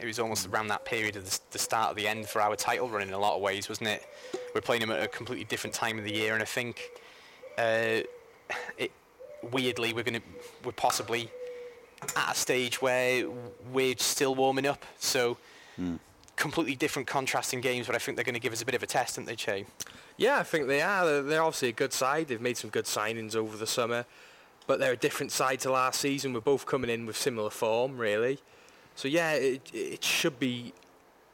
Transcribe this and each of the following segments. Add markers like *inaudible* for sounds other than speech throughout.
It was almost around that period of the, the start of the end for our title run in a lot of ways, wasn't it? We're playing them at a completely different time of the year, and I think uh, it, weirdly we're going to we're possibly at a stage where we're still warming up. So. Hmm. Completely different contrasting games, but I think they're going to give us a bit of a test, aren't they, Che? Yeah, I think they are. They're, they're obviously a good side. They've made some good signings over the summer, but they're a different side to last season. We're both coming in with similar form, really. So yeah, it, it should be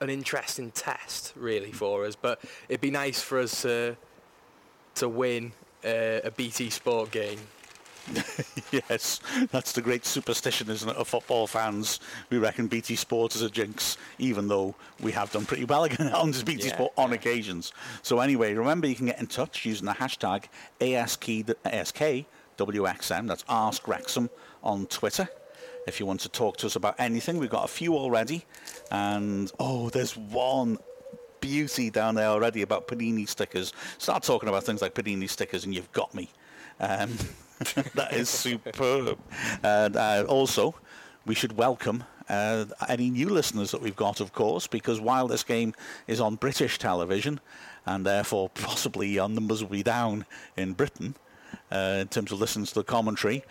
an interesting test, really, for us. But it'd be nice for us to to win uh, a BT Sport game. *laughs* yes, that's the great superstition, isn't it, of football fans? We reckon BT Sport is a jinx, even though we have done pretty well *laughs* again on BT Yeah, Sport on yeah. occasions. So anyway, remember you can get in touch using the hashtag ASKWXM, that's Ask Wrexham on Twitter. If you want to talk to us about anything, we've got a few already. And, oh, there's one beauty down there already about Panini stickers. Start talking about things like Panini stickers and you've got me. Um, *laughs* that is superb. And uh, also, we should welcome uh, any new listeners that we've got, of course, because while this game is on British television, and therefore possibly our numbers will be down in Britain uh, in terms of listeners to the commentary.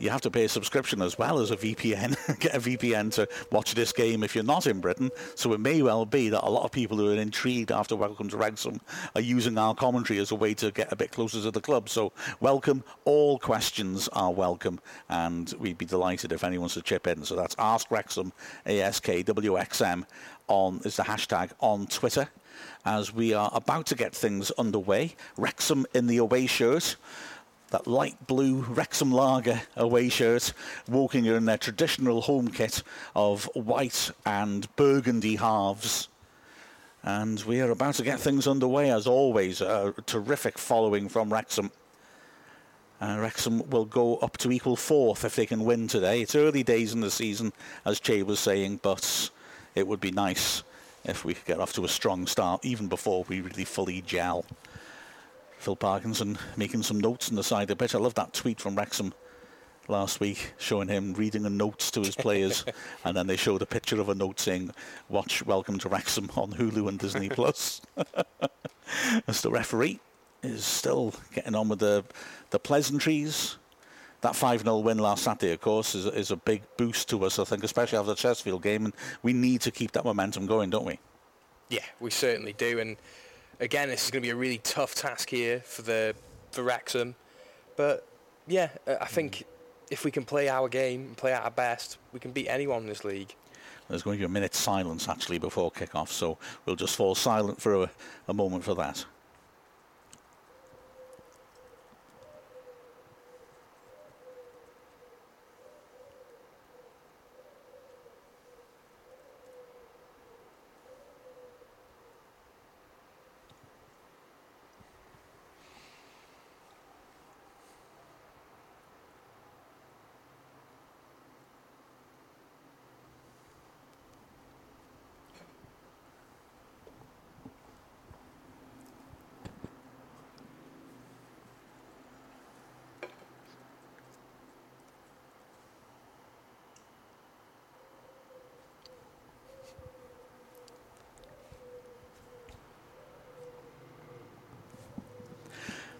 You have to pay a subscription as well as a VPN. *laughs* Get a VPN to watch this game if you're not in Britain. So it may well be that a lot of people who are intrigued after Welcome to Wrexham are using our commentary as a way to get a bit closer to the club. So welcome. All questions are welcome, and we'd be delighted if anyone to chip in. So that's Ask Wrexham, ASKWXM, on is the hashtag on Twitter. As we are about to get things underway, Wrexham in the away shirt that light blue Wrexham Lager away shirt, Woking in their traditional home kit of white and burgundy halves. And we are about to get things underway, as always. A terrific following from Wrexham. Uh, Wrexham will go up to equal fourth if they can win today. It's early days in the season, as Che was saying, but it would be nice if we could get off to a strong start, even before we really fully gel. Phil Parkinson making some notes on the side of the pitch. I love that tweet from Wrexham last week showing him reading a notes to his players, *laughs* and then they showed a picture of a note saying, "Watch Welcome to Wrexham on Hulu and Disney Plus." *laughs* As the referee is still getting on with the the pleasantries. That 5 0 win last Saturday, of course, is, is a big boost to us, I think, especially after the Chesterfield game. And we need to keep that momentum going, don't we? Yeah, we certainly do. And again, this is going to be a really tough task here for the for Wrexham. But yeah, uh, I think if we can play our game and play at our best, we can beat anyone in this league. There's going to be a minute's silence actually before kick-off, so we'll just fall silent for a, a moment for that.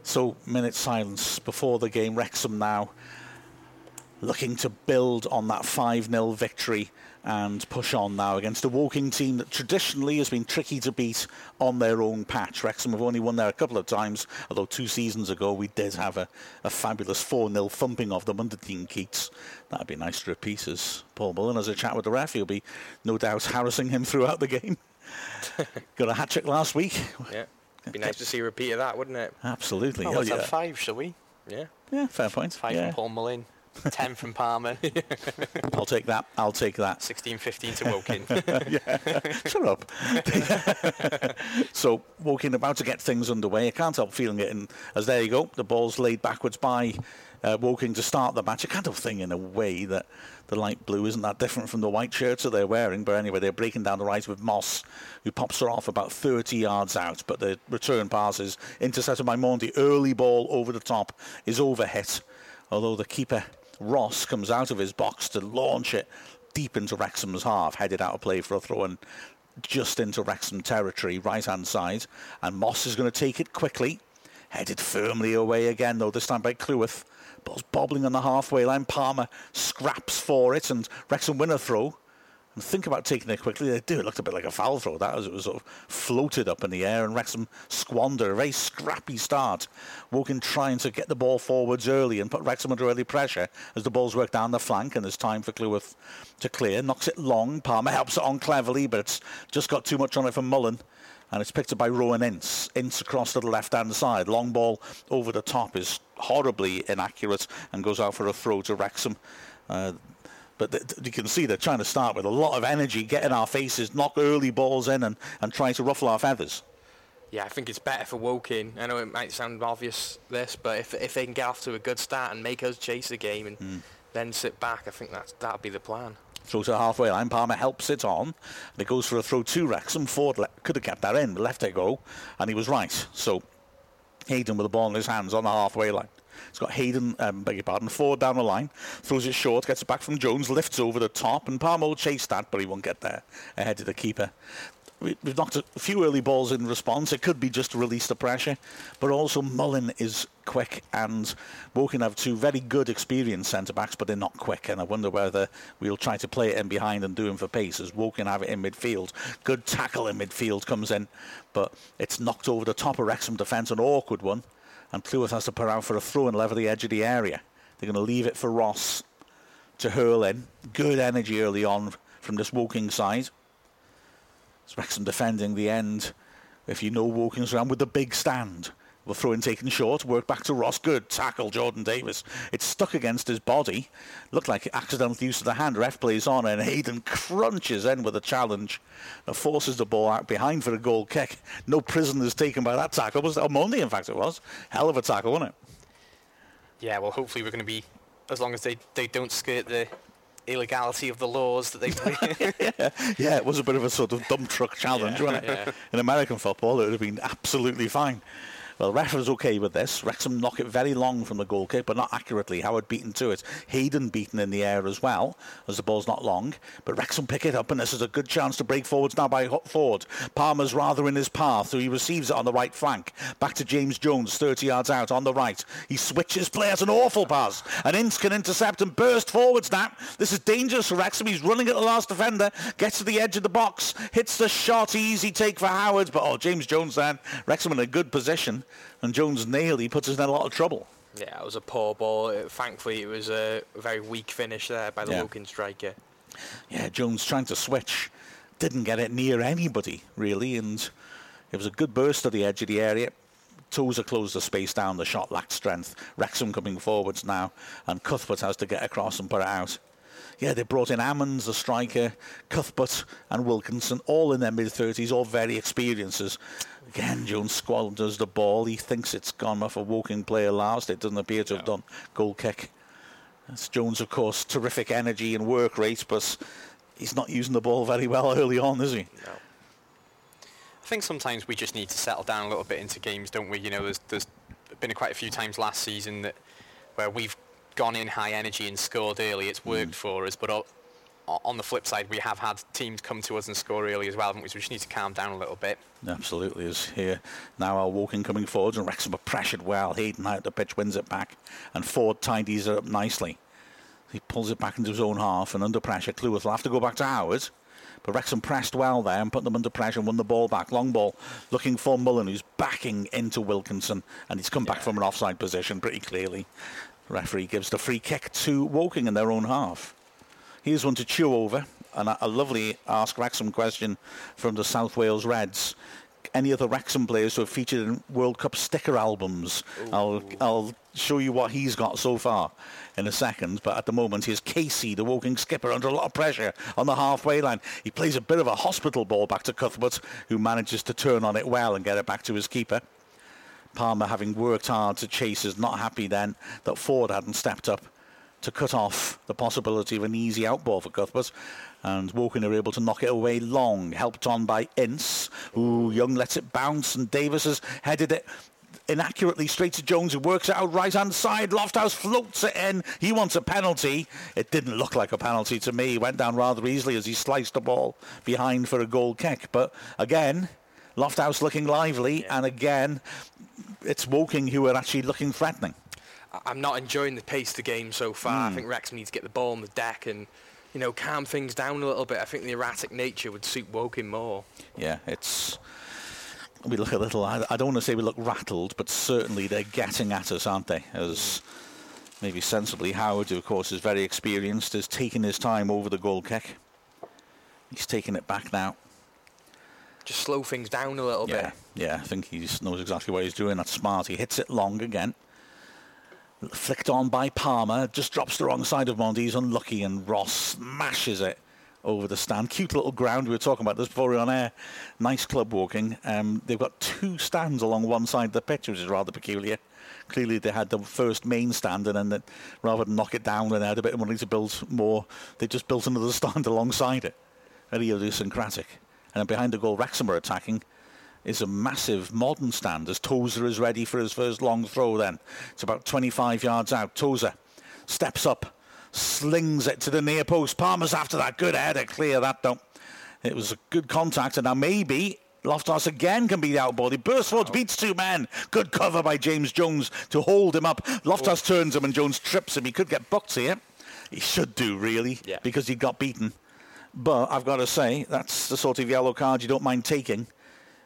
So, minute silence before the game. Wrexham now looking to build on that 5 0 victory and push on now against a Woking team that traditionally has been tricky to beat on their own patch. Wrexham have only won there a couple of times, although two seasons ago we did have a, a fabulous 4 0 thumping of them under Dean Keates. That'd be nice to repeat as Paul Mullin has a chat with the ref. He'll be no doubt harassing him throughout the game. *laughs* Got a hat trick last week. Yeah, be nice to see a repeat of that, wouldn't it? Absolutely. Oh, let's yeah. have five, shall we? Yeah. yeah, fair point. Five yeah. from Paul Mullin, *laughs* ten from Palmer, *laughs* I'll take that. I'll take that. 16, 15 to Woking. *laughs* Shut up. so, Woking about to get things underway. I can't help feeling it. And as there you go, the ball's laid backwards by uh, to start the match. A kind of thing in a way that the light blue isn't that different from the white shirts that they're wearing. But anyway, they're breaking down the right with Moss, who pops her off about 30 yards out. But the return pass is intercepted by Mendy. Early ball over the top is overhit. Although the keeper, Ross, comes out of his box to launch it deep into Wrexham's half, headed out of play for a throw and just into Wrexham territory, right hand side. And Moss is going to take it quickly, headed firmly away again, though this time by Cleworth. Ball's bobbling on the halfway line. Palmer scraps for it, and Wrexham win a throw and think about taking it quickly. They do. It looked a bit like a foul throw, that, as it was sort of floated up in the air, and Wrexham squander a very scrappy start. Woking trying to get the ball forwards early and put Wrexham under early pressure as the balls work down the flank, and there's time for Cleworth to clear. Knocks it long. Palmer helps it on cleverly, but it's just got too much on it for Mullin and it's picked up by Rohan Ince. Ince across to the left-hand side. Long ball over the top is horribly inaccurate and goes out for a throw to Wrexham. Uh, but th- you can see they're trying to start with a lot of energy, get in our faces, knock early balls in, and, and try to ruffle our feathers. Yeah, I think it's better for Woking. I know it might sound obvious, this, but if, if they can get off to a good start and make us chase the game and mm. then sit back, I think that's, that'll be the plan. Throw to halfway line. Palmer helps it on. And it goes for a throw to Wrexham. Forde le- could have kept that in, but left it go. And he was right. So Hayden with the ball in his hands on the halfway line. It's got Hayden, um, beg your pardon, forward down the line, throws it short, gets it back from Jones, lifts over the top, and Palmer will chase that, but he won't get there ahead of the keeper. We've knocked a few early balls in response. It could be just to release the pressure, but also Mullin is quick, and Woking have two very good experienced centre backs, but they're not quick. And I wonder whether we'll try to play it in behind and do him for pace as Woking have it in midfield. Good tackle in midfield comes in, but it's knocked over the top of Wrexham defence, an awkward one and Cleworth has to put out for a throw and level the edge of the area. They're going to leave it for Ross to hurl in. Good energy early on from this Woking side. It's Wrexham defending the end. If you know Woking's around with the big stand. Well, throw in taken short, work back to Ross. Good tackle, Jordan Davies. It's stuck against his body. Looked like accidental use of the hand. Ref plays on, and Hayden crunches in with a challenge and forces the ball out behind for a goal kick. No prisoners taken by that tackle. Was that Monday, in fact, it was. Hell of a tackle, wasn't it? Yeah, well, hopefully we're going to be, as long as they, they don't skirt the illegality of the laws that they *laughs* yeah. yeah, it was a bit of a sort of dump truck challenge, yeah, wasn't it? Yeah. In American football, it would have been absolutely fine. Well, ref was okay with this. Wrexham knock it very long from the goal kick, but not accurately. Howard beaten to it. Hayden beaten in the air as well, as the ball's not long. But Wrexham pick it up, and this is a good chance to break forwards now by Forde. Palmer's rather in his path, so he receives it on the right flank. Back to James Jones, 30 yards out on the right. He switches players, an awful pass. And Ince can intercept and burst forwards now. This is dangerous for Wrexham. He's running at the last defender, gets to the edge of the box, hits the shot, easy take for Howard. But oh, James Jones then, Wrexham in a good position and Jones nailed. He puts us in a lot of trouble. Yeah, it was a poor ball. thankfully, it was a very weak finish there by the yeah. Woking striker. Yeah, Jones trying to switch, didn't get it near anybody really, and it was a good burst to the edge of the area. Tozer closed the space down. The shot lacked strength. Wrexham coming forwards now, and Cuthbert has to get across and put it out yeah, they brought in Ammons, the striker, Cuthbert and Wilkinson, all in their mid-30s, all very experienced. Again, Jones squanders the ball. He thinks it's gone off a Woking player last. It doesn't appear to have done. Goal kick. That's Jones, of course, terrific energy and work rate, but he's not using the ball very well early on, is he? No. I think sometimes we just need to settle down a little bit into games, don't we? You know, there's, there's been quite a few times last season that where we've gone in high energy and scored early. It's worked mm. for us, but on the flip side, we have had teams come to us and score early as well, we? So we just need to calm down a little bit. Absolutely, is here now. Our Woking coming forwards and Wrexham are pressured well. Hayden out the pitch wins it back, and Forde tidies it up nicely. He pulls it back into his own half, and under pressure, Cleworth will have to go back to Howard. But Wrexham pressed well there and put them under pressure and won the ball back. Long ball looking for Mullin, who's backing into Wilkinson, and he's come yeah. back from an offside position pretty clearly. Referee gives the free kick to Woking in their own half. Here's one to chew over, and a, a lovely Ask Wrexham question from the South Wales Reds. Any other Wrexham players who have featured in World Cup sticker albums? I'll, I'll show you what he's got so far in a second. But at the moment, here's Casey, the Woking skipper, under a lot of pressure on the halfway line. He plays a bit of a hospital ball back to Cuthbert, who manages to turn on it well and get it back to his keeper. Palmer, having worked hard to chase, is not happy then that Forde hadn't stepped up to cut off the possibility of an easy outball for Cuthbert. And Woking are able to knock it away long, helped on by Ince, who Young lets it bounce, and Davies has headed it inaccurately straight to Jones, who works it out right hand side. Lofthouse floats it in. He wants a penalty. It didn't look like a penalty to me. He went down rather easily as he sliced the ball behind for a goal kick. But again, Lofthouse looking lively, and again, it's Woking who are actually looking threatening. I'm not enjoying the pace of the game so far. Mm. I hmm. think Wrexham needs to get the ball on the deck and you know calm things down a little bit. I think the erratic nature would suit Woking more. Yeah, it's we look a little. I, don't want to say we look rattled, but certainly they're getting at us, aren't they? As maybe sensibly, Howard, who of course is very experienced, is taking his time over the goal kick. He's taking it back now. Just slow things down a little yeah, bit. Yeah, I think he knows exactly what he's doing. That's smart. He hits it long again. Flicked on by Palmer, just drops the wrong side of Mendy. He's unlucky, and Ross smashes it over the stand. Cute little ground. We were talking about this before we were on air. Nice club Woking. Um, they've got two stands along one side of the pitch, which is rather peculiar. Clearly, they had the first main stand, and then rather than knock it down and had a bit of money to build more, they just built another *laughs* stand alongside it. Very idiosyncratic. And behind the goal, Wrexham are attacking is a massive modern stand as Tozer is ready for his first long throw then. It's about 25 yards out. Tozer steps up, slings it to the near post. Palmer's after that. Good header, clear that though. It was a good contact, and now maybe Lofthouse again can be the outboard. He bursts forward, beats two men. Good cover by James Jones to hold him up. Lofthouse oh. turns him and Jones trips him. He could get booked here. He should do, really, yeah. because he got beaten. But I've got to say, that's the sort of yellow card you don't mind taking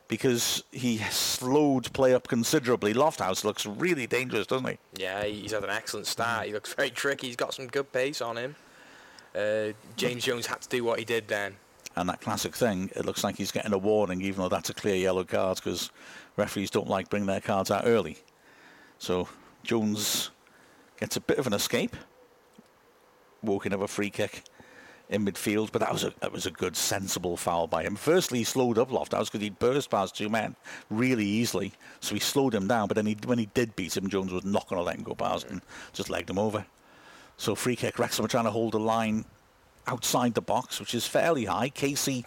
because he slowed play up considerably. Lofthouse looks really dangerous, doesn't he? Yeah, he's had an excellent start. He looks very tricky. He's got some good pace on him. Uh, James Jones had to do what he did then. And that classic thing, it looks like he's getting a warning, even though that's a clear yellow card, because referees don't like bringing their cards out early. So Jones gets a bit of an escape. Woking of a free kick in midfield, but that was a that was a good, sensible foul by him. Firstly, he slowed up Lofthouse because he'd burst past two men really easily, so he slowed him down. But then he, when he did beat him, Jones was not going to let him go past and just legged him over. So free kick. Wrexham were trying to hold the line outside the box, which is fairly high. Casey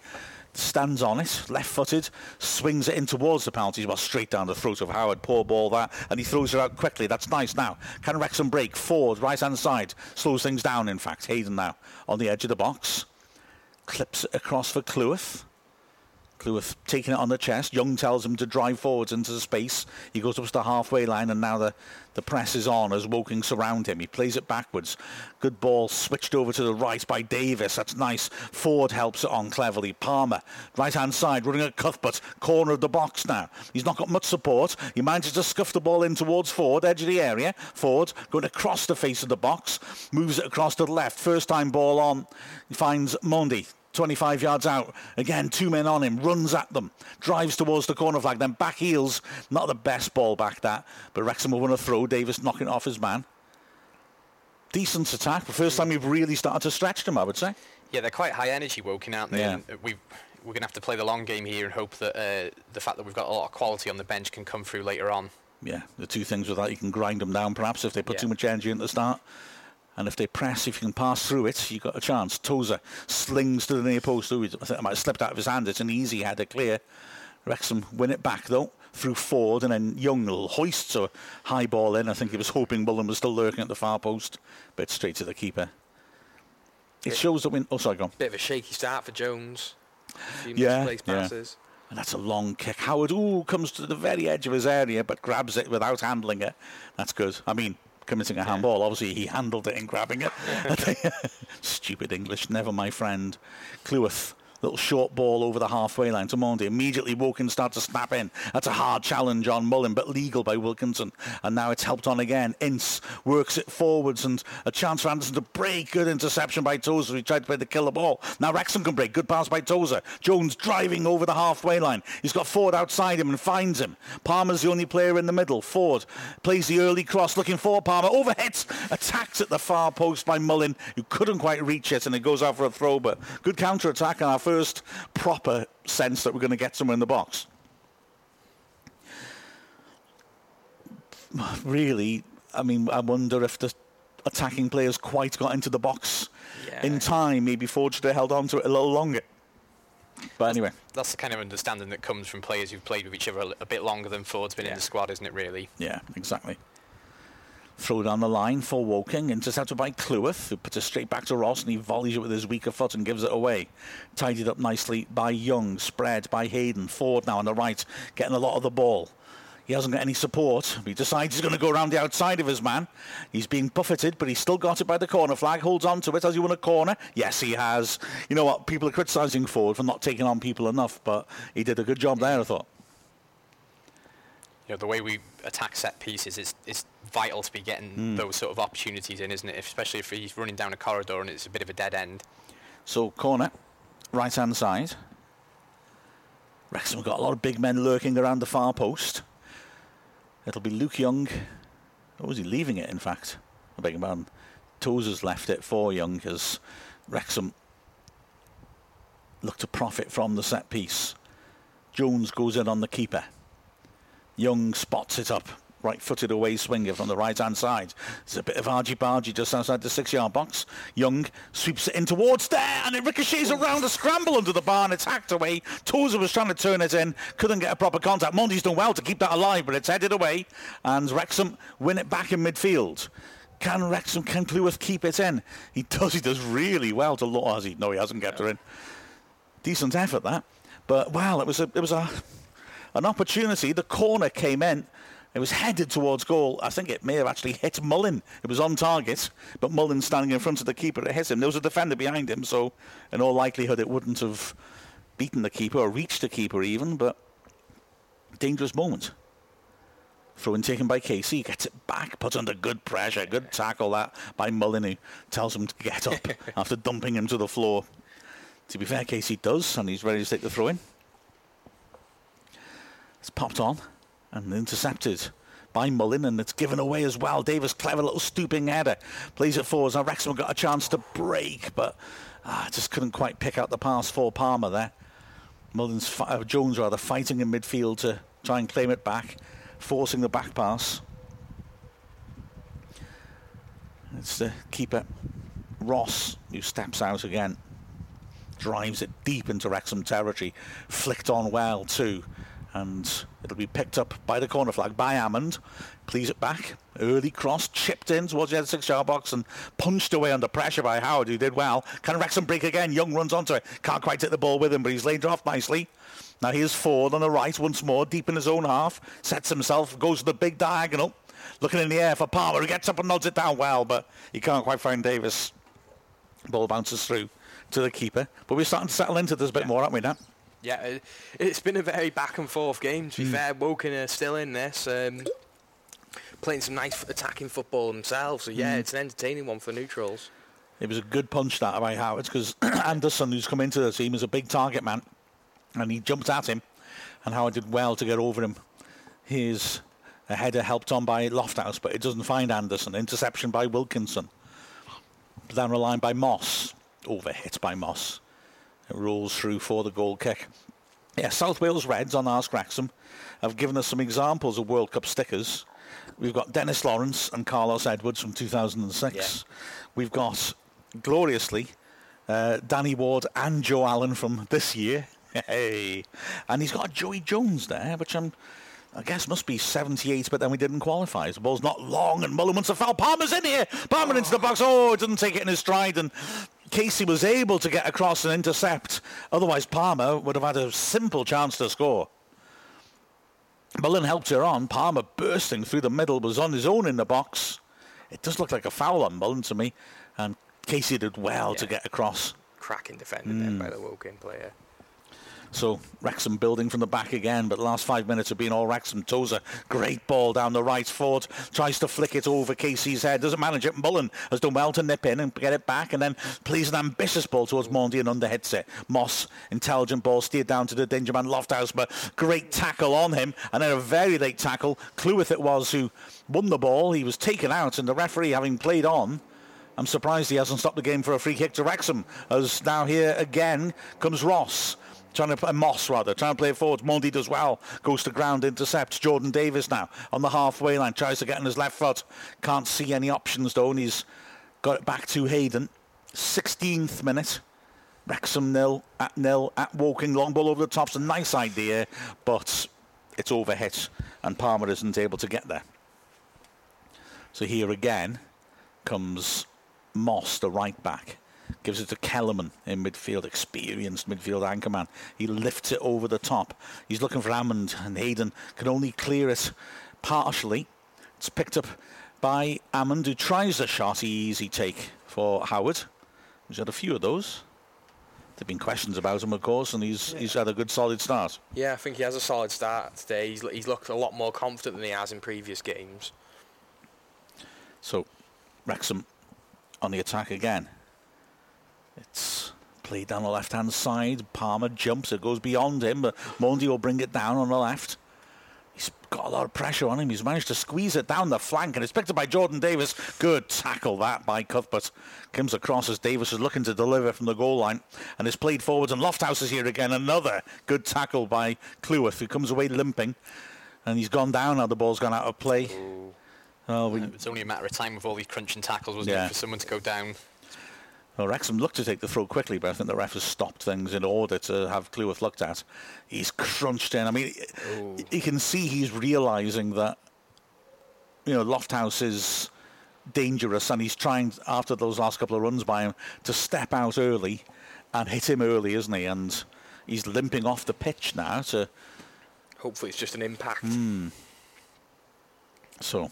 stands on it, left-footed, swings it in towards the penalty, well, straight down the throat of Howard. Poor ball that, and he throws it out quickly. That's nice. Now, can Wrexham break forward, right-hand side, slows things down. In fact, Hayden now on the edge of the box, clips it across for Cleworth. Cleworth taking it on the chest. Young tells him to drive forwards into the space. He goes up to the halfway line, and now the, the press is on as Woking surround him. He plays it backwards. Good ball switched over to the right by Davies. That's nice. Forde helps it on cleverly. Palmer, right hand side, running at Cuthbert, corner of the box now. He's not got much support. He manages to scuff the ball in towards Forde, edge of the area. Forde going across the face of the box, moves it across to the left. First time ball on. He finds Mendy 25 yards out. Again, two men on him, runs at them, drives towards the corner flag, then back heels. Not the best ball back that, but Wrexham will win a throw. Davies knocking off his man. Decent attack. The first time we've really started to stretch them, I would say. Yeah, they're quite high energy Woking, aren't they? Yeah. we we're going to have to play the long game here and hope that uh, the fact that we've got a lot of quality on the bench can come through later on. Yeah, the two things with that, you can grind them down perhaps if they put yeah. too much energy in the start. And if they press, if you can pass through it, you've got a chance. Tozer slings to the near post. I think it might have slipped out of his hand. It's an easy header clear. Wrexham win it back, though, through Forde, and then Young hoists a high ball in. I think he was hoping Mullin was still lurking at the far post, but straight to the keeper. It shows that we. Oh, sorry, go on. Bit of a shaky start for Jones. yeah, yeah. And that's a long kick. Howard, ooh, comes to the very edge of his area, but grabs it without handling it. That's good. I mean, committing a yeah. handball. Obviously, he handled it in grabbing it. *laughs* Stupid English, never my friend. Cleworth Little short ball over the halfway line to Mendy. Immediately Wilkins starts to snap in. That's a hard challenge on Mullin, but legal by Wilkinson. And now it's helped on again. Ince works it forwards and a chance for Anderson to break. Good interception by Tozer. He tried to play the killer ball. Now Wrexham can break. Good pass by Tozer. Jones driving over the halfway line. He's got Forde outside him and finds him. Palmer's the only player in the middle. Forde plays the early cross looking for Palmer. Overhits. Attacked at the far post by Mullin, who couldn't quite reach it and it goes out for a throw. But good counter attack on our first proper sense that we're going to get somewhere in the box. Really, I mean, I wonder if the attacking players quite got into the box yeah. in time. Maybe Forde should have held on to it a little longer. But anyway, That's the kind of understanding that comes from players who've played with each other a, a bit longer than Forde's been in the squad, isn't it? Really. yeah, exactly. Throw down the line for Woking, intercepted by Cleworth, who puts it straight back to Ross, and he volleys it with his weaker foot and gives it away. Tidied up nicely by Young, spread by Hayden. Forde now on the right, getting a lot of the ball. He hasn't got any support. He decides he's going to go around the outside of his man. He's being buffeted, but he's still got it by the corner flag. Holds on to it. Has he won a corner? Yes, he has. You know what? People are criticising Forde for not taking on people enough, but he did a good job there, I thought. You know, the way we attack set pieces is, is vital to be getting Hmm. those sort of opportunities in, isn't it? Especially if he's running down a corridor and it's a bit of a dead end. So corner, right hand side. Wrexham have got a lot of big men lurking around the far post. It'll be Luke Young. Or was he leaving it, in fact? I beg your pardon. Tozer's left it for Young as Wrexham look to profit from the set piece. Jones goes in on the keeper. Young spots it up. Right footed away swinger from the right hand side. There's a bit of argy bargy just outside the six yard box. Young sweeps it in towards there and it ricochets around a scramble under the bar and it's hacked away. Tozer was trying to turn it in, couldn't get a proper contact. Mendy's done well to keep that alive, but it's headed away and Wrexham win it back in midfield. Can Wrexham, can Cleworth keep it in? He does, he does really well to look. Has he? No, he hasn't kept her in. Decent effort that. But wow, it was a, it was a, an opportunity. The corner came in. It was headed towards goal. I think it may have actually hit Mullin. It was on target, but Mullin standing in front of the keeper, it hit him. There was a defender behind him, so in all likelihood it wouldn't have beaten the keeper or reached the keeper even, but dangerous moment. Throw in taken by Casey, gets it back, puts under good pressure, good tackle that by Mullin who tells him to get up *laughs* after dumping him to the floor. To be fair, Casey does, and he's ready to take the throw in. It's popped on and intercepted by Mullin, and it's given away as well. Davies, clever little stooping header, plays it forwards. Now Wrexham got a chance to break, but ah, just couldn't quite pick out the pass for Palmer there. Mullin's fi- uh, Jones rather fighting in midfield to try and claim it back, forcing the back pass. It's the keeper Ross who steps out again drives it deep into Wrexham territory, flicked on well too, and it'll be picked up by the corner flag by Hammond. Please it back, early cross, chipped in towards the other six-yard box and punched away under pressure by Howard, who did well. Can Wrexham break again? Young runs onto it, can't quite take the ball with him, but he's laid it off nicely. Now here's Forde on the right once more, deep in his own half, sets himself, goes to the big diagonal, looking in the air for Palmer, who gets up and nods it down well, but he can't quite find Davies. Ball bounces through to the keeper. But we're starting to settle into this a bit more, aren't we, now? Yeah, it, it's been a very back and forth game. To be hmm. fair, Woking are still in this, um, playing some nice attacking football themselves. So yeah, hmm. it's an entertaining one for neutrals. It was a good punch that by Howard because *clears throat* Anderson, who's come into the team, is a big target man, and he jumped at him, and Howard did well to get over him. His a header helped on by Lofthouse, but it doesn't find Anderson. Interception by Wilkinson. Down the line by Moss. Overhit by Moss. It rolls through for the goal kick. Yeah, South Wales Reds on Ask Wrexham have given us some examples of World Cup stickers. We've got Dennis Lawrence and Carlos Edwards from 2006. Yeah. We've got, gloriously, uh, Danny Ward and Joe Allen from this year. *laughs* Hey. And he's got Joey Jones there, which I'm, I guess must be 78, but then we didn't qualify. The ball's not long, and Mullin wants a foul. Palmer's in here. Palmer into the box. Oh, didn't take it in his stride, and Casey was able to get across and intercept. Otherwise, Palmer would have had a simple chance to score. Mullin helped her on. Palmer bursting through the middle was on his own in the box. It does look like a foul on Mullin to me, and Casey did well to get across. Cracking defender Hmm. then by the Woking player. So Wrexham building from the back again, but the last five minutes have been all Wrexham. Tozer, great ball down the right. Forde tries to flick it over Casey's head, doesn't manage it. Mullin has done well to nip in and get it back, and then plays an ambitious ball towards Mendy and underhits it. Moss, intelligent ball, steered down to the danger man Lofthouse, but great tackle on him, and then a very late tackle. Cleworth it was who won the ball. He was taken out, and the referee, having played on, I'm surprised he hasn't stopped the game for a free kick to Wrexham. As now here again comes Ross. Trying to play uh, Moss rather, trying to play it forward. Mendy does well, goes to ground, intercepts. Jordan Davies now on the halfway line, tries to get on his left foot. Can't see any options though, and he's got it back to Hayden. 16th minute. Wrexham nil at nil at Woking. Long ball over the top's a nice idea, but it's overhit and Palmer isn't able to get there. So here again comes Moss, the right back. Gives it to Kellerman in midfield, experienced midfield anchorman. He lifts it over the top. He's looking for Hammond, and Hayden can only clear it partially. It's picked up by Hammond, who tries a shot. Easy take for Howard. He's had a few of those. There've been questions about him, of course, and he's yeah. he's had a good solid start. Yeah, I think he has a solid start today. He's he's looked a lot more confident than he has in previous games. So, Wrexham on the attack again. It's played down the left-hand side. Palmer jumps. It goes beyond him, but Mendy will bring it down on the left. He's got a lot of pressure on him. He's managed to squeeze it down the flank, and it's picked up by Jordan Davies. Good tackle that by Cuthbert. Comes across as Davies is looking to deliver from the goal line, and it's played forwards. And Lofthouse is here again. Another good tackle by Cleworth, who comes away limping, and he's gone down. Now the ball's gone out of play. Oh, we, it's only a matter of time with all these crunching tackles, wasn't yeah. it, for someone to go down? Well, Wrexham looked to take the throw quickly, but I think the ref has stopped things in order to have Cleworth looked at. He's crunched in. I mean, Ooh. you can see he's realising that, you know, Lofthouse is dangerous and he's trying, after those last couple of runs by him, to step out early and hit him early, isn't he? And he's limping off the pitch now to... Hopefully it's just an impact. Mm. So,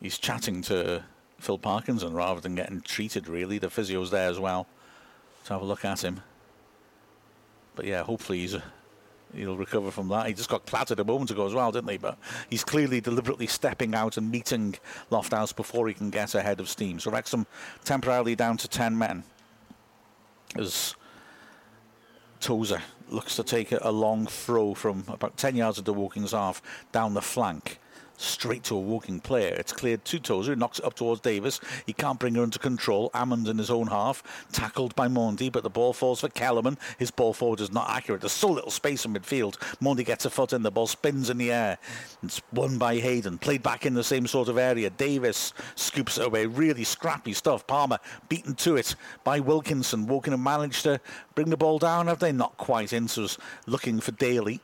he's chatting to Phil Parkinson rather than getting treated, really. The physio's there as well to have a look at him. But yeah, hopefully he's, he'll recover from that. He just got clattered a moment ago as well, didn't he? But he's clearly deliberately stepping out and meeting Lofthouse before he can get ahead of steam. So Wrexham temporarily down to 10 men as Tozer looks to take a long throw from about 10 yards of the Woking's half down the flank straight to a Woking player. It's cleared to Tozer, knocks it up towards Davies. He can't bring her under control. Hammond in his own half, tackled by Mendy, but the ball falls for Kellerman. His ball forward is not accurate. There's so little space in midfield. Mendy gets a foot in, the ball spins in the air. It's won by Hayden, played back in the same sort of area. Davies scoops it away. Really scrappy stuff. Palmer beaten to it by Wilkinson. Have managed to bring the ball down, have they? Not quite. Ince looking for Daly.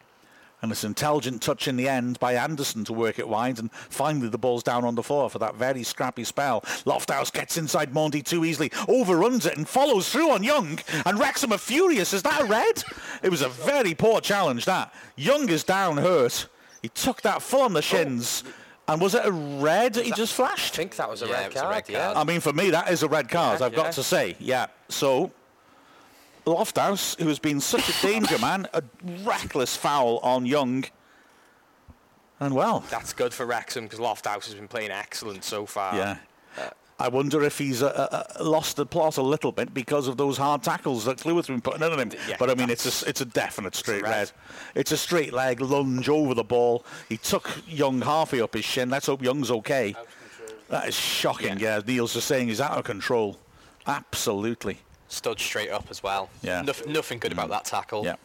And it's an intelligent touch in the end by Anderson to work it wide. And finally, the ball's down on the floor for that very scrappy spell. Lofthouse gets inside Mendy too easily, overruns it, and follows through on Young. And Wrexham are furious. Is that a red? It was a very poor challenge, that. Young is down hurt. He took that full on the oh. shins. Oh. And was it a red he just flashed? I think that was a, yeah, red, card, a red, card, yeah. I mean, for me, that is a red card, yeah, I've got to say. Yeah. So, Lofthouse, who has been such a danger man, a reckless foul on Young. And well, that's good for Wrexham because Lofthouse has been playing excellent so far. Yeah. Uh, I wonder if he's uh, uh, lost the plot a little bit because of those hard tackles that Cleworth been putting in on him. Yeah, but I mean, it's a, it's a definite straight red. It's a straight leg lunge over the ball. He took Young halfway up his shin. Let's hope Young's okay. That is shocking. Yeah. yeah, Neil's just saying he's out of control. Absolutely stood straight up as well. Yeah. Nof- nothing good about mm. that tackle. Yeah.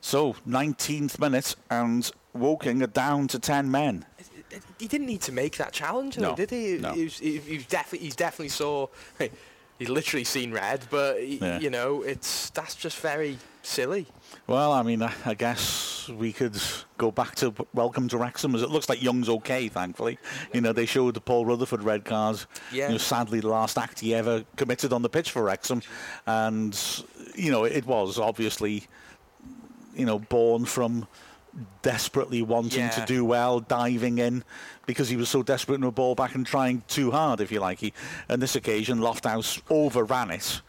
So, 19th minute, and Woking are down to 10 men. He didn't need to make that challenge, no. did he? No. He, was, he, he was definitely, he's definitely saw. *laughs* He's literally seen red, but he, yeah. you know, it's that's just very silly. Well, I mean, I, I, guess we could go back to welcome to Wrexham, as it looks like Young's okay, thankfully. You know, they showed the Paul Rutherford red card. Yeah. You know, sadly, the last act he ever committed on the pitch for Wrexham, and you know, it was obviously, you know, born from desperately wanting yeah. to do well, diving in because he was so desperate in the ball back and trying too hard, if you like. He, on this occasion, Lofthouse overran it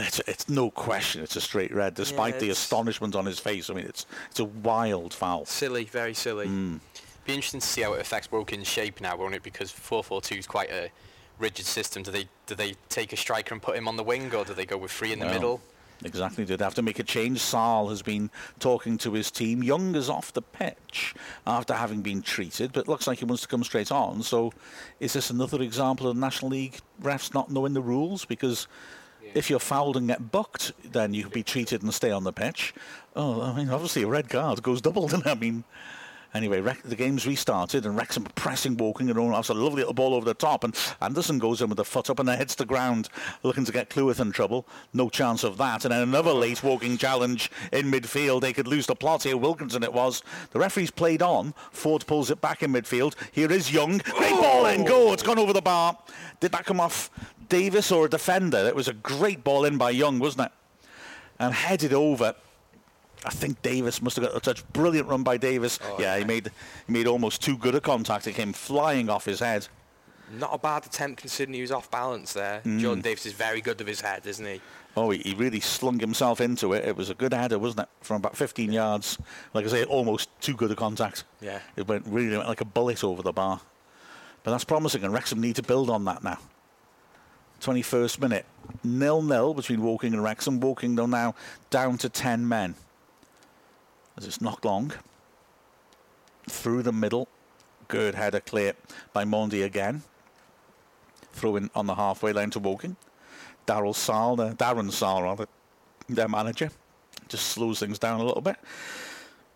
it's, it's no question it's a straight red, despite yeah, the astonishment on his face. I mean, it's it's a wild foul. Silly, very silly. Mm. Be interesting to see how it affects Woking's shape now, won't it? Because 4-4-2 is quite a rigid system. Do they do they take a striker and put him on the wing, or do they go with three in the well, middle? Exactly. Did have to make a change. Sarll has been talking to his team. Young is off the pitch after having been treated, but looks like he wants to come straight on. So, is this another example of the National League refs not knowing the rules? Because if you're fouled and get booked, then you can be treated and stay on the pitch. Oh, I mean, obviously a red card goes double. *laughs* I mean, Anyway, the game's restarted and Wrexham pressing, Woking and all. That's a lovely little ball over the top, and Anderson goes in with the foot up and then hits the ground, looking to get Cleworth in trouble. No chance of that. And then another late Woking challenge in midfield. They could lose the plot here. Wilkinson it was. The referee's played on. Forde pulls it back in midfield. Here is Young. Great ball in. Go. It's gone over the bar. Did that come off Davies or a defender? It was a great ball in by Young, wasn't it? And headed over I think Davies must have got a touch. Brilliant run by Davies. Oh, yeah, he made he made almost too good a contact. It came flying off his head. Not a bad attempt considering he was off balance there. Mm. Jordan Davies is very good with his head, isn't he? Oh, he, he really slung himself into it. It was a good header, wasn't it? From about 15 yards. Like I say, almost too good a contact. Yeah. It went really went like a bullet over the bar. But that's promising, and Wrexham need to build on that now. 21st minute. Nil-nil between Woking and Wrexham. Woking, though, now down to 10 men as it's knocked long. Through the middle. Good header clear by Mendy again. Throwing on the halfway line to Woking. Daryl Sal, uh, Darren Sarll rather, their manager, just slows things down a little bit.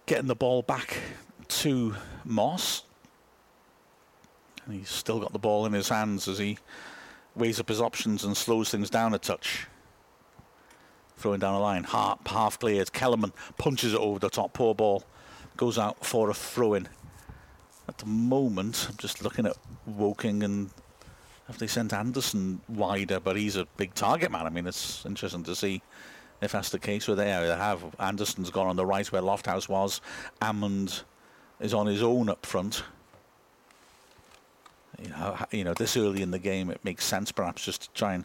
Getting the ball back to Moss. And he's still got the ball in his hands as he weighs up his options and slows things down a touch throwing down a line. Half, half cleared. Kellerman punches it over the top. Poor ball. Goes out for a throw in. At the moment, I'm just looking at Woking and have they sent Anderson wider, but he's a big target man. I mean, it's interesting to see if that's the case. Where they have Anderson's gone on the right where Lofthouse was. Amond is on his own up front. You know, you know, this early in the game, it makes sense perhaps just to try and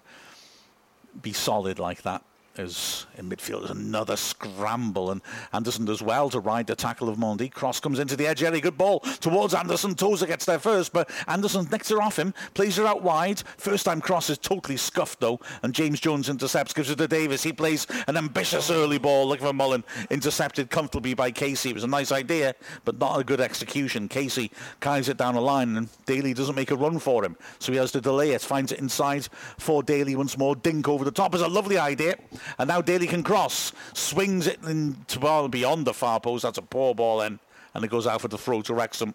be solid like that is in midfield. There's another scramble, and Anderson does well to ride the tackle of Mendy. Cross comes into the edge. Very good ball towards Anderson. Tozer gets there first, but Anderson nicks her off him, plays her out wide. First time cross is totally scuffed though, and James Jones intercepts, gives it to Davies. He plays an ambitious early ball. Look for Mullin, intercepted comfortably by Casey. It was a nice idea, but not a good execution. Casey carries it down the line, and Daly doesn't make a run for him, so he has to delay it. Finds it inside for Daly once more. Dink over the top is a lovely idea. And now Daly can cross, swings it into well beyond the far post. That's a poor ball then, and it goes out for the throw to Wrexham.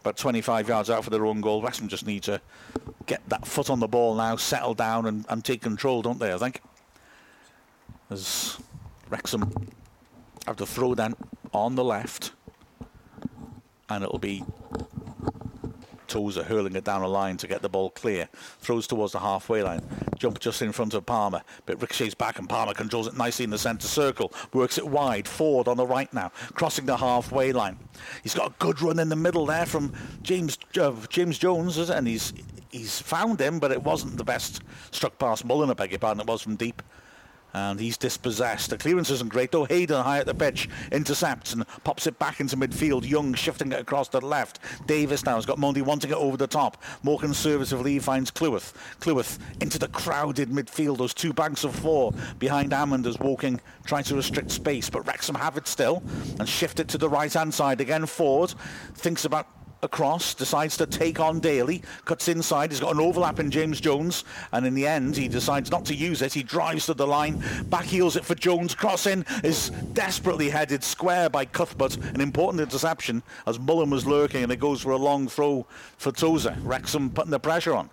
About 25 yards out for their own goal. Wrexham just need to get that foot on the ball now, settle down and, and take control, don't they, I think? As Wrexham have to throw then on the left. And it'll be Tozer hurling it down a line to get the ball clear. Throws towards the halfway line. Jump just in front of Palmer. But ricochets back and Palmer controls it nicely in the centre circle. Works it wide. Forward on the right now. Crossing the halfway line. He's got a good run in the middle there from James uh, James Jones, and he's he's found him, but it wasn't the best struck past Mullin, I beg your pardon. It was from deep and he's dispossessed. The clearance isn't great though. Hayden high at the pitch intercepts and pops it back into midfield. Young shifting it across to the left. Davies now has got Mendy wanting it over the top. More conservatively he finds Cleworth. Cleworth into the crowded midfield. Those two banks of four behind Amond as Woking trying to restrict space, but Wrexham have it still and shift it to the right hand side again. Ford thinks about across, decides to take on Daly, cuts inside, he's got an overlap in James Jones, and in the end he decides not to use it, he drives to the line, back heels it for Jones, crossing is desperately headed square by Cuthbert, an important interception as Mullin was lurking and it goes for a long throw for Tozer. Wrexham putting the pressure on.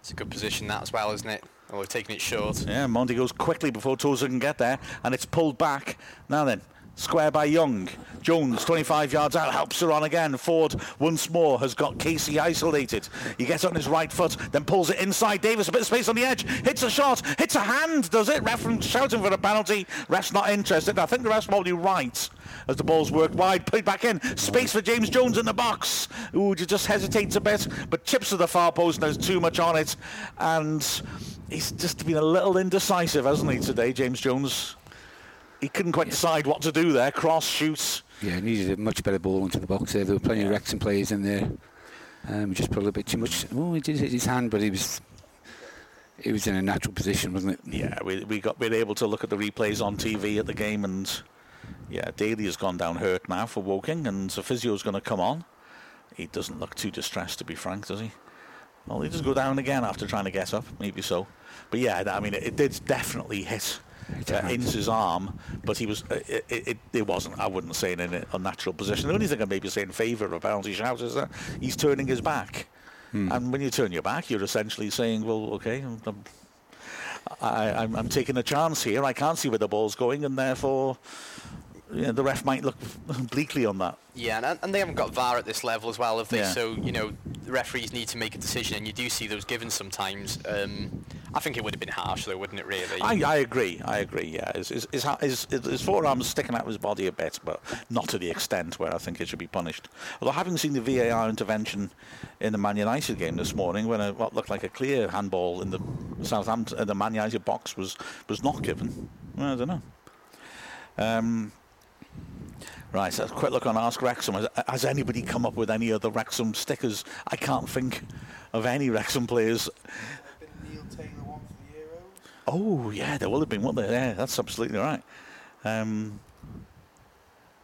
It's a good position that as well, isn't it? Oh, we're taking it short. Yeah, Mendy goes quickly before Tozer can get there, and it's pulled back. Now then, Square by Young. Jones, 25 yards out, helps her on again. Forde once more has got Casey isolated. He gets on his right foot, then pulls it inside. Davies, a bit of space on the edge, hits a shot, hits a hand, does it? Ref shouting for a penalty. Ref's not interested. I think the ref's probably right as the ball's worked wide, put back in. Space for James Jones in the box. Ooh, just hesitates a bit, but chips to the far post and there's too much on it. And he's just been a little indecisive, hasn't he, today, James Jones? He couldn't quite decide what to do there. Cross shoots. Yeah, needed a much better ball into the box there. There were plenty yeah. of Wrexham players in there. Um, just put a little bit too much. Oh, he did hit his hand, but he was he was in a natural position, wasn't it? Yeah, we we got been able to look at the replays on TV at the game, and yeah, Daly has gone down hurt now for Woking, and so physio's going to come on. He doesn't look too distressed, to be frank, does he? Well, he does go down again after trying to get up, maybe so. But yeah, I mean, it, it did definitely hit uh, into his arm, but he was uh, it, it, it wasn't. I wouldn't say in an unnatural position. The only thing I maybe say in favour of a penalty shout is that he's turning his back, hmm. and when you turn your back, you're essentially saying, well, okay. I'm, I, I'm, I'm taking a chance here. I can't see where the ball's going, and therefore you know, the ref might look *laughs* bleakly on that. Yeah, and, and they haven't got VAR at this level as well, have they? Yeah. So, you know, the referees need to make a decision, and you do see those given sometimes. Um, I think it would have been harsh, though, wouldn't it, really? I, I agree, I agree, yeah. His, his, his, his, forearm's sticking out of his body a bit, but not to the extent where I think it should be punished. Although having seen the VAR intervention in the Man United game this morning, when a, what looked like a clear handball in the Southampton, uh, the Man United box was, was not given, well, I don't know. Um, Right, so a quick look on Ask Wrexham. Has, has, anybody come up with any other Wrexham stickers? I can't think of any Wrexham players. Oh, yeah, there will have been, won't there? Yeah, that's absolutely right. Um,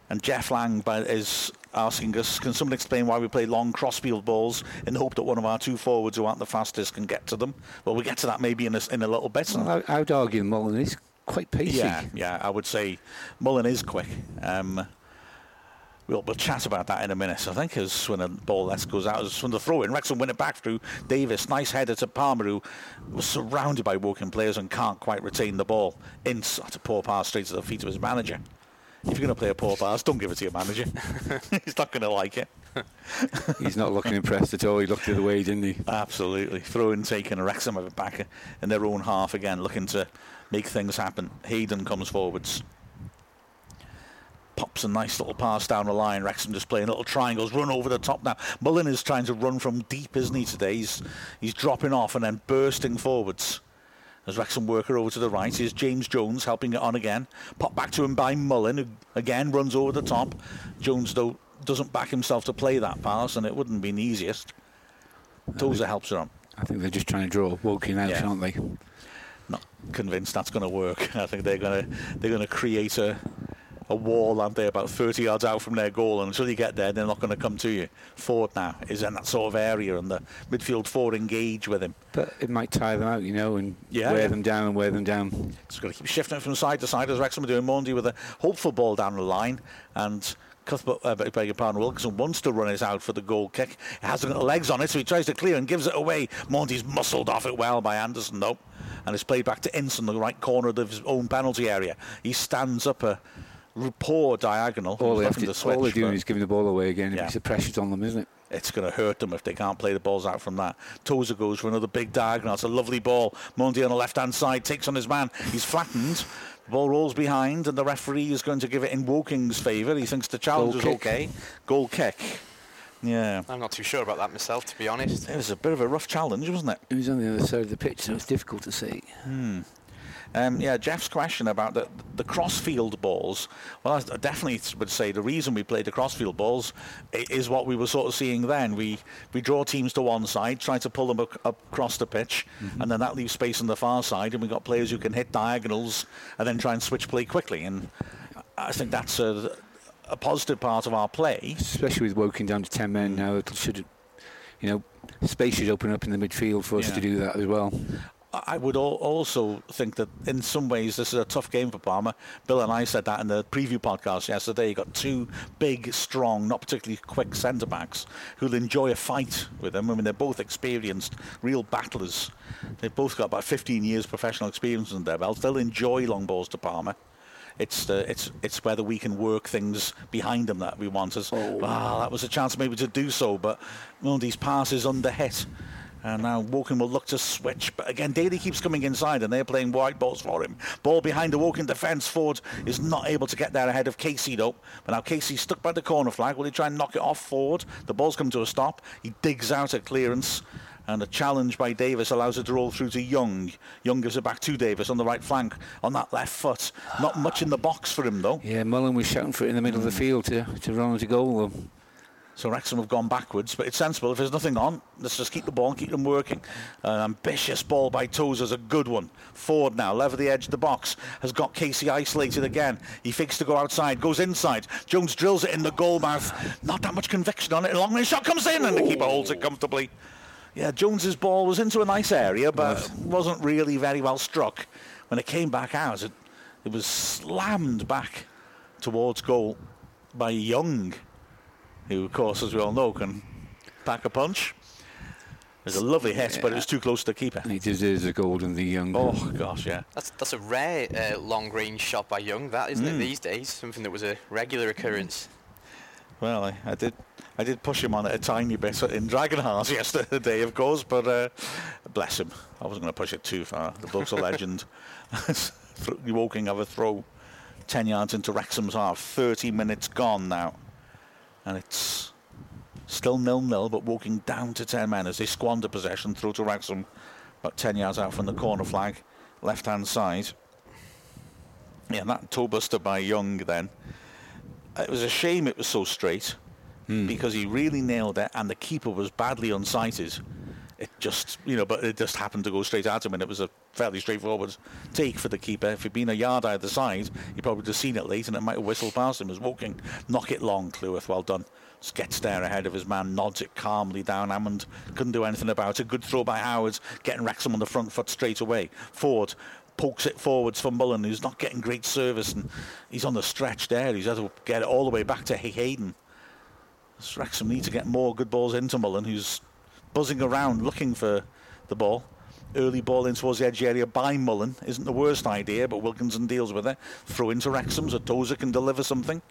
and Jeff Lang is asking us, can someone explain why we play long crossfield balls in the hope that one of our two forwards who aren't the fastest can get to them? Well, we'll get to that maybe in a, in a little bit. Well, I, would argue Mullin is quite pacey. Yeah, yeah, I would say Mullin is quick. Um, We'll, we'll chat about that in a minute. I think as when a ball less goes out, as from the throw in, Wrexham win it back through Davies. Nice header to Palmer, who was surrounded by Woking players and can't quite retain the ball. In such a poor pass straight to the feet of his manager. If you're going to play a poor pass, don't give it to your manager. *laughs* *laughs* He's not going to like it. *laughs* He's not looking impressed at all. He looked the other way, didn't he? Absolutely. Throw in taken. Wrexham have it back in their own half again, looking to make things happen. Hayden comes forwards pops a nice little pass down the line. Wrexham just playing little triangles, run over the top now. Mullin is trying to run from deep, isn't he, today? He's, he's dropping off and then bursting forwards. As Wrexham worker over to the right, is James Jones helping it on again. Pop back to him by Mullin, who again runs over the top. Jones, though, doesn't back himself to play that pass, and it wouldn't be the easiest. Tozer helps her on. I think they're just trying to draw Woking out, yeah. aren't they? Not convinced that's going to work. *laughs* I think they're going to they're going to create a a wall, aren't they, about 30 yards out from their goal. And until you get there, they're not going to come to you. Forde now is in that sort of area, and the midfield four engage with him. But it might tire them out, you know, and yeah, wear yeah. them down and wear them down. It's got to keep shifting it from side to side as Wrexham are doing. Mendy with a hopeful ball down the line, and Cuthbert, uh, beg your pardon, Wilkinson wants to run it out for the goal kick. He hasn't got legs on it, so he tries to clear and gives it away. Mendy's muscled off it well by Anderson, though. And it's played back to Ince in the right corner of his own penalty area. He stands up a poor diagonal. All, they have to, switch, all they're doing is giving the ball away again. Yeah. The pressure's on them, isn't it? It's going to hurt them if they can't play the balls out from that. Tozer goes for another big diagonal. It's a lovely ball. Mendy on the left hand side takes on his man. He's flattened. The ball rolls behind, and the referee is going to give it in Woking's favour. He thinks the challenge is okay. Goal kick. Yeah. I'm not too sure about that myself, to be honest. It was a bit of a rough challenge, wasn't it? It was on the other side of the pitch, so it's difficult to see. Hmm. Um, yeah, Jeff's question about the, the crossfield balls. Well, I definitely would say the reason we play the crossfield balls is what we were sort of seeing then. We we draw teams to one side, try to pull them ac- across the pitch, mm-hmm. and then that leaves space on the far side, and we've got players who can hit diagonals and then try and switch play quickly. And I think that's a, a positive part of our play. Especially with Woking down to 10 men now, it should, you know, space should open up in the midfield for us yeah. to do that as well. I would also think that in some ways this is a tough game for Palmer. Bill and I said that in the preview podcast yesterday. You got two big, strong, not particularly quick centre backs who'll enjoy a fight with them. I mean, they're both experienced, real battlers. They've both got about 15 years professional experience in their belts. They'll enjoy long balls to Palmer. It's the, it's it's whether we can work things behind them that we want. As oh. ah, that was a chance maybe to do so, but one well, these passes under hit. And now Woking will look to switch. But again, Daly keeps coming inside and they're playing white balls for him. Ball behind the Woking defence. Forde is not able to get there ahead of Casey though. But now Casey's stuck by the corner flag. Will he try and knock it off forward? The ball's come to a stop. He digs out a clearance. And a challenge by Davies allows it to roll through to Young. Young gives it back to Davies on the right flank on that left foot. Not much in the box for him though. Yeah, Mullin was shouting for it in the middle mm. of the field to, to run into goal though. So Wrexham have gone backwards, but it's sensible. If there's nothing on, let's just keep the ball and keep them working. An ambitious ball by Tozer's a good one. Forde now, level the edge of the box, has got Casey isolated again. He fakes to go outside, goes inside. Jones drills it in the goal mouth. Not that much conviction on it. A long range shot comes in, and the keeper holds it comfortably. Yeah, Jones's ball was into a nice area, but wasn't really very well struck. When it came back out, it It was slammed back towards goal by Young, who, of course, as we all know, can pack a punch. It was a lovely hit, but it was too close to the keeper. And he deserves a goal in the young. Oh gosh, yeah. That's that's a rare uh, long range shot by Young. That isn't it these days. Something that was a regular occurrence. Well, I, I did, I did push him on it a tiny bit in Dragonheart *laughs* yesterday, of course, but uh, bless him. I wasn't going to push it too far. The bloke's a *laughs* legend. *laughs* Woking have a throw 10 yards into Wrexham's half. 30 minutes gone now. And it's still nil-nil, but Woking down to 10 men as they squander possession through to Wrexham. About 10 yards out from the corner flag, left-hand side. Yeah, that toe buster by Young then. Uh, it was a shame it was so straight hmm. because he really nailed it and the keeper was badly unsighted. It just, you know, but it just happened to go straight at him and it was a fairly straightforward take for the keeper. If he'd been a yard either side, he probably would have seen it late and it might have whistled past him as Woking. Knock it long, Cleworth, well done. Just gets there ahead of his man, nods it calmly down. Amond couldn't do anything about it. Good throw by Howard, getting Wrexham on the front foot straight away. Forde pokes it forwards for Mullin, who's not getting great service, and he's on the stretch there. He's had to get it all the way back to Hayden. Wrexham need to get more good balls into Mullin, who's buzzing around looking for the ball. Early ball in towards the edge area by Mullin isn't the worst idea, but Wilkinson deals with it. Throw into Wrexham so Tozer can deliver something.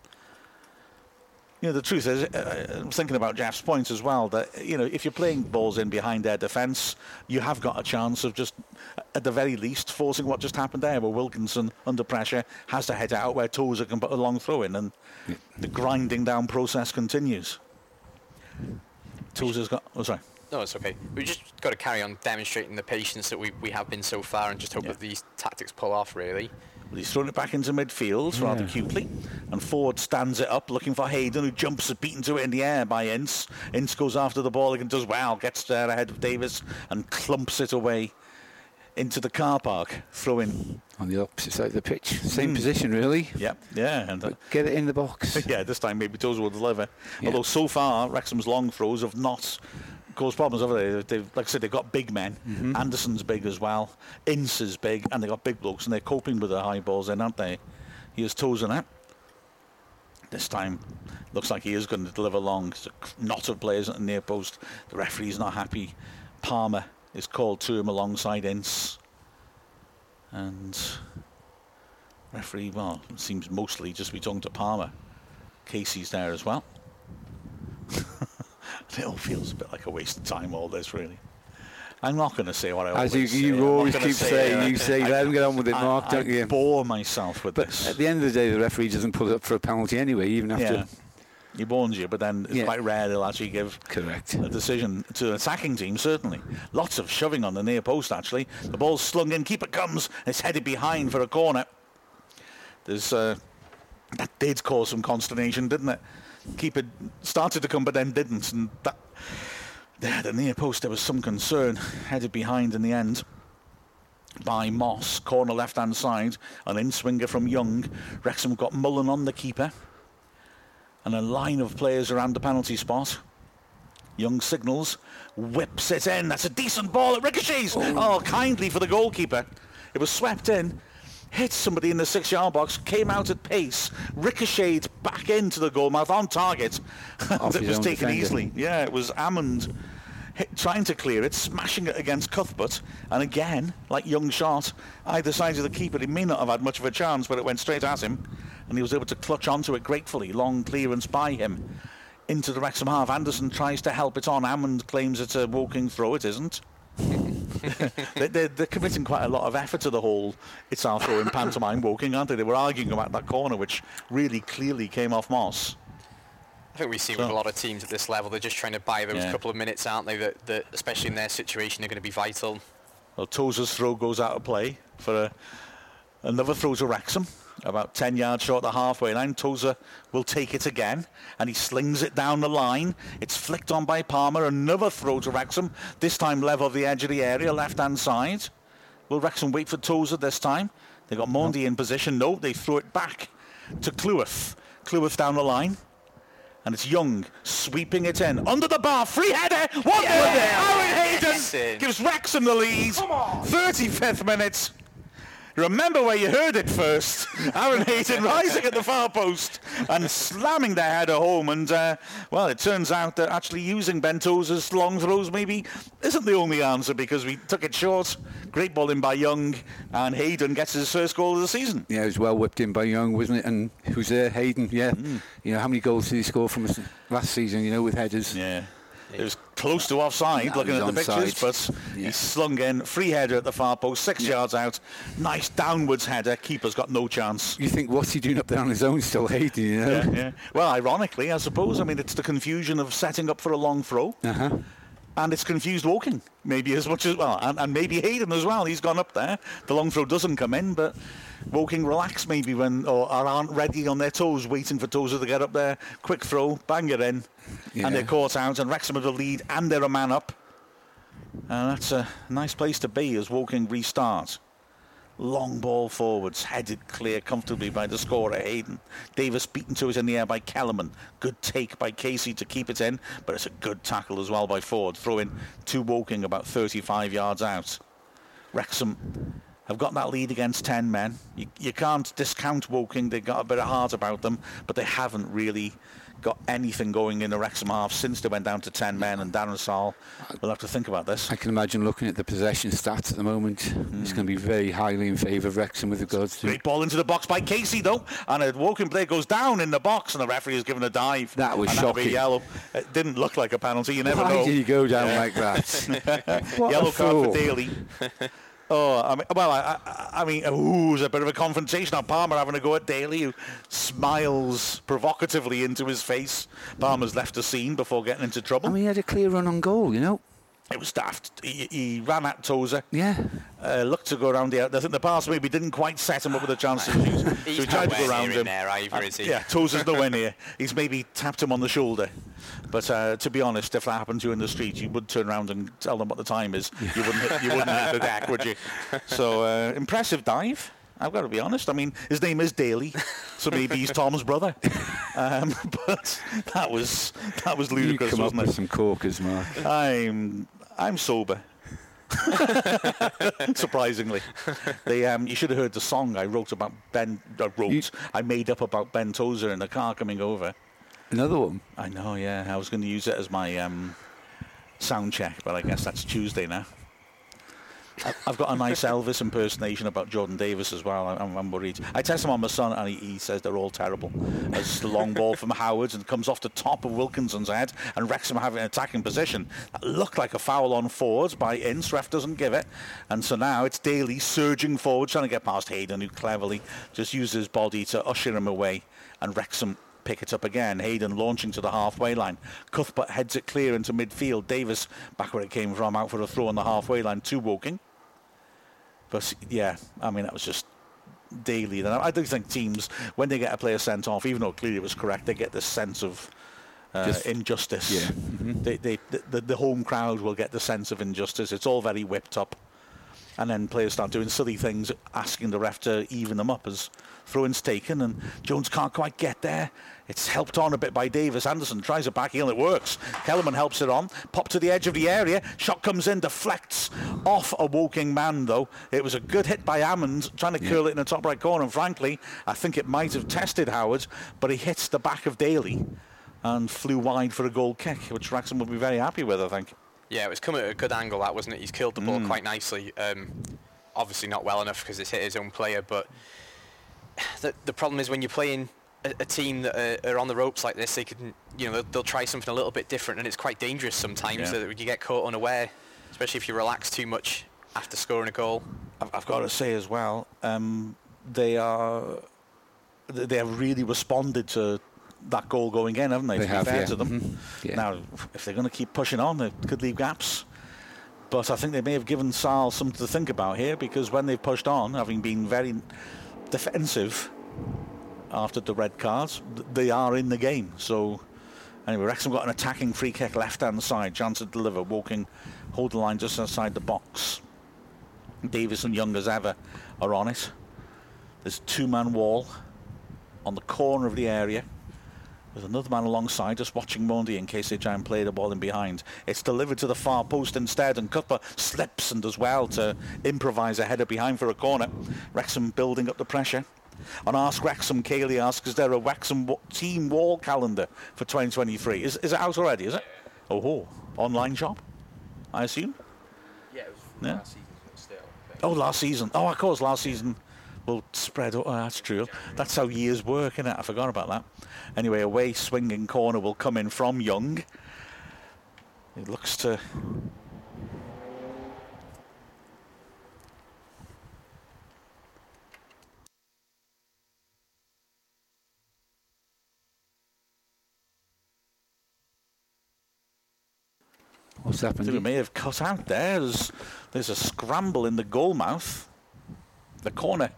You know, the truth is, uh, I'm thinking about Jeff's point as well, that, you know, if you're playing balls in behind their defence, you have got a chance of just, at the very least, forcing what just happened there, where Wilkinson, under pressure, has to head out where Tozer can put a long throw in, and the grinding down process continues. Tozer's got, oh, sorry. No, it's okay. We've just got to carry on demonstrating the patience that we, we have been so far and just hope Yeah. that these tactics pull off, really. But he's thrown it back into midfield rather cutely. And Forde stands it up looking for Hayden, who jumps beaten to it in the air by Ince. Ince goes after the ball and does well, gets there ahead of Davies and clumps it away into the car park, throwing. On the opposite side of the pitch. Same position, really. Yeah, yeah. And, uh, get it in the box. *laughs* yeah, this time maybe Tozer will deliver. Yeah. Although so far, Wrexham's long throws have not caused problems, have they? They've, like I said, they've got big men. Mm-hmm. Anderson's big as well. Ince is big, and they've got big blokes, and they're coping with the high balls then, aren't they? He has toes in now. This time, looks like he is going to deliver long. It's a knot of players at the near post. The referee's not happy. Palmer is called to him alongside Ince. And referee, well, it seems mostly just be talking to Palmer. Casey's there as well. *laughs* it all feels a bit like a waste of time, all this, really. I'm not going to say what I As you, always say. you I'm always keep say saying, it. you say, I- let him get on with it, I- Mark, I don't you? bore myself with But this. at the end of the day, the referee doesn't pull it up for a penalty anyway, even after. yeah. He warns you, but then it's Yeah. quite rare they'll actually give Correct. a decision to an attacking team, certainly. Lots of shoving on the near post, actually. The ball's slung in, keeper comes, it's headed behind for a corner. There's uh, That did cause some consternation, didn't it? Keeper started to come, but then didn't. And that, yeah, the near post, there was some concern. Headed behind in the end by Moss, corner left-hand side. An in-swinger from Young. Wrexham got Mullin on the keeper. And a line of players around the penalty spot. Young signals, whips it in. That's a decent ball. It ricochets. Oh. oh, kindly for the goalkeeper. It was swept in, hit somebody in the six-yard box, came out at pace, ricocheted back into the goalmouth on target. *laughs* It was taken defender. easily. Yeah, it was Amond hit, trying to clear it, smashing it against Cuthbert, and again, like Young shot, either side of the keeper, he may not have had much of a chance, but it went straight at him, and he was able to clutch onto it gratefully. Long clearance by him into the Wrexham half. Anderson tries to help it on. Amond claims it's a Woking throw. It isn't. *laughs* they, they're, they're committing quite a lot of effort to the whole it's our throw in pantomime Woking, aren't they? They were arguing about that corner, which really clearly came off Moss. I think we see with a lot of teams at this level, they're just trying to buy those Yeah. couple of minutes, aren't they? That, that especially in their situation, are going to be vital. Well, Tozer's throw goes out of play for a, another throw to Wrexham, about 10 yards short of the halfway line. Tozer will take it again, and he slings it down the line. It's flicked on by Palmer. Another throw to Wrexham, this time level of the edge of the area, left-hand side. Will Wrexham wait for Tozer this time? They got Mendy in position. No, they throw it back to Cleworth. Cleworth down the line. And it's Young sweeping it in. Under the bar, free header. What Yeah. Aaron Hayden gives Wrexham the lead. 35th minute. Remember where you heard it first. *laughs* Aaron Hayden rising at the far post and slamming their header home. And, uh, well, it turns out that actually using Ben Tozer's long throws maybe isn't the only answer because we took it short. Great ball in by Young, and Hayden gets his first goal of the season. Yeah, it was well whipped in by Young, wasn't it? And who's there? Hayden, yeah. Mm. You know, how many goals did he score from us last season, you know, with headers? Yeah. It was close to offside, looking at the pictures, but yeah. he slung in free header at the far post, six yeah. yards out. Nice downwards header. Keeper's got no chance. You think what's he doing up there on his own, still hating? You know? yeah, yeah. Well, ironically, I suppose. I mean, it's the confusion of setting up for a long throw. Uh-huh and it's confused Woking maybe as much as well, and, and, maybe Hayden as well. He's gone up there. The long throw doesn't come in, but Woking relax maybe when or aren't ready on their toes, waiting for Tozer to get up there. Quick throw, bang it in, yeah. and they're caught out. And Wrexham have the lead, and they're a man up. And that's a nice place to be as Woking restart. Long ball forwards, headed clear comfortably by the scorer Hayden. Davies beaten to it in the air by Kellerman. Good take by Casey to keep it in, but it's a good tackle as well by Forde. Throw in to Woking about 35 yards out. Wrexham have got that lead against 10 men. You, you can't discount Woking. They've got a bit of heart about them, but they haven't really got anything going in the Wrexham half since they went down to 10 men and Darren Sarll will have to think about this. I can imagine looking at the possession stats at the moment. Mm. it's going to be very highly in favour of Wrexham with regards to great ball into the box by Casey though and a Woking player goes down in the box and the referee has given a dive. That was shocking. yellow. It didn't look like a penalty you never Why know. did he go down yeah. like that? *laughs* Yellow card for Daly *laughs* Oh, I mean, well, I, I, I mean, ooh, there's a bit of a confrontation on Palmer having a go at Daly, who smiles provocatively into his face. Palmer's left the scene before getting into trouble. I mean, he had a clear run on goal, you know. It was daft. He, he ran at Tozer. Yeah. Uh, looked to go around the. I think the pass maybe didn't quite set him up with a chance to shoot. so he tried to go around him. There either, is he? Yeah, Tozer's nowhere near. He's maybe tapped him on the shoulder. But uh, to be honest, if that happened to you in the street, you would turn around and tell them what the time is. You wouldn't hit, you wouldn't hit the deck, would you? *laughs* So uh, impressive dive. I've got to be honest. I mean, his name is Daly, so maybe he's Tom's brother. *laughs* Um, *laughs* but that was that was ludicrous, you come wasn't up it? With some corkers, Mark. I'm I'm sober. *laughs* Surprisingly, they, um, you should have heard the song I wrote about Ben. Uh, wrote you, I made up about Ben Tozer in the car coming over. Another one. I know. Yeah, I was going to use it as my um, sound check, but I guess that's Tuesday now. I've got a nice Elvis impersonation about Jordan Davies as well. I'm, I'm worried. I test him on my son, and he, he, says they're all terrible. As the long ball from Howard and comes off the top of Wilkinson's head, and Wrexham having an attacking position. That looked like a foul on forwards by Ince. Ref doesn't give it, and so now it's Daly surging forward, trying to get past Hayden, who cleverly just uses his body to usher him away, and Wrexham pick it up again. Hayden launching to the halfway line. Cuthbert heads it clear into midfield. Davies back where it came from, out for a throw on the halfway line Two Woking. But yeah, I mean that was just Daly. Then I do think teams when they get a player sent off, even though clearly it was correct, they get this sense of uh, injustice. Yeah. Mm-hmm. They, they, the, the home crowd will get the sense of injustice. It's all very whipped up, and then players start doing silly things, asking the ref to even them up as throw-ins taken, and Jones can't quite get there. It's helped on a bit by Davies. Anderson tries a back heel, it works. Kellerman helps it on. Pop to the edge of the area. Shot comes in, deflects off a Woking man, though. It was a good hit by Amond, trying to yeah. curl it in the top right corner. And frankly, I think it might have tested Howard, but he hits the back of Daly and flew wide for a goal kick, which Wrexham would be very happy with, I think. Yeah, it was coming at a good angle, that wasn't it? He's killed the ball mm. quite nicely. Um, obviously not well enough because it's hit his own player, but *sighs* the, the problem is when you're playing a, a team that are, are, on the ropes like this, they can, you know, they'll, they'll, try something a little bit different, and it's quite dangerous sometimes yeah. that you get caught unaware, especially if you relax too much after scoring a goal. I've, I've got to say as well, um, they are they have really responded to that goal going in, haven't they? They to have, fair yeah. to them. Mm-hmm. Yeah. Now, if they're going to keep pushing on, they could leave gaps. But I think they may have given Sarll something to think about here because when they've pushed on, having been very defensive after the red cards, they are in the game. So anyway, Wrexham got an attacking free kick left hand side, chance to deliver, Woking, hold the line just outside the box. Davies and Young as ever are on it. There's a two-man wall on the corner of the area There's another man alongside just watching Mendy in case they try and play the ball in behind. It's delivered to the far post instead, and Cuthbert slips and does well to improvise a header behind for a corner. Wrexham building up the pressure. On Ask Wrexham, Kaylee asks, is there a Wrexham team wall calendar for 2023? Is, is it out already, is it? Oh, ho. online shop, I assume? Yeah, it was Yeah. last season still. Oh, last season. Oh, of course, last season will spread. Oh, that's true. That's how years work, innit? I forgot about that. Anyway, away swinging corner will come in from Young. It looks to. What's think we may have cut out there. There's, there's a scramble in the goal mouth. The corner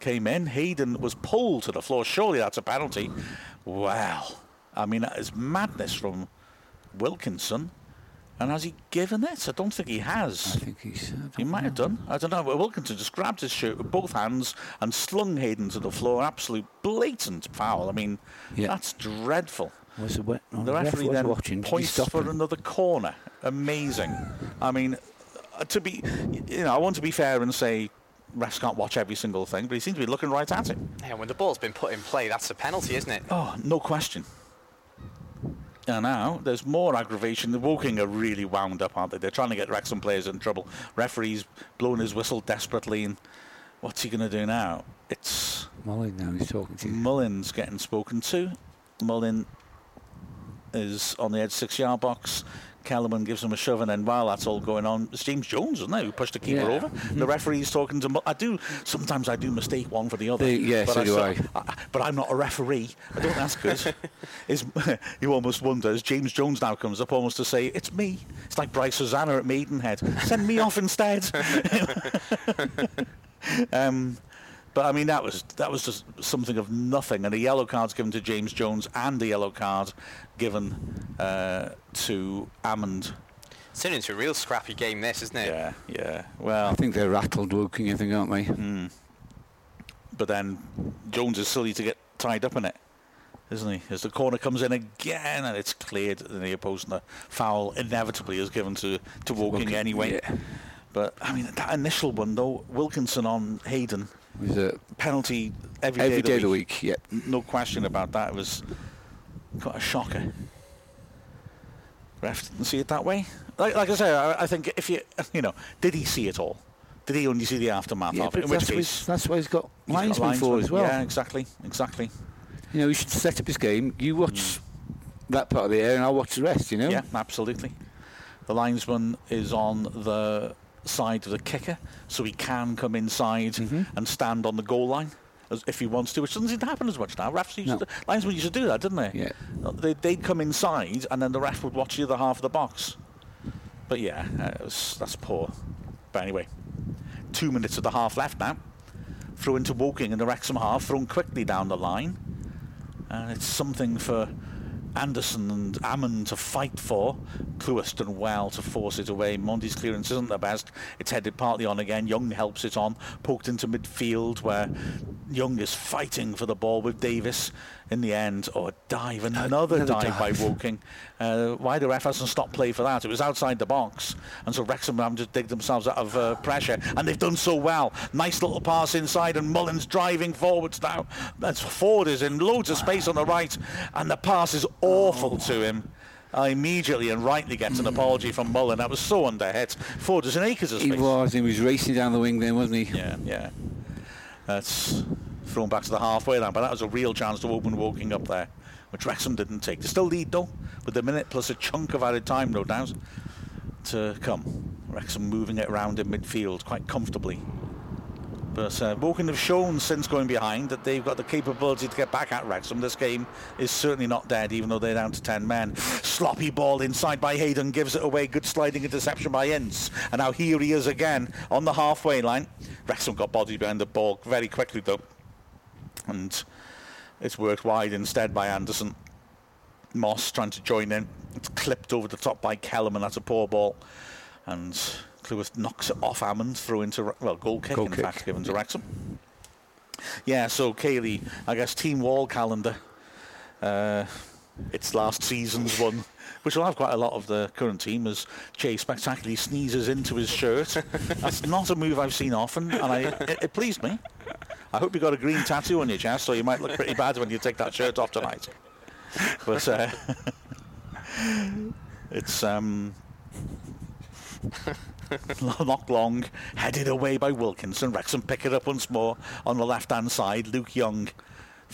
came in. Hayden was pulled to the floor. Surely that's a penalty. Wow. I mean, that is madness from Wilkinson. And has he given it? I don't think he has. I think he's. I He might have done. I don't know. But Wilkinson just grabbed his shirt with both hands and slung Hayden to the floor. Absolute blatant foul. I mean, Yeah. that's dreadful. Was the, wet, oh, The referee was then watching. Did he points for him? another corner. Amazing. I mean, uh, to be, you know, I want to be fair and say refs can't watch every single thing, but he seems to be looking right at it. Yeah, when the ball's been put in play, that's a penalty, isn't it? Oh, no question. And now there's more aggravation. The Woking are really wound up, aren't they? They're trying to get Wrexham players in trouble. Referee's blowing his whistle desperately, and what's he going to do now? It's Molly now he's talking to you. Mullin's getting spoken to. Mullin is on the edge six-yard box. Kellerman gives him a shove, and then while that's all going on, it's James Jones, isn't it, who pushed the keeper Yeah. over? The referee's talking to. I do sometimes I do mistake one for the other. The- yeah, but so do still- But I'm not a referee. I don't ask good. *laughs* is *laughs* you almost wonder as James Jones now comes up almost to say it's me. It's like Bryce Susanna at Maidenhead. Send me off instead. *laughs* um, but I mean, that was that was just something of nothing. And a yellow card's given to James Jones, and a yellow card given uh, to Amond. It's turned into a real scrappy game, this, isn't it? Yeah, yeah. Well, I think they're rattled Woking, I think, aren't they? Hmm. but then Jones is silly to get tied up in it, isn't he? As the corner comes in again, and it's cleared in the opposing the foul inevitably is given to to Woking Woking, anyway. yeah. But I mean, that initial one though, Wilkinson on Hayden Was a penalty every, every day day of the week. Yeah. No question about that. It was quite a shocker. Ref didn't see it that way. Like, like I say, I, I think if you, you know, did he see it all? Did he only see the aftermath Yeah, of it? In which case, that's why he's got he's got as well. Yeah, exactly, exactly. You know, he should set up his game. You watch hmm. that part of the air, and I'll watch the rest. You know. Yeah, absolutely. The linesman is on the side of the kicker, so he can come inside Mm-hmm. and stand on the goal line as if he wants to, which doesn't seem to happen as much now. Refs used No. to, linesmen used to do that, didn't they? Yeah. They, they'd come inside, and then the ref would watch the other half of the box. But yeah, uh, was, that's poor. But anyway, two minutes of the half left now. Throw into Woking in the Wrexham half, thrown quickly down the line. And it's something for Anderson and Amond to fight for. Clewis done well to force it away. Mendy's clearance isn't the best. It's headed partly on again. Young helps it on. Poked into midfield where Young is fighting for the ball with Davies. In the end, or a dive, another, another dive, by dive. *laughs* Woking. Uh, why the ref hasn't stopped play for that? It was outside the box, and so Wrexham have just dig themselves out of uh, pressure, and they've done so well. Nice little pass inside, and Mullin's driving forwards now. That's Forde is in loads of space on the right, and the pass is awful to him. I immediately and rightly gets an apology from Mullin. That was so underhit. Forde is in acres of space. He was. He was racing down the wing then, wasn't he? Yeah, yeah. That's thrown back to the halfway line, but that was a real chance to open Woking up there, which Wrexham didn't take. They still lead though, with a minute plus a chunk of added time, no doubt, to come. Wrexham moving it around in midfield quite comfortably. But uh, Woking have shown since going behind that they've got the capability to get back at Wrexham. This game is certainly not dead, even though they're down to 10 men. Sloppy ball inside by Hayden, gives it away. Good sliding interception by Ince. And now here he is again on the halfway line. Wrexham got bodies behind the ball very quickly, though. And it's worked wide instead by Anderson. Moss trying to join in. It's clipped over the top by Kellerman. That's a poor ball. And Lewis knocks it off Amond, throw into, well, goal kick, Goal in kick. fact, given to Wrexham. Yeah, so Kaylee, I guess team wall calendar. Uh, It's last season's one, which will have quite a lot of the current team as Jay spectacularly sneezes into his shirt. *laughs* That's not a move I've seen often, and I, it, it pleased me. I hope you got a green tattoo on your chest, so you might look pretty bad when you take that shirt off tonight. But uh, *laughs* it's um, *laughs* not long, headed away by Wilkinson. Wrexham pick it up once more on the left-hand side. Luke Young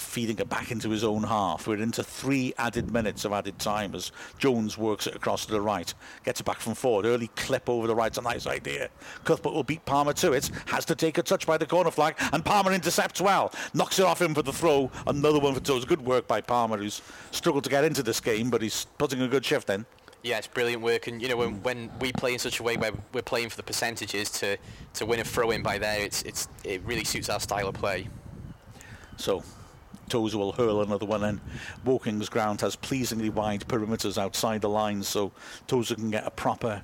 feeding it back into his own half. We're into three added minutes of added time as Jones works it across to the right. Gets it back from forward. Early clip over the right's a nice idea. Cuthbert will beat Palmer to it. Has to take a touch by the corner flag. And Palmer intercepts well. Knocks it off him for the throw. Another one for Toes. Good work by Palmer who's struggled to get into this game but he's putting a good shift in. Yeah, it's brilliant work, and you know when, when we play in such a way where we're playing for the percentages to, to win a throw in by there, it's it's it really suits our style of play. So Tozer will hurl another one in. Woking's ground has pleasingly wide perimeters outside the lines, so Tozer can get a proper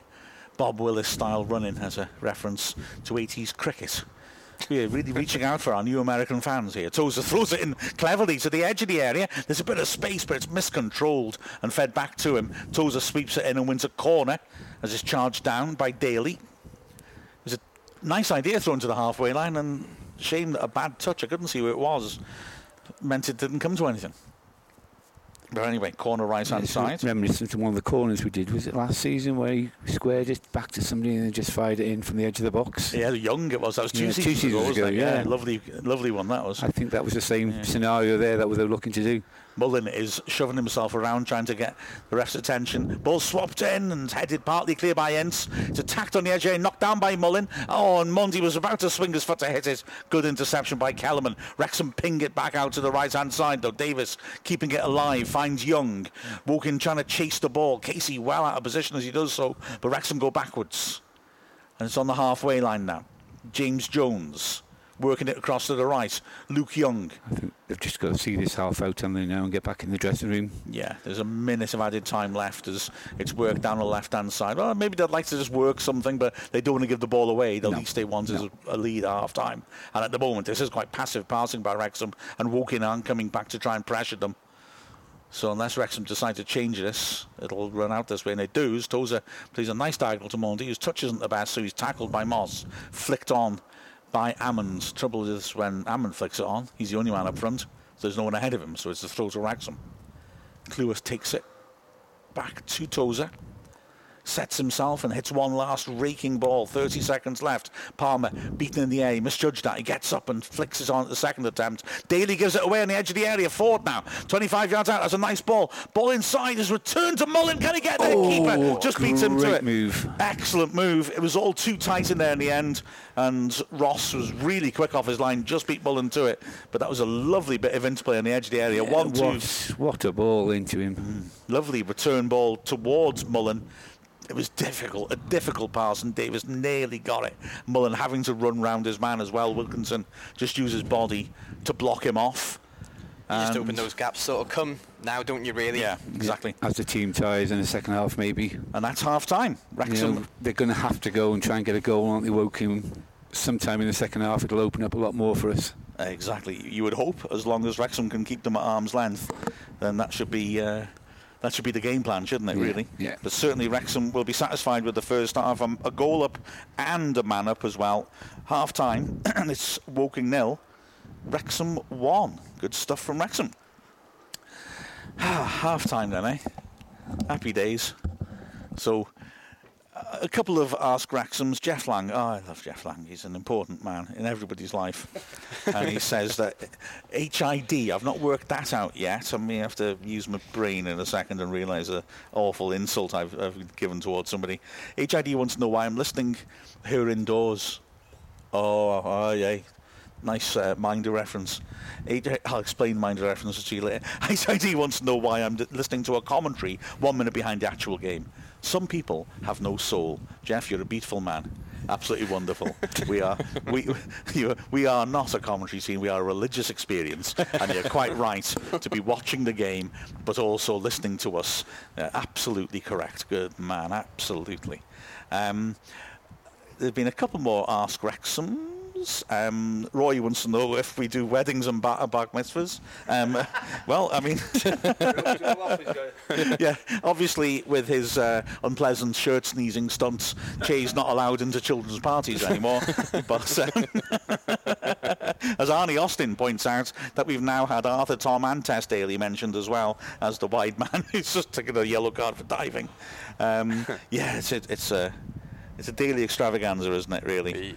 Bob Willis style running as a reference to 80s cricket. We're really reaching out for our new American fans here. Tozer throws it in cleverly to the edge of the area. There's a bit of space, but it's miscontrolled and fed back to him. Tozer sweeps it in and wins a corner as it's charged down by Daly. It was a nice idea thrown to the halfway line, and shame that a bad touch. I couldn't see who it was. Meant it didn't come to anything. But anyway, corner right hand side. Reminiscent of one of the corners we did. Was it last season where he squared it back to somebody and then just fired it in from the edge of the box? Yeah, young it was. That was two Yeah, seasons, two seasons ago, wasn't ago, it? yeah. lovely, lovely one that was. I think that was the same Yeah. scenario there that we were looking to do. Mullin is shoving himself around trying to get the ref's attention. Ball swapped in and headed partly clear by Ince. It's attacked on the edge here, knocked down by Mullin. Oh, and Mendy was about to swing his foot to hit it. Good interception by Kellerman. Wrexham ping it back out to the right-hand side, though. Davies keeping it alive, finds Young. Woking trying to chase the ball. Casey well out of position as he does so, but Wrexham go backwards. And it's on the halfway line now. James Jones working it across to the right. Luke Young I think they've just got to see this half out and they now and get back in the dressing room. Yeah, there's a minute of added time left as it's worked down the left-hand side. Well, maybe they'd like to just work something, but they don't want to give the ball away. The No. least they want is a lead at half-time. And at the moment, this is quite passive passing by Wrexham, and Woking aren't coming back to try and pressure them. So unless Wrexham decide to change this, it'll run out this way. And they do. as Tozer plays a nice diagonal to Mendy, whose touch isn't the best, so he's tackled by Moss, flicked on by Amond. Trouble is when Amond flicks it on, he's the only man up front. So there's no one ahead of him, so it's a throw to Wrexham. Cleworth takes it back to Tozer. Sets himself and hits one last raking ball. 30 seconds left. Palmer beaten in the air. He misjudged that. He gets up and flicks it on at the second attempt. Daly gives it away on the edge of the area. Forde now. 25 yards out. That's a nice ball. Ball inside is returned to Mullin. Can he get there? Oh, Keeper just beats him to it. move. Excellent move. It was all too tight in there in the end. And Ross was really quick off his line. Just beat Mullin to it. But that was a lovely bit of interplay on the edge of the area. One, two. What, what a ball into him. Hmm. Lovely return ball towards Mullin. It was difficult, a difficult pass, and Davies nearly got it. Mullin having to run round his man as well. Wilkinson just used his body to block him off. You just open those gaps, sort of come now, don't you? Really? Yeah, exactly. As the team ties in the second half, maybe. And that's half time. You know, they're going to have to go and try and get a goal, aren't they, Woking? Sometime in the second half, it'll open up a lot more for us. Exactly. You would hope, as long as Wrexham can keep them at arm's length, then that should be uh, that should be the game plan, shouldn't it? Yeah, Really. yeah. But certainly Wrexham will be satisfied with the first half. Um, a goal up and a man up as well. Half time, *clears throat* and it's Woking nil. Wrexham one. Good stuff from Wrexham. *sighs* half time then, eh? Happy days. So a couple of Ask Wrexhams. Jeff Lang, oh, I love Jeff Lang. He's an important man in everybody's life. *laughs* and he says that HID, I've not worked that out yet. I may have to use my brain in a second and realise an awful insult I've, I've given towards somebody. HID wants to know why I'm listening here indoors. Oh, oh yeah. Nice uh, Minder reference. I'll explain Minder references to you later. *laughs* HID wants to know why I'm d- listening to a commentary one minute behind the actual game. Some people have no soul. Jeff, you're a beautiful man. Absolutely wonderful. *laughs* we are we *laughs* you, we are not a commentary scene. We are a religious experience, and you're quite right to be watching the game, but also listening to us. Uh, absolutely correct. Good man. Absolutely. Um, there's been a couple more Ask Wrexham. Um, Roy wants to know if we do weddings and bar, bar mitzvahs. Um, *laughs* well, I mean, *laughs* yeah, obviously with his uh, unpleasant shirt sneezing stunts, Jay's not allowed into children's parties anymore. *laughs* but um, as Arnie Austin points out, that we've now had Arthur Tom and Tess Daly mentioned as well as the wide man who's just taken a yellow card for diving. Um, yeah, it's it's, it's a it's a daily extravaganza, isn't it? Really.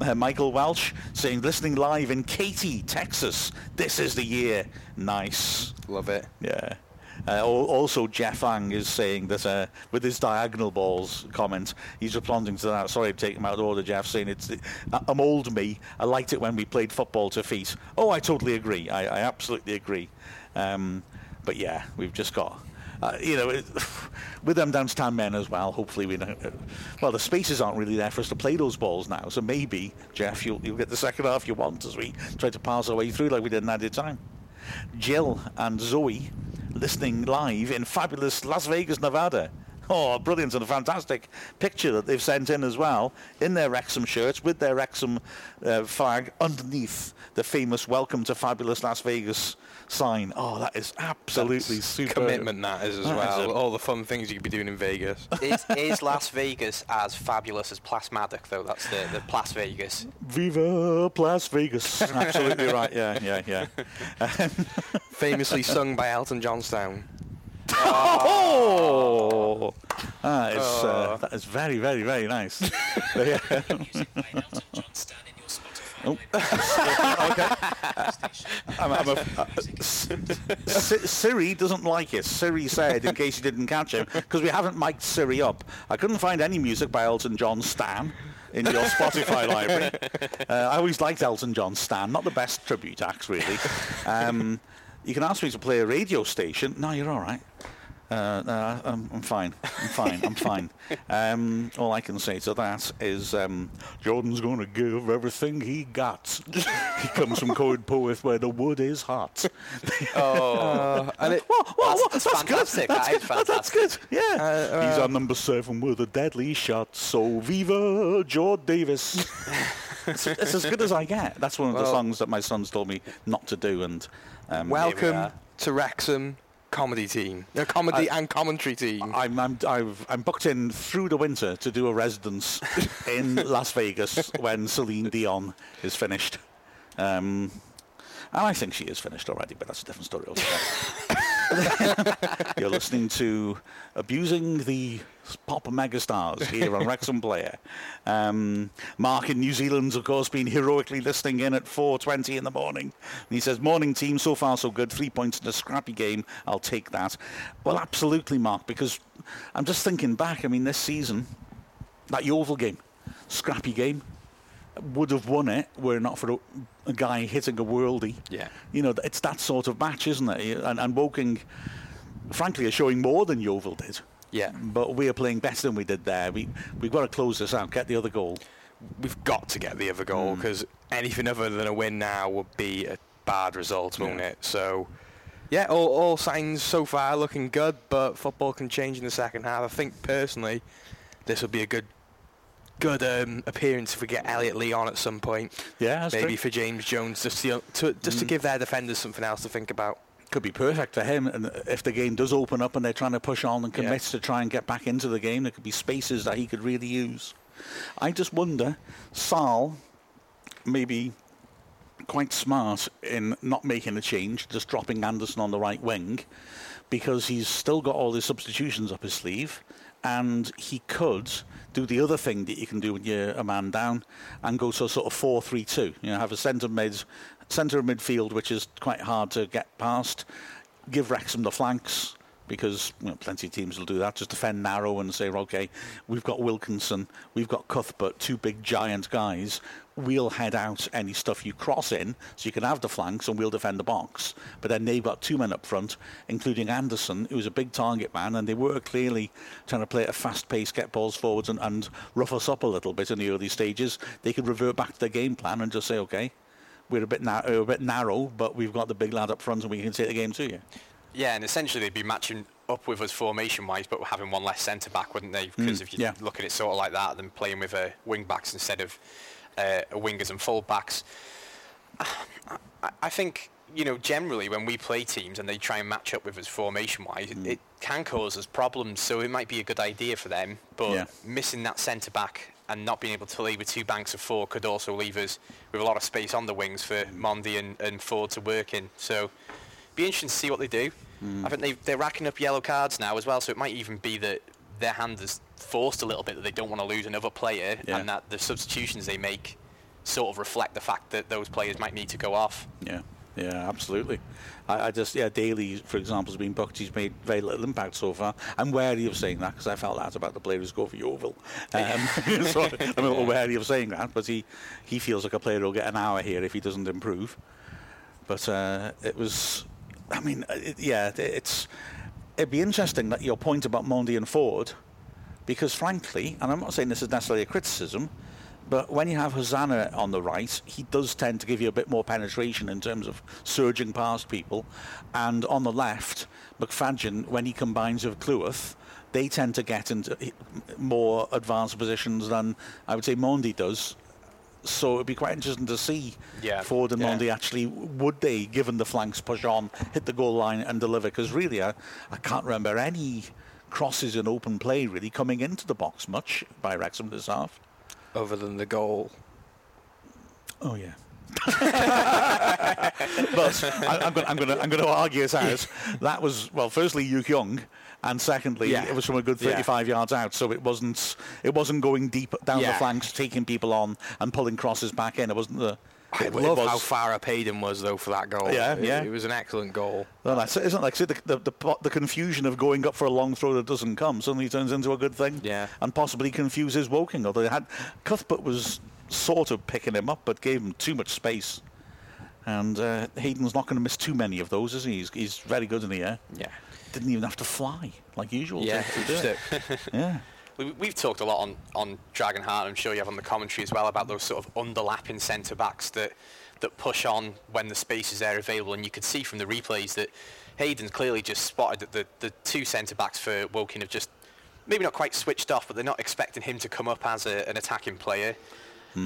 Uh, *laughs* Michael Welsh saying, listening live in Katy, Texas. This is the year. Nice. Love it. Yeah. Uh, also, Jeff Lang is saying that uh, with his diagonal balls comment, he's responding to that. Sorry, I'm taking him out of order, Jeff, saying it's I'm old me. I liked it when we played football to feet. Oh, I totally agree. I, I absolutely agree. Um, but yeah, we've just got uh, you know, with them down to 10 men as well, hopefully we know. Uh, well, the spaces aren't really there for us to play those balls now, so maybe, Jeff, you'll, you'll get the second half you want as we try to pass our way through like we did in added time. Jill and Zoe listening live in fabulous Las Vegas, Nevada. Oh, brilliant and a fantastic picture that they've sent in as well in their Wrexham shirts with their Wrexham uh, flag underneath the famous Welcome to Fabulous Las Vegas sign. Oh, that is absolutely That's super. Commitment that is as That is well. a- All the fun things you could be doing in Vegas. *laughs* is, is Las Vegas as fabulous as Plas Madoc though? That's the the Las Vegas. Viva Las Vegas. absolutely *laughs* right. Yeah, yeah, yeah. *laughs* Famously sung by Elton Johnstown. Oh, that is, uh, that is very, very, very nice. Oh. *laughs* okay. I'm, I'm a, uh, Siri doesn't like it. Siri said, in case you didn't catch him, because we haven't mic'd Siri up. I couldn't find any music by Elton John Stan in your Spotify library. Uh, I always liked Elton John Stan, not the best tribute acts really. Um, you can ask me to play a radio station. No, you're all right. Uh, no, I'm, I'm fine. I'm fine. I'm fine. *laughs* Um, all I can say to that is um, Jordan's going to give everything he got. he comes from Coedpoeth where the wood is hot. Oh, *laughs* and it, Whoa, whoa, whoa, That's- that's that's, good. fantastic. That's That good. That- That's good. Yeah. Uh, He's uh, on number seven with a deadly shot. So viva George Davis. *laughs* it's, it's as good as I get. That's one of the songs that my sons told me not to do. And um, welcome to Wrexham comedy team. A comedy and commentary team. I'm I'm I've, I'm booked in through the winter to do a residence *laughs* in Las Vegas when Celine Dion is finished. Um, and I think she is finished already, but that's a different story altogether. *laughs* *laughs* You're listening to Abusing the Pop Megastars *laughs* here on Wrexham Player. Um, Mark in New Zealand's, of course, been heroically listening in at 4.20 in the morning. And he says, morning team, so far so good. Three points in a scrappy game. I'll take that. Well, absolutely, Mark, because I'm just thinking back. I mean, this season, that Yeovil game, scrappy game, would have won it were it not for a, a guy hitting a worldie. Yeah. You know, it's that sort of match, isn't it? And, and Woking, frankly, are showing more than Yeovil did. Yeah. But we are playing better than we did there. We, we've got to close this out, get the other goal. We've got to get the other goal because anything other than a win now would be a bad result, won't it? So, yeah, all, all signs so far looking good, but football can change in the second half. I think personally, this would be a good, good um, appearance if we get Elliot Lee on at some point. Yeah, Maybe true. for James Jones, just to, to just to give their defenders something else to think about. Could be perfect for him. And if the game does open up and they're trying to push on and Yeah. commit to try and get back into the game, there could be spaces that he could really use. I just wonder, Sarll, maybe quite smart in not making a change, just dropping Anderson on the right wing, because he's still got all his substitutions up his sleeve, and he could do the other thing that you can do when you're a man down, and go to a sort of four-three-two. You know, have a centre mid, centre of midfield, which is quite hard to get past. Give Wrexham the flanks because you know, plenty of teams will do that. Just defend narrow and say, okay, we've got Wilkinson, we've got Cuthbert, two big giant guys. We'll head out any stuff you cross in, so you can have the flanks, and we'll defend the box. But then they've got two men up front, including Anderson, who's a big target man, and they were clearly trying to play at a fast pace, get balls forwards, and, and rough us up a little bit in the early stages. They could revert back to their game plan and just say, okay, we're a bit, we're a bit narrow, but we've got the big lad up front, and we can take the game to you. Yeah, and essentially they'd be matching up with us formation-wise, but having one less centre back, wouldn't they? Because if you yeah. look at it sort of like that, then playing with uh, wing backs instead of uh, wingers and full backs. *sighs* I, I think you know generally when we play teams and they try and match up with us formation-wise, it, it can cause us problems. So it might be a good idea for them, but Yeah. missing that centre back and not being able to leave with two banks of four could also leave us with a lot of space on the wings for Mendy and, and Forde to work in. So be interesting to see what they do. Hmm. I think they, they're racking up yellow cards now as well, so it might even be that their hand is forced a little bit that they don't want to lose another player Yeah. and that the substitutions they make sort of reflect the fact that those players might need to go off. Yeah, yeah, absolutely. I, I just, yeah, Daly, for example, has been booked. He's made very little impact so far. I'm wary of saying that because I felt that about the player who's go for Yeovil. Um, *laughs* *laughs* so I'm a little wary of saying that, but he, he feels like a player who'll get an hour here if he doesn't improve. But uh, it was, I mean, it, yeah, it- it's, it'd be interesting that your point about Mendy and Forde, because frankly, and I'm not saying this is necessarily a criticism, but when you have Hosannah on the right, he does tend to give you a bit more penetration in terms of surging past people. And on the left, McFadzean, when he combines with Cleworth, they tend to get into more advanced positions than I would say Mendy does. So it'd be quite interesting to see Yeah. Forde and Yeah. Mendy actually would they, given the flanks push on, hit the goal line and deliver? Because really, I, I can't remember any crosses in open play really coming into the box much by Wrexham this half. Other than the goal. Oh yeah. *laughs* but I, I'm going I'm I'm going to argue it as that was well. Firstly, Yu Young, and secondly, Yeah. it was from a good Yeah. 35 yards out, so it wasn't it wasn't going deep down the flanks, taking people on and pulling crosses back in. It wasn't the. I it, love was, how far up Hayden was though for that goal. Yeah, It- yeah. It was an excellent goal. Well, that's it, isn't it? Like see, the, the, the, the confusion of going up for a long throw that doesn't come suddenly turns into a good thing. Yeah. And possibly confuses Woking. Although they had Cuthbert was sort of picking him up, but gave him too much space. And uh, Hayden's not going to miss too many of those, is he? He's, he's very good in the air. Yeah. Didn't even have to fly like usual. Yeah. to do it. Yeah. *laughs* We, we've talked a lot on, on Dragonheart, I'm sure you have on the commentary as well, about those sort of underlapping centre backs that, that push on when the space is there available. And you could see from the replays that Hayden's clearly just spotted that the, the two centre backs for Woking have just maybe not quite switched off, but they're not expecting him to come up as a, an attacking player.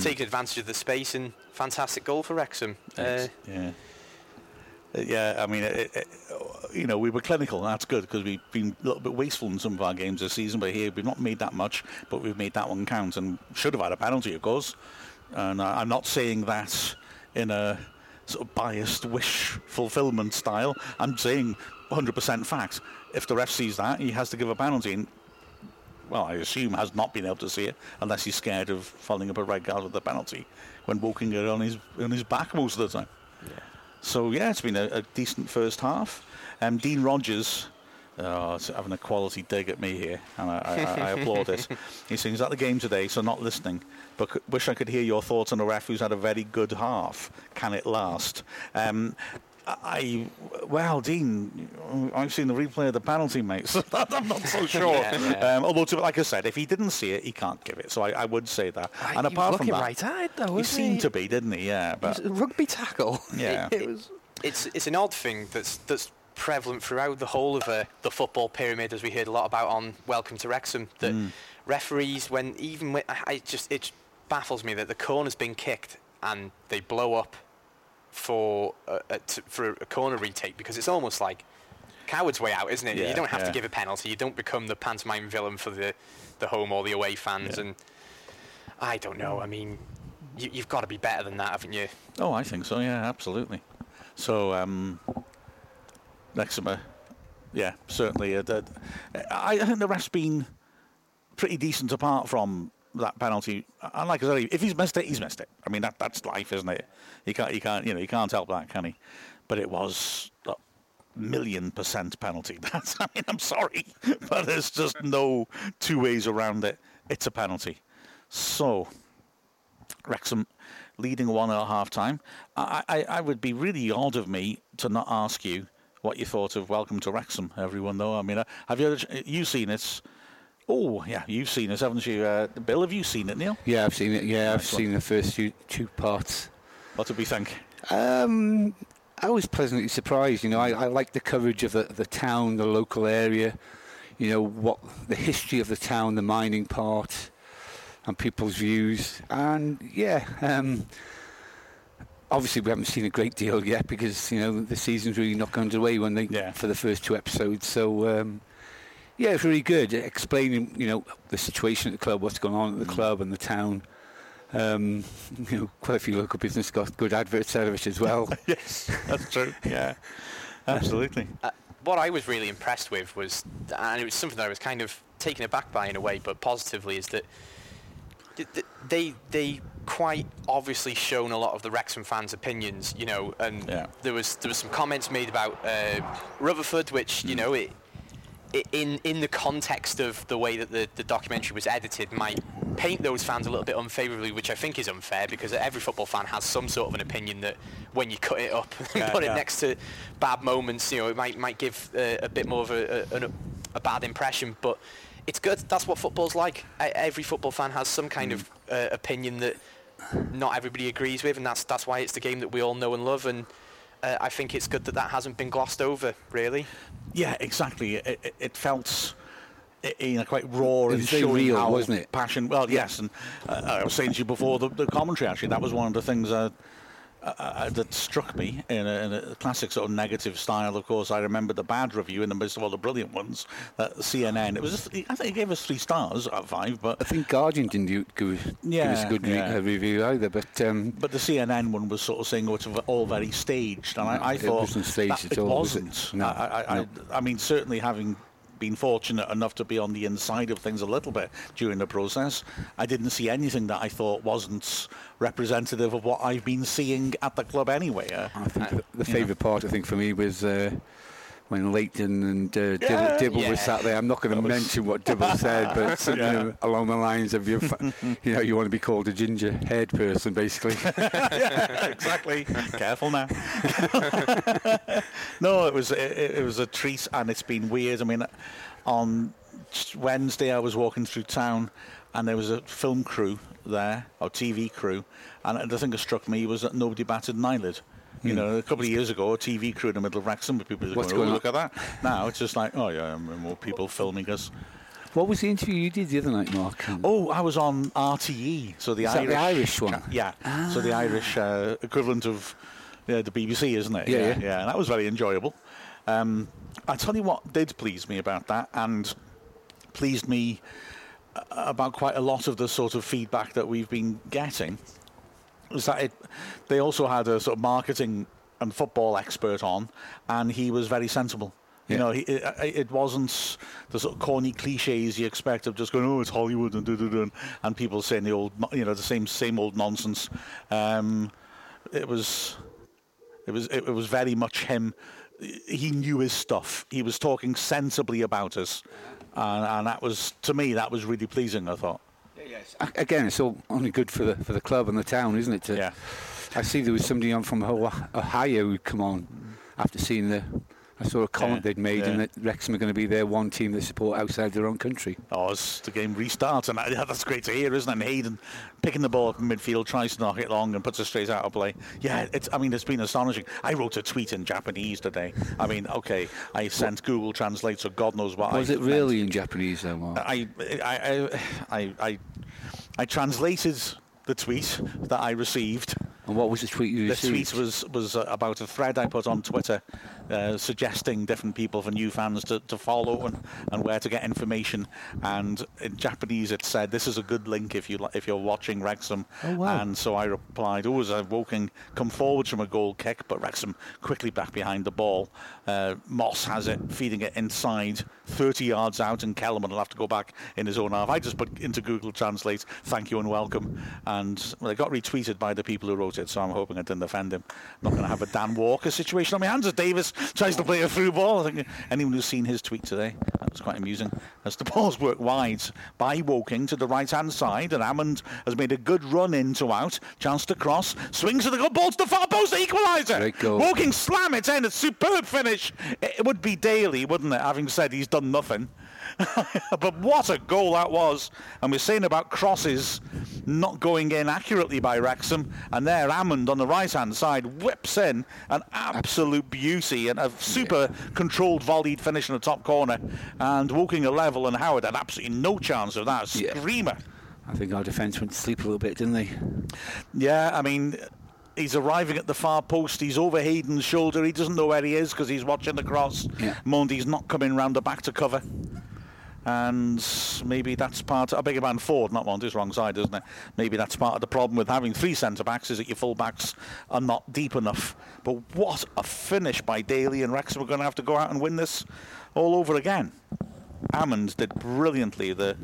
Taking advantage of the space and fantastic goal for Wrexham. Uh, yeah. Uh, Yeah, I mean, it, it, you know, we were clinical. and That's good because we've been a little bit wasteful in some of our games this season. But here, we've not made that much, but we've made that one count and should have had a penalty, of course. And I, I'm not saying that in a sort of biased wish fulfillment style. I'm saying 100% fact. If the ref sees that, he has to give a penalty. And, well, I assume has not been able to see it unless he's scared of following up a red card with a penalty when Woking are on his on his back most of the time. So yeah, it's been a, a decent first half. Um, Dean Rogers, oh, it's having a quality dig at me here, and I, I, I applaud it. *laughs* He's saying, "Is that the game today?" So not listening, but c- wish I could hear your thoughts on a ref who's had a very good half. Can it last? Um, I well, Dean, I've seen the replay of the penalty, mate. So *laughs* that, I'm not so sure. Yeah, yeah. Um, although, to, like I said, if he didn't see it, he can't give it. So I, I would say that. and apart from that, right-eyed though, he seemed he? to be, didn't he? Yeah, It but was a rugby tackle. *laughs* Yeah. it was. it's it's an odd thing that's that's prevalent throughout the whole of uh, the football pyramid, as we heard a lot about on Welcome to Wrexham. That referees, when even when I just it baffles me that the corner's been kicked and they blow up for a, a, t- for a corner retake because it's almost like coward's way out, isn't it? Yeah, you don't have yeah. to give a penalty. You don't become the pantomime villain for the the home or the away fans. Yeah. And I don't know. I mean, you, you've got to be better than that, haven't you? Oh, I think so. Yeah, absolutely. So, um, Are- yeah, certainly. Uh, I think the ref's been pretty decent apart from that penalty. And like I said, if he's missed it, he's missed it. I mean, that that's life, isn't it? You can't, you can't, you know, you can't help that, can he? But it was a million percent penalty. *laughs* That's, I mean, I'm sorry, *laughs* but there's just no two ways around it. It's a penalty. So, Wrexham leading 1 0 at half time. I, I, I would be really odd of me to not ask you what you thought of Welcome to Wrexham, everyone, though. I mean, uh, have you you seen it? Oh, yeah, you've seen it, haven't you? Uh, Bill, have you seen it, Neil? Yeah, I've seen it. Yeah, I've seen the first two, two parts. What did we think? Um, I was pleasantly surprised. You know, I, I like the coverage of the, the town, the local area. You know what the history of the town, the mining part, and people's views. And yeah, um, obviously we haven't seen a great deal yet because you know the season's really not underway when they Yeah. for the first two episodes. So um, yeah, it's really good explaining you know the situation at the club, what's going on at the club and the town. Um, *laughs* you know, quite a few local business got good adverts out of it as well. *laughs* yes, that's true. Yeah, *laughs* absolutely. Uh, what I was really impressed with was, and it was something that I was kind of taken aback by in a way, but positively, is that th- th- they they quite obviously shown a lot of the Wrexham fans' opinions, you know, and Yeah. there was there was some comments made about uh, Rutherford, which you know it, it in in the context of the way that the, the documentary was edited might paint those fans a little bit unfavourably, which I think is unfair because every football fan has some sort of an opinion that when you cut it up *laughs* and Yeah, put yeah. it next to bad moments, you know, it might might give uh, a bit more of a, a, a bad impression, but it's good. That's what football's like. E- Every football fan has some kind of uh, opinion that not everybody agrees with, and that's that's why it's the game that we all know and love. And uh, I think it's good that that hasn't been glossed over, really. Yeah, exactly. It, it, it felt i- you know quite raw and showing real, wasn't it? passion. Well, yes, and uh, I was saying to you before the, the commentary. Actually, that was one of the things uh, uh, uh, that struck me in a, in a classic sort of negative style. Of course, I remember the bad review in the midst of all the brilliant ones. That CNN. It was. Just, I think it gave us three stars out of five, but I think Guardian didn't give, give us a good yeah. uh, review either, but um, But the CNN one was sort of saying oh, it's all very staged, and I, I It wasn't staged at it all, was it? wasn't. No, I, I, no. I, I mean, certainly having been fortunate enough to be on the inside of things a little bit during the process, I didn't see anything that I thought wasn't representative of what I've been seeing at the club anyway. Uh, I think the, the know. favourite part, I think, for me was uh, when Lainton and uh, Dibble, Yeah. Dibble Yeah. was sat there. I'm not going to mention what Dibble *laughs* said, but something Yeah. along the lines of you, you know, you want to be called a ginger head person, basically. *laughs* yeah, exactly. Careful now. *laughs* no, it was it, it was a treat, and it's been weird. I mean, on Wednesday I was walking through town, and there was a film crew there, or TV crew, and the thing that struck me was that nobody batted an eyelid. You know, a couple of years ago, a TV crew in the middle of Wrexham, with people just What's going, oh, look at that. Now it's just like, oh yeah, more people filming us. what was the interview you did the other night, Mark? Oh, I was on RTE, so the Irish, the Irish one? Yeah, so the Irish uh, equivalent of yeah, the BBC, isn't it? Yeah, yeah, yeah. And that was very enjoyable. Um, I tell you what did please me about that, and pleased me uh, about quite a lot of the sort of feedback that we've been getting, was that it, they also had a sort of marketing and football expert on, and he was very sensible. You Yeah. know, he, it, it wasn't the sort of corny cliches you expect of just going, oh, it's Hollywood and da, and people saying the old, you know, the same same old nonsense. Um, it was, it was, it, was very much him. He knew his stuff. He was talking sensibly about us, and, and that was to me that was really pleasing. I thought. A- Again, it's all only good for the for the club and the town, isn't it? to- Yeah. I see there was somebody on from Ohio who'd come on after seeing the. I saw a comment Yeah, they'd made, yeah. and that Wrexham are going to be their one team they support outside their own country. Oh, as the game restarts, and that, that's great to hear, isn't it? And Hayden picking the ball up in midfield, tries to knock it long, and puts it straight out of play. Yeah, it's. I mean, it's been astonishing. I wrote a tweet in Japanese today. I mean, okay, I sent Google Translate, so God knows what. Was I it meant. really in Japanese, though, Mark? I, I, I, I, I, I translated the tweet that I received. and what was the tweet you The received? tweet was was about a thread I put on Twitter, uh, suggesting different people for new fans to, to follow and, and where to get information. And in Japanese, it said, "This is a good link if you li- if you're watching Wrexham." Oh, wow. And so I replied, "Oh, as a Woking come forwards from a goal kick, but Wrexham quickly back behind the ball. Uh, Moss has it, feeding it inside, 30 yards out, and Kellerman will have to go back in his own half." I just put into Google Translate, "Thank you and welcome," and well, it got retweeted by the people who wrote it. So I'm hoping I didn't offend him. I'm not going to have a Dan Walker situation on my hands as Davies tries to play a through ball. I think anyone who's seen his tweet today, that was quite amusing. As the *laughs* balls work wide by Woking to the right hand side, and Amond has made a good run in to out. Chance to cross, swings to the goal, ball to the far post, equaliser. Woking slam it in, a superb finish. It would be Daly, wouldn't it? Having said he's done nothing. *laughs* but what a goal that was. And we're saying about crosses not going in accurately by Wrexham. And there, Amond on the right-hand side whips in an absolute beauty and a super controlled volleyed finish in the top corner. And Woking a level and Howard had absolutely no chance of that. Yeah. Screamer. I think our defence went to sleep a little bit, didn't they? Yeah, I mean, he's arriving at the far post. He's over Hayden's shoulder. He doesn't know where he is because he's watching the cross. Yeah. Mendy's not coming round the back to cover. And maybe that's part. I beg your pardon, Forde, not Mendy's wrong side, isn't it? Maybe that's part of the problem with having three centre backs is that your full backs are not deep enough. But what a finish by Daly and Wrexham are going to have to go out and win this all over again. Hammond did brilliantly the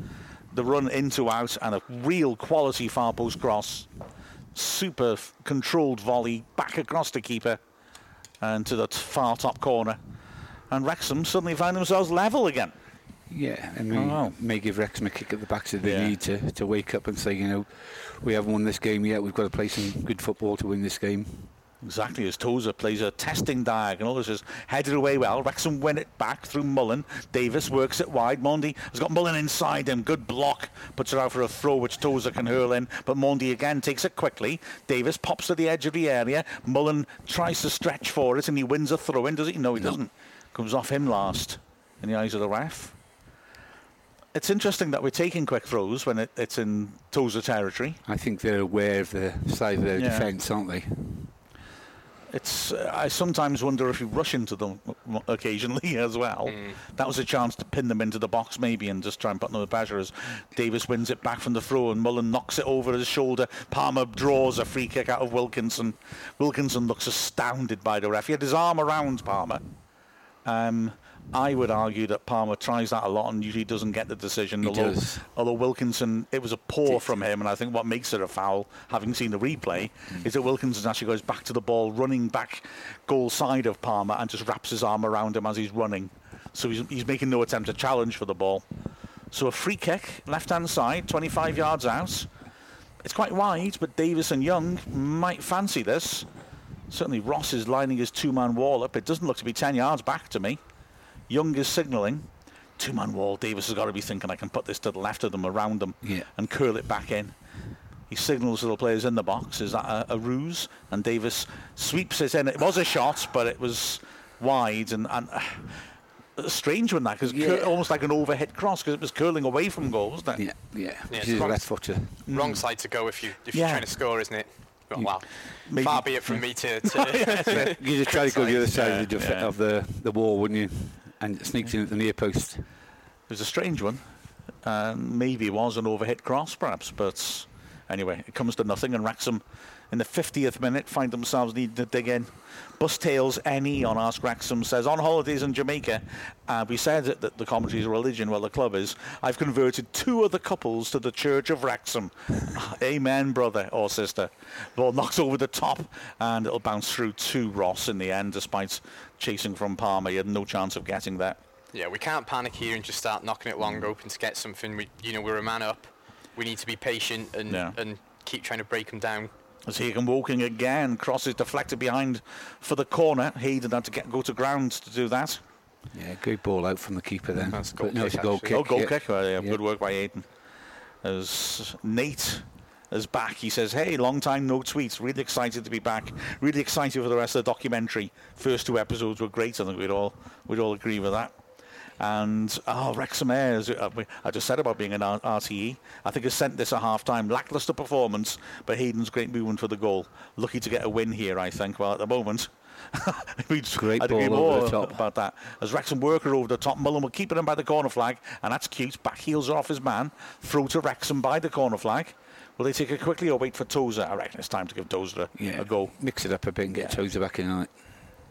the run into out and a real quality far post cross. Super controlled volley back across the keeper and to the far top corner. And Wrexham suddenly find themselves level again. Yeah, and we Oh, may give Wrexham a kick at the back so they Yeah. need to, to wake up and say, you know, we haven't won this game yet. We've got to play some good football to win this game. Exactly as Tozer plays a testing diagonal. This is headed away well. Wrexham win it back through Mullin. Davies works it wide. Mendy has got Mullin inside him. Good block. Puts it out for a throw which Tozer can hurl in. But Mendy again takes it quickly. Davies pops to the edge of the area. Mullin tries to stretch for it and he wins a throw in. Does he? No, he doesn't. Comes off him last in the eyes of the ref. It's interesting that we're taking quick throws when it, it's in Tozer territory. I think they're aware of the size of their Yeah. defence, aren't they? It's. Uh, I sometimes wonder if you rush into them occasionally *laughs* as well. That was a chance to pin them into the box maybe and just try and put them under pressure as Davies wins it back from the throw and Mullin knocks it over his shoulder. Palmer draws a free kick out of Wilkinson. Wilkinson looks astounded by the ref. He had his arm around Palmer. Um, I would argue that Palmer tries that a lot and usually doesn't get the decision. He although, does. although Wilkinson, it was a paw from him, and I think what makes it a foul, having seen the replay, Mm. is that Wilkinson actually goes back to the ball, running back goal side of Palmer, and just wraps his arm around him as he's running. So he's, he's making no attempt to challenge for the ball. So a free kick, left hand side, 25 yards out. It's quite wide, but Davies and Young might fancy this. Certainly Ross is lining his two-man wall up. It doesn't look to be 10 yards back to me. Young is signalling. Two-man wall. Davies has got to be thinking, I can put this to the left of them, around them, Yeah. and curl it back in. He signals to the players in the box. Is that a, a ruse? And Davies sweeps it in. It was a shot, but it was wide and, and uh, strange when that because Yeah. almost like an overhead cross because it was curling away from goal, wasn't it? Yeah, yeah. Yeah, She's a left footer. Wrong side to go if you if Yeah. you're trying to score, isn't it? Well, You- wow. Maybe- Far be it from me to. to *laughs* You just try to go the other side Yeah, of, the, yeah. of the, the wall, wouldn't you? And it sneaks in at the near post. It was a strange one. Um, maybe it was an overhit cross, perhaps, but anyway, it comes to nothing. And Wrexham, in the 50th minute, find themselves needing to dig in. Bus Tails NE on Ask Wrexham says, on holidays in Jamaica, uh, we said that, that the commentary is a religion, well, the club is. I've converted two other couples to the Church of Wrexham. *laughs* Amen, brother or sister. Ball knocks over the top, and it'll bounce through to Ross in the end, despite chasing from Palmer. He had no chance of getting that. yeah, we can't panic here and just start knocking it long open to get something. We, you know, we're a man up. We need to be patient and Yeah. and keep trying to break them down. As Hagan walking again, crosses deflected behind for the corner. Hayden had to get go to ground to do that. Yeah, good ball out from the keeper then. That's a goal no, kick, it's a goal actually. kick. oh, goal yeah. kick. Well, yeah, Yeah. Good work by Hayden. As Nate is back, he says, "Hey, long time no tweets. Really excited to be back. Really excited for the rest of the documentary. First two episodes were great. I think we'd all we'd all agree with that." And oh, Wrexham Ayres, uh, I just said about being an RTE. I think has sent this at half time. Lackluster performance, but Hayden's great movement for the goal. Lucky to get a win here, I think. Well, at the moment, *laughs* we'd Great ball over more the top. about that. As Wrexham worker over the top, Mullin will keep it in by the corner flag, and that's cute. Back heels are off his man. through to Wrexham by the corner flag. Will they take it quickly or wait for Tozer? I reckon it's time to give Tozer a, Yeah, a go. Mix it up a bit and get Yeah. Tozer back in on it.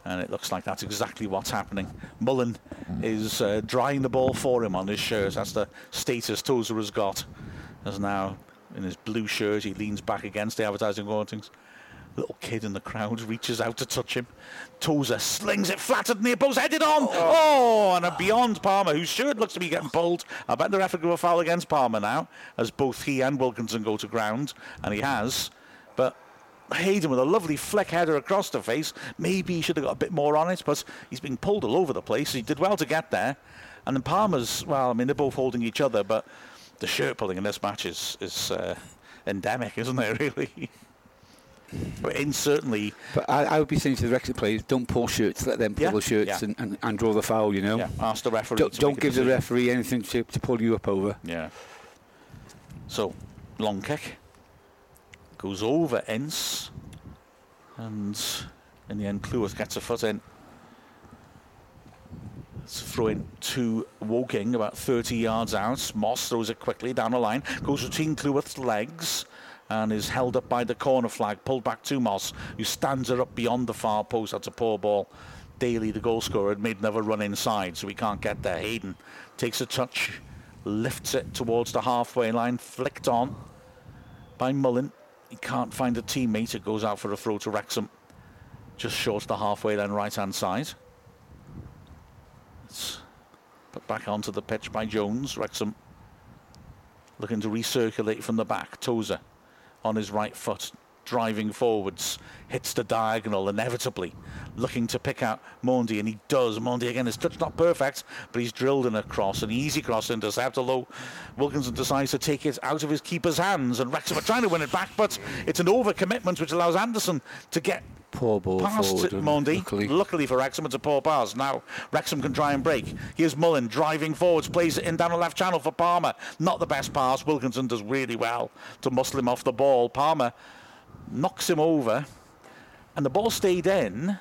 And it looks like that's exactly what's happening. Mullin is uh, drying the ball for him on his shirt. That's the status Tozer has got. As now, in his blue shirt, he leans back against the advertising awnings. Little kid in the crowd reaches out to touch him. Tozer slings it flat at the near post, headed on. Oh, and a beyond Palmer, whose shirt looks to be getting pulled. I bet the ref will foul against Palmer now, as both he and Wilkinson go to ground, and he has. But Hayden with a lovely fleck header across the face. Maybe he should have got a bit more on it, but he's been pulled all over the place. He did well to get there. And then Palmer's, well, I mean, they're both holding each other, but the shirt pulling in this match is, is uh, endemic, isn't it, *laughs* really? but in certainly. But I, I, would be saying to the Wrexham players, don't pull shirts, let them pull yeah, the shirts yeah. and, and, and, draw the foul, you know? Yeah, ask the referee. Don't, don't give the referee anything to, to pull you up over. Yeah. So, long kick. Goes over Ince. And in the end, Cleworth gets a foot in. It's throwing to Woking about 30 yards out. Moss throws it quickly down the line. Goes between Cleworth's legs and is held up by the corner flag. Pulled back to Moss, who stands her up beyond the far post. That's a poor ball. Daly, the goal scorer, had made another run inside, so we can't get there. Hayden takes a touch, lifts it towards the halfway line, flicked on by Mullin. He can't find a teammate. It goes out for a throw to Wrexham. Just short the halfway line, right hand side. It's put back onto the pitch by Jones. Wrexham looking to recirculate from the back. Tozer on his right foot, driving forwards, hits the diagonal inevitably, looking to pick out Mendy, and he does. Mendy again, his touch not perfect, but he's drilled in a cross, an easy cross intercept, although Wilkinson decides to take it out of his keeper's hands, and Wrexham are trying to win it back, but it's an overcommitment which allows Anderson to get Poor ball past forward, Mendy. Luckily. luckily. for Wrexham, it's a poor pass. Now Wrexham can try and break. Here's Mullin driving forwards, plays it in down the left channel for Palmer. Not the best pass. Wilkinson does really well to muscle him off the ball. Palmer knocks him over, and the ball stayed in.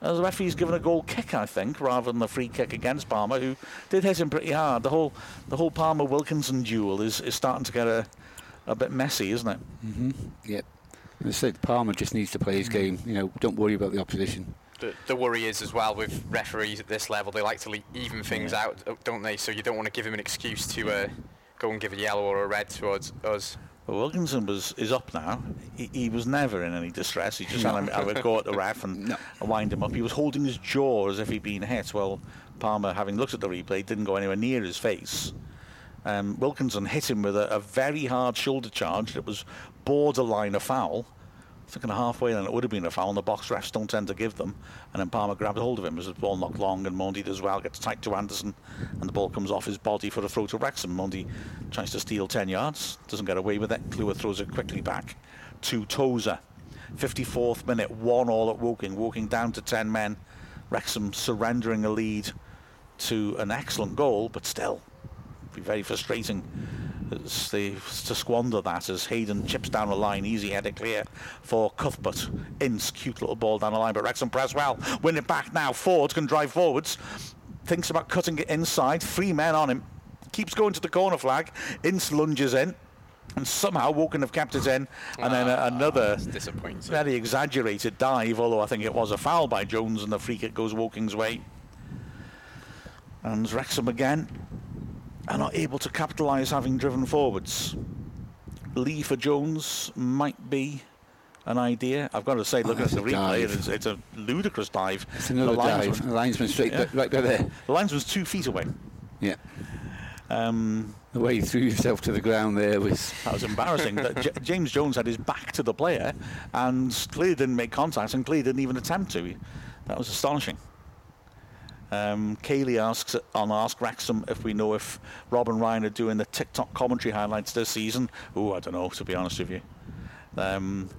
As the referee's given a goal kick, I think, rather than the free kick against Palmer, who did hit him pretty hard. The whole the whole Palmer Wilkinson duel is, is starting to get a a bit messy, isn't it? Mm-hmm. Yep. As I said, Palmer just needs to play his game. You know, don't worry about the opposition. The, the worry is as well with referees at this level, they like to even things yeah. out, don't they? So you don't want to give him an excuse to uh, go and give a yellow or a red towards us. Well, Wilkinson was is up now. He, he was never in any distress. He just had a, go at the ref and *laughs* no. wind him up. He was holding his jaw as if he'd been hit. Well, Palmer, having looked at the replay, didn't go anywhere near his face. Um, Wilkinson hit him with a, a, very hard shoulder charge that was borderline a foul. Thinking halfway, then it would have been a foul. And the box refs don't tend to give them. And then Palmer grabbed hold of him as the ball knocked long, and Mendy as well gets tight to Anderson, and the ball comes off his body for a throw to Wrexham. Mendy tries to steal 10 yards, doesn't get away with it. Cleworth throws it quickly back to Tozer. 54th minute, one all at Woking, Woking down to 10 men. Wrexham surrendering a lead to an excellent goal, but still be very frustrating they, to squander that as Hayden chips down the line, easy header clear for Cuthbert. Ince, cute little ball down the line, but Wrexham press well. Win it back now. Forde can drive forwards. Thinks about cutting it inside. Three men on him. Keeps going to the corner flag. Ince lunges in. And somehow Woking have kept it in, and then ah, another very exaggerated dive, although I think it was a foul by Jones, and the free kick goes Woking's way. And Wrexham again are not able to capitalise having driven forwards. Lee for Jones might be an idea. I've got to say, look oh, at the replay, it's, it's, a ludicrous dive. It's another the dive. The linesman straight yeah. right by there. The linesman's two feet away. Yeah. Um, the way you threw yourself to the ground there was that was embarrassing. J- James Jones had his back to the player and clearly didn't make contact and clearly didn't even attempt to. That was astonishing. Um, Kaylee asks on Ask Wrexham if we know if Rob and Ryan are doing the TikTok commentary highlights this season. Oh, I don't know, to be honest with you. Um,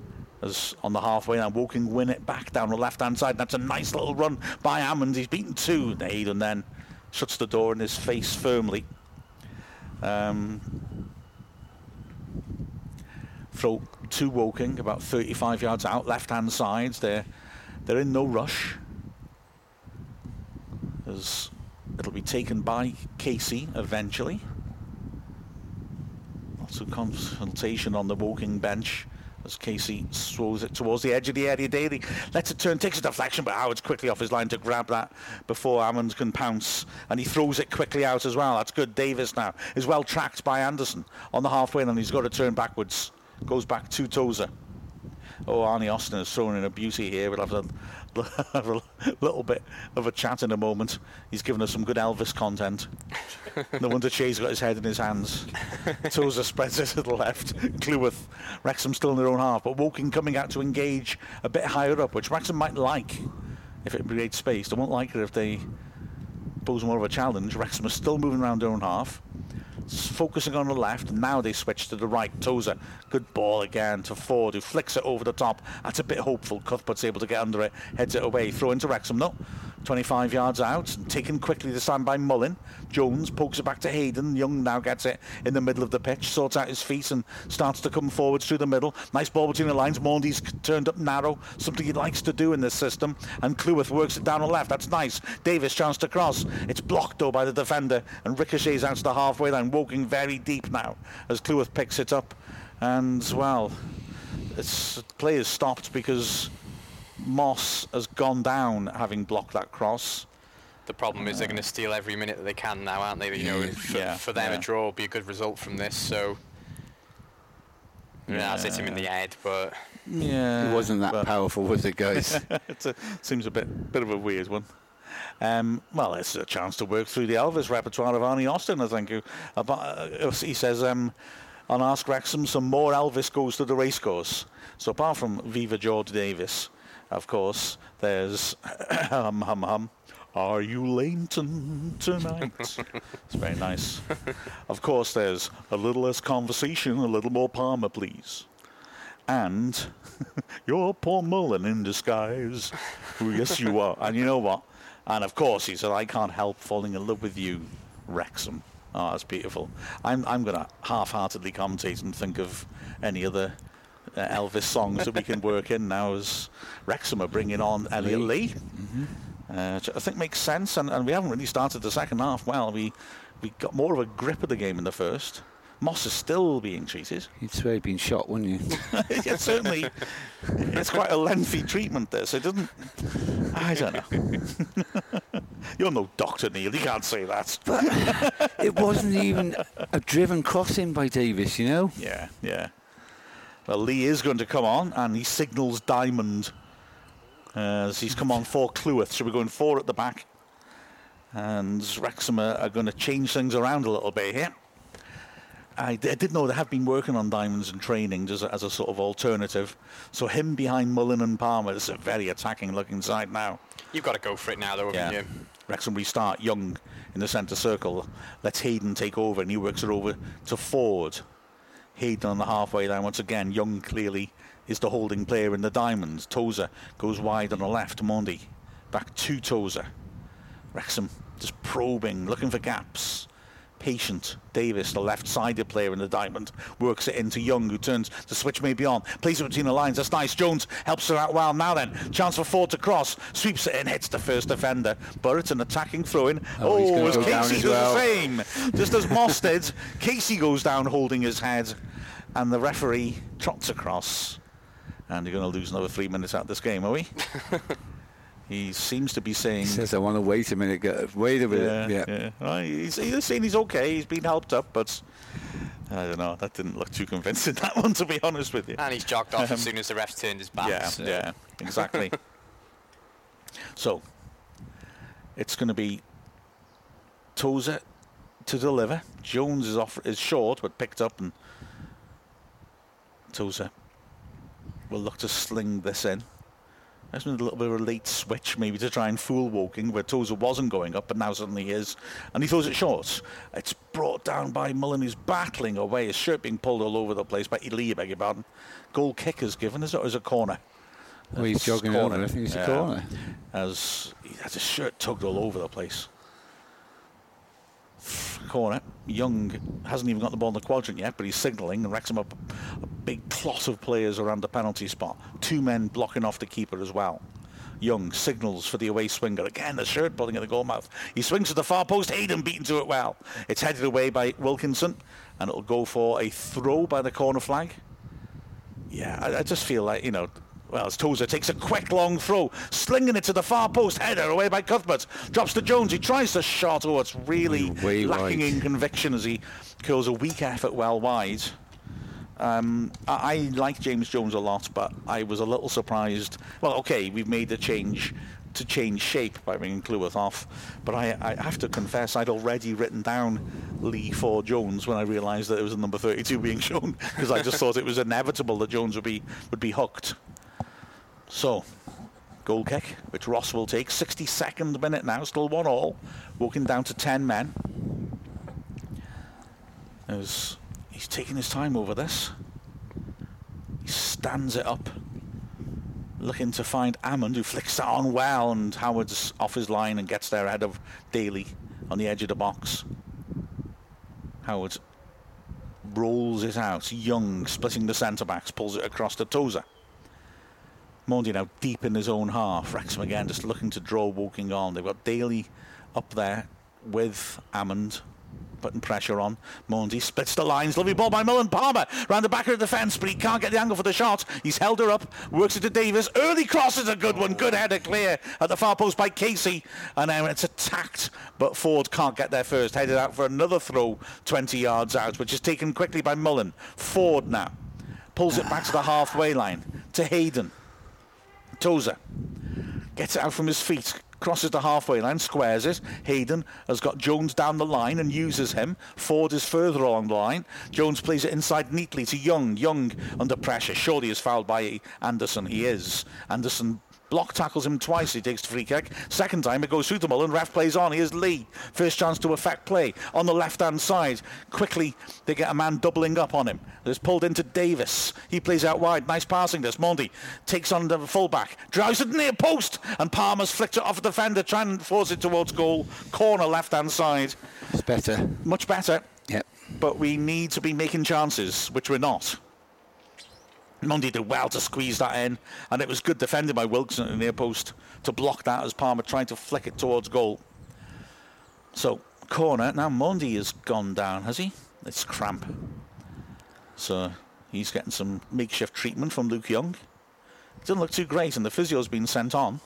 as on the halfway line, Woking win it back down the left hand side. That's a nice little run by Amond. He's beaten two, Nade, and then shuts the door in his face firmly. Um, throw to Woking, about 35 yards out, left hand sides. They're, they're in no rush as it'll be taken by Casey eventually. Lots of consultation on the Woking bench as Casey throws it towards the edge of the area. Daly lets it turn, takes a deflection, but Howard's quickly off his line to grab that before Amond can pounce, and he throws it quickly out as well. That's good. Davies now is well tracked by Anderson on the halfway, and he's got to turn backwards. Goes back to Tozer. Oh, Arnie Austin is throwing in a beauty here. We'll have a, have *laughs* a little bit of a chat in a moment. He's given us some good Elvis content. no *laughs* wonder Che's got his head in his hands. Tozer spreads it to the left. Cleworth, Wrexham still in their own half, but Woking coming out to engage a bit higher up, which Wrexham might like if it creates space. They won't like it if they pose more of a challenge. Wrexham are still moving around their own half focusing on the left. Now they switch to the right. Tozer, good ball again to Forde, who flicks it over the top. That's a bit hopeful. Cuthbert's able to get under it, heads it away. Throw into Wrexham, no. 25 yards out, and taken quickly this time by Mullin. Jones pokes it back to Hayden. Young now gets it in the middle of the pitch, sorts out his feet and starts to come forwards through the middle. Nice ball between the lines. Mendy's turned up narrow, something he likes to do in this system. And Cleworth works it down on left. That's nice. Davies chance to cross. It's blocked though by the defender and ricochets out to the halfway line, Woking very deep now as Cleworth picks it up. And well, it's play is stopped because Moss has gone down having blocked that cross. The problem is they're going to steal every minute that they can now, aren't they? You know, for, Yeah, for them yeah. a draw will be a good result from this. So, yeah, that's hit him in the head, but Yeah, It wasn't that powerful, was it, guys? *laughs* it seems a bit bit of a weird one. Um, well, it's a chance to work through the Elvis repertoire of Arnie Austin, I think. Who, uh, he says um, on Ask Wrexham, some more Elvis goes to the racecourse. So apart from Viva George Davis, of course, there's *clears throat* hum hum hum. Are you Leighton tonight? it's very nice. of course, there's a little less conversation, a little more Palmer, please. And *laughs* you're Paul Mullin in disguise. Oh, yes, you are. And you know what? And of course, he said, I can't help falling in love with you, Wrexham. Oh, that's beautiful. I'm, I'm going to half-heartedly commentate and think of any other uh, Elvis songs that we can work in now as Wrexham are bringing on Elliot Lee. Uh, which I think makes sense, and, and we haven't really started the second half well. We we got more of a grip of the game in the first. Moss is still being treated. You'd swear he'd been shot, wouldn't you? *laughs* yeah, certainly, it's quite a lengthy treatment. This it doesn't. I don't know. *laughs* You're no doctor, Neil. You can't say that. it wasn't even a driven crossing by Davies, you know? Yeah, yeah. Well, Lee is going to come on, and he signals Diamond as he's come on for Cleworth. So we're going four at the back, and Wrexham are, are going to change things around a little bit here. I, d- I did know they have been working on diamonds and training as a, as a sort of alternative. So him behind Mullin and Palmer is a very attacking looking side now. you've got to go for it now, though, haven't Yeah. you? Wrexham restart Young in the centre circle. Lets Hayden take over and he works it over to Forde. Hayden on the halfway line once again. Young clearly is the holding player in the diamonds. Tozer goes wide on the left. Mendy back to Tozer. Wrexham just probing, looking for gaps. Patient Davies, the left-sided player in the diamond, works it into Young, who turns the switch maybe on, plays it between the lines. That's nice. Jones helps her out well. Now then, chance for Forde to cross, sweeps it in, hits the first defender. But it's an attacking throw-in. Oh, Oh, as go Casey as does well. the same, just as Moss *laughs* did. Casey goes down holding his head, and the referee trots across. And you're going to lose another three minutes out of this game, are we? *laughs* he seems to be saying. He says, I want to wait a minute. go- Wait a minute. Yeah. yeah. Well, he's, he's saying he's okay. He's been helped up, but I don't know. That didn't look too convincing. *laughs* That one, to be honest with you. And he's jogged off Um, as soon as the ref turned his back. yeah, so- yeah, exactly. *laughs* so it's going to be Tozer to deliver. Jones is off is short, but picked up, and Tozer will look to sling this in. There's been a little bit of a late switch, maybe to try and fool Woking, where Tozer wasn't going up, but now suddenly he is, and he throws it short. It's brought down by Mullin, who's battling away. His shirt being pulled all over the place by Lee, I beg your pardon. Goal kick is given, is it, or is it a corner? Well, he's jogging corner. over. I think it's Yeah. a corner. As he has his shirt tugged all over the place. Corner. Young hasn't even got the ball in the quadrant yet, but he's signalling and Wrexham up a big clot of players around the penalty spot. Two men blocking off the keeper as well. Young signals for the away swinger. Again, the shirt pulling at the goal mouth. He swings to the far post. Hayden beaten to it well. It's headed away by Wilkinson, and it'll go for a throw by the corner flag. Yeah, I, I just feel like, you know, well, as Tozer takes a quick long throw, slinging it to the far post, header away by Cuthbert. Drops to Jones, he tries the shot. Oh, it's really Way lacking wide. in conviction as he curls a weak effort well wide. Um, I, I like James Jones a lot, but I was a little surprised. Well, okay, we've made the change to change shape by bringing Cleworth off, but I, I have to confess I'd already written down Lee for Jones when I realised that it was a number 32 being shown *laughs* because I just thought it was inevitable that Jones would be would be hooked. So, goal kick, which Ross will take. 62nd minute now, still one all, Woking down to 10 men. As he's taking his time over this. He stands it up, looking to find Amond, who flicks that on well, and Howard's off his line and gets there ahead of Daly on the edge of the box. Howard rolls it out. Young, splitting the centre backs, pulls it across to Tozer. Mendy now deep in his own half. Wrexham again just looking to draw Woking on. They've got Daly up there with Amond putting pressure on. Mendy splits the lines. Lovely ball by Mullin. Palmer round the back of the defence, but he can't get the angle for the shot. He's held her up, works it to Davies. Early cross is a good one. Good header clear at the far post by Casey. And then it's attacked, but Forde can't get there first. Headed out for another throw 20 yards out, which is taken quickly by Mullin. Forde now pulls it back to the halfway line to Hayden. Tozer gets it out from his feet, crosses the halfway line, squares it. Hayden has got Jones down the line and uses him. Forde is further along the line. Jones plays it inside neatly to Young. Young under pressure. Surely is fouled by Anderson. He is. Anderson Block tackles him twice. He takes the free kick. Second time it goes through the Mullin. Ref plays on. Here's Lee. First chance to affect play on the left hand side. Quickly they get a man doubling up on him. It's pulled into Davies. He plays out wide. Nice passing this. Mendy takes on the fullback. Drives it near post. And Palmer's flicked it off a defender. Trying to force it towards goal. Corner left hand side. It's better. Much better. Yep. But we need to be making chances, which we're not. Mendy did well to squeeze that in, and it was good defending by Wilson in the near post to block that as Palmer trying to flick it towards goal. So, corner. Now Mendy has gone down, has he? It's cramp. So, he's getting some makeshift treatment from Luke Young. Doesn't look too great, and the physio's been sent on.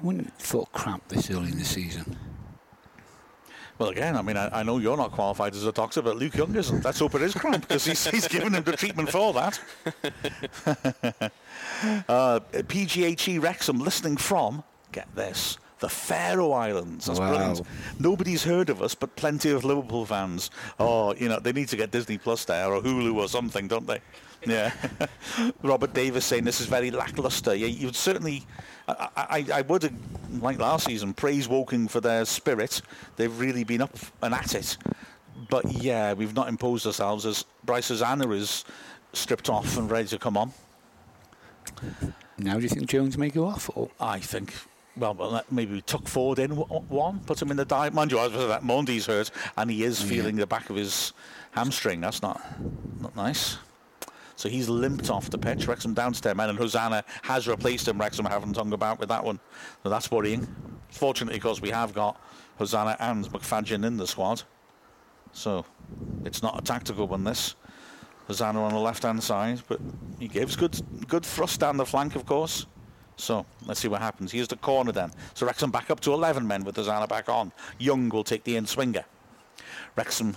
Wouldn't have thought cramp this early in the season. Well, again, I mean, I, I, know you're not qualified as a doctor, but Luke Young isn't. Let's hope it is cramp because he's, he's given him the treatment for that. *laughs* uh, PGHE Wrexham listening from, get this, the Faroe Islands. That's wow. brilliant. Nobody's heard of us, but plenty of Liverpool fans. Oh, you know, they need to get Disney Plus there or Hulu or something, don't they? Yeah. *laughs* Robert Davis saying this is very lackluster. Yeah, you'd certainly I, I, I would, like last season, praise Woking for their spirit. They've really been up and at it. But yeah, we've not imposed ourselves as Bryce Hosannah is stripped off and ready to come on. Now, do you think Jones may go off? Or? I think well, maybe we took Forde in one, put him in the diet. Mind you, that Mendy's hurt, and he is feeling yeah. the back of his hamstring. That's not not nice. So he's limped off the pitch. Wrexham down downstairs man, and Hosannah has replaced him. Wrexham haven't hung about with that one. So that's worrying. Fortunately, because we have got Hosannah and McFadzean in the squad. So it's not a tactical one, this. Hosannah on the left-hand side, but he gives good good thrust down the flank, of course. So let's see what happens. Here's the corner then. So Wrexham back up to 11 men with Hosannah back on. Young will take the in swinger. Wrexham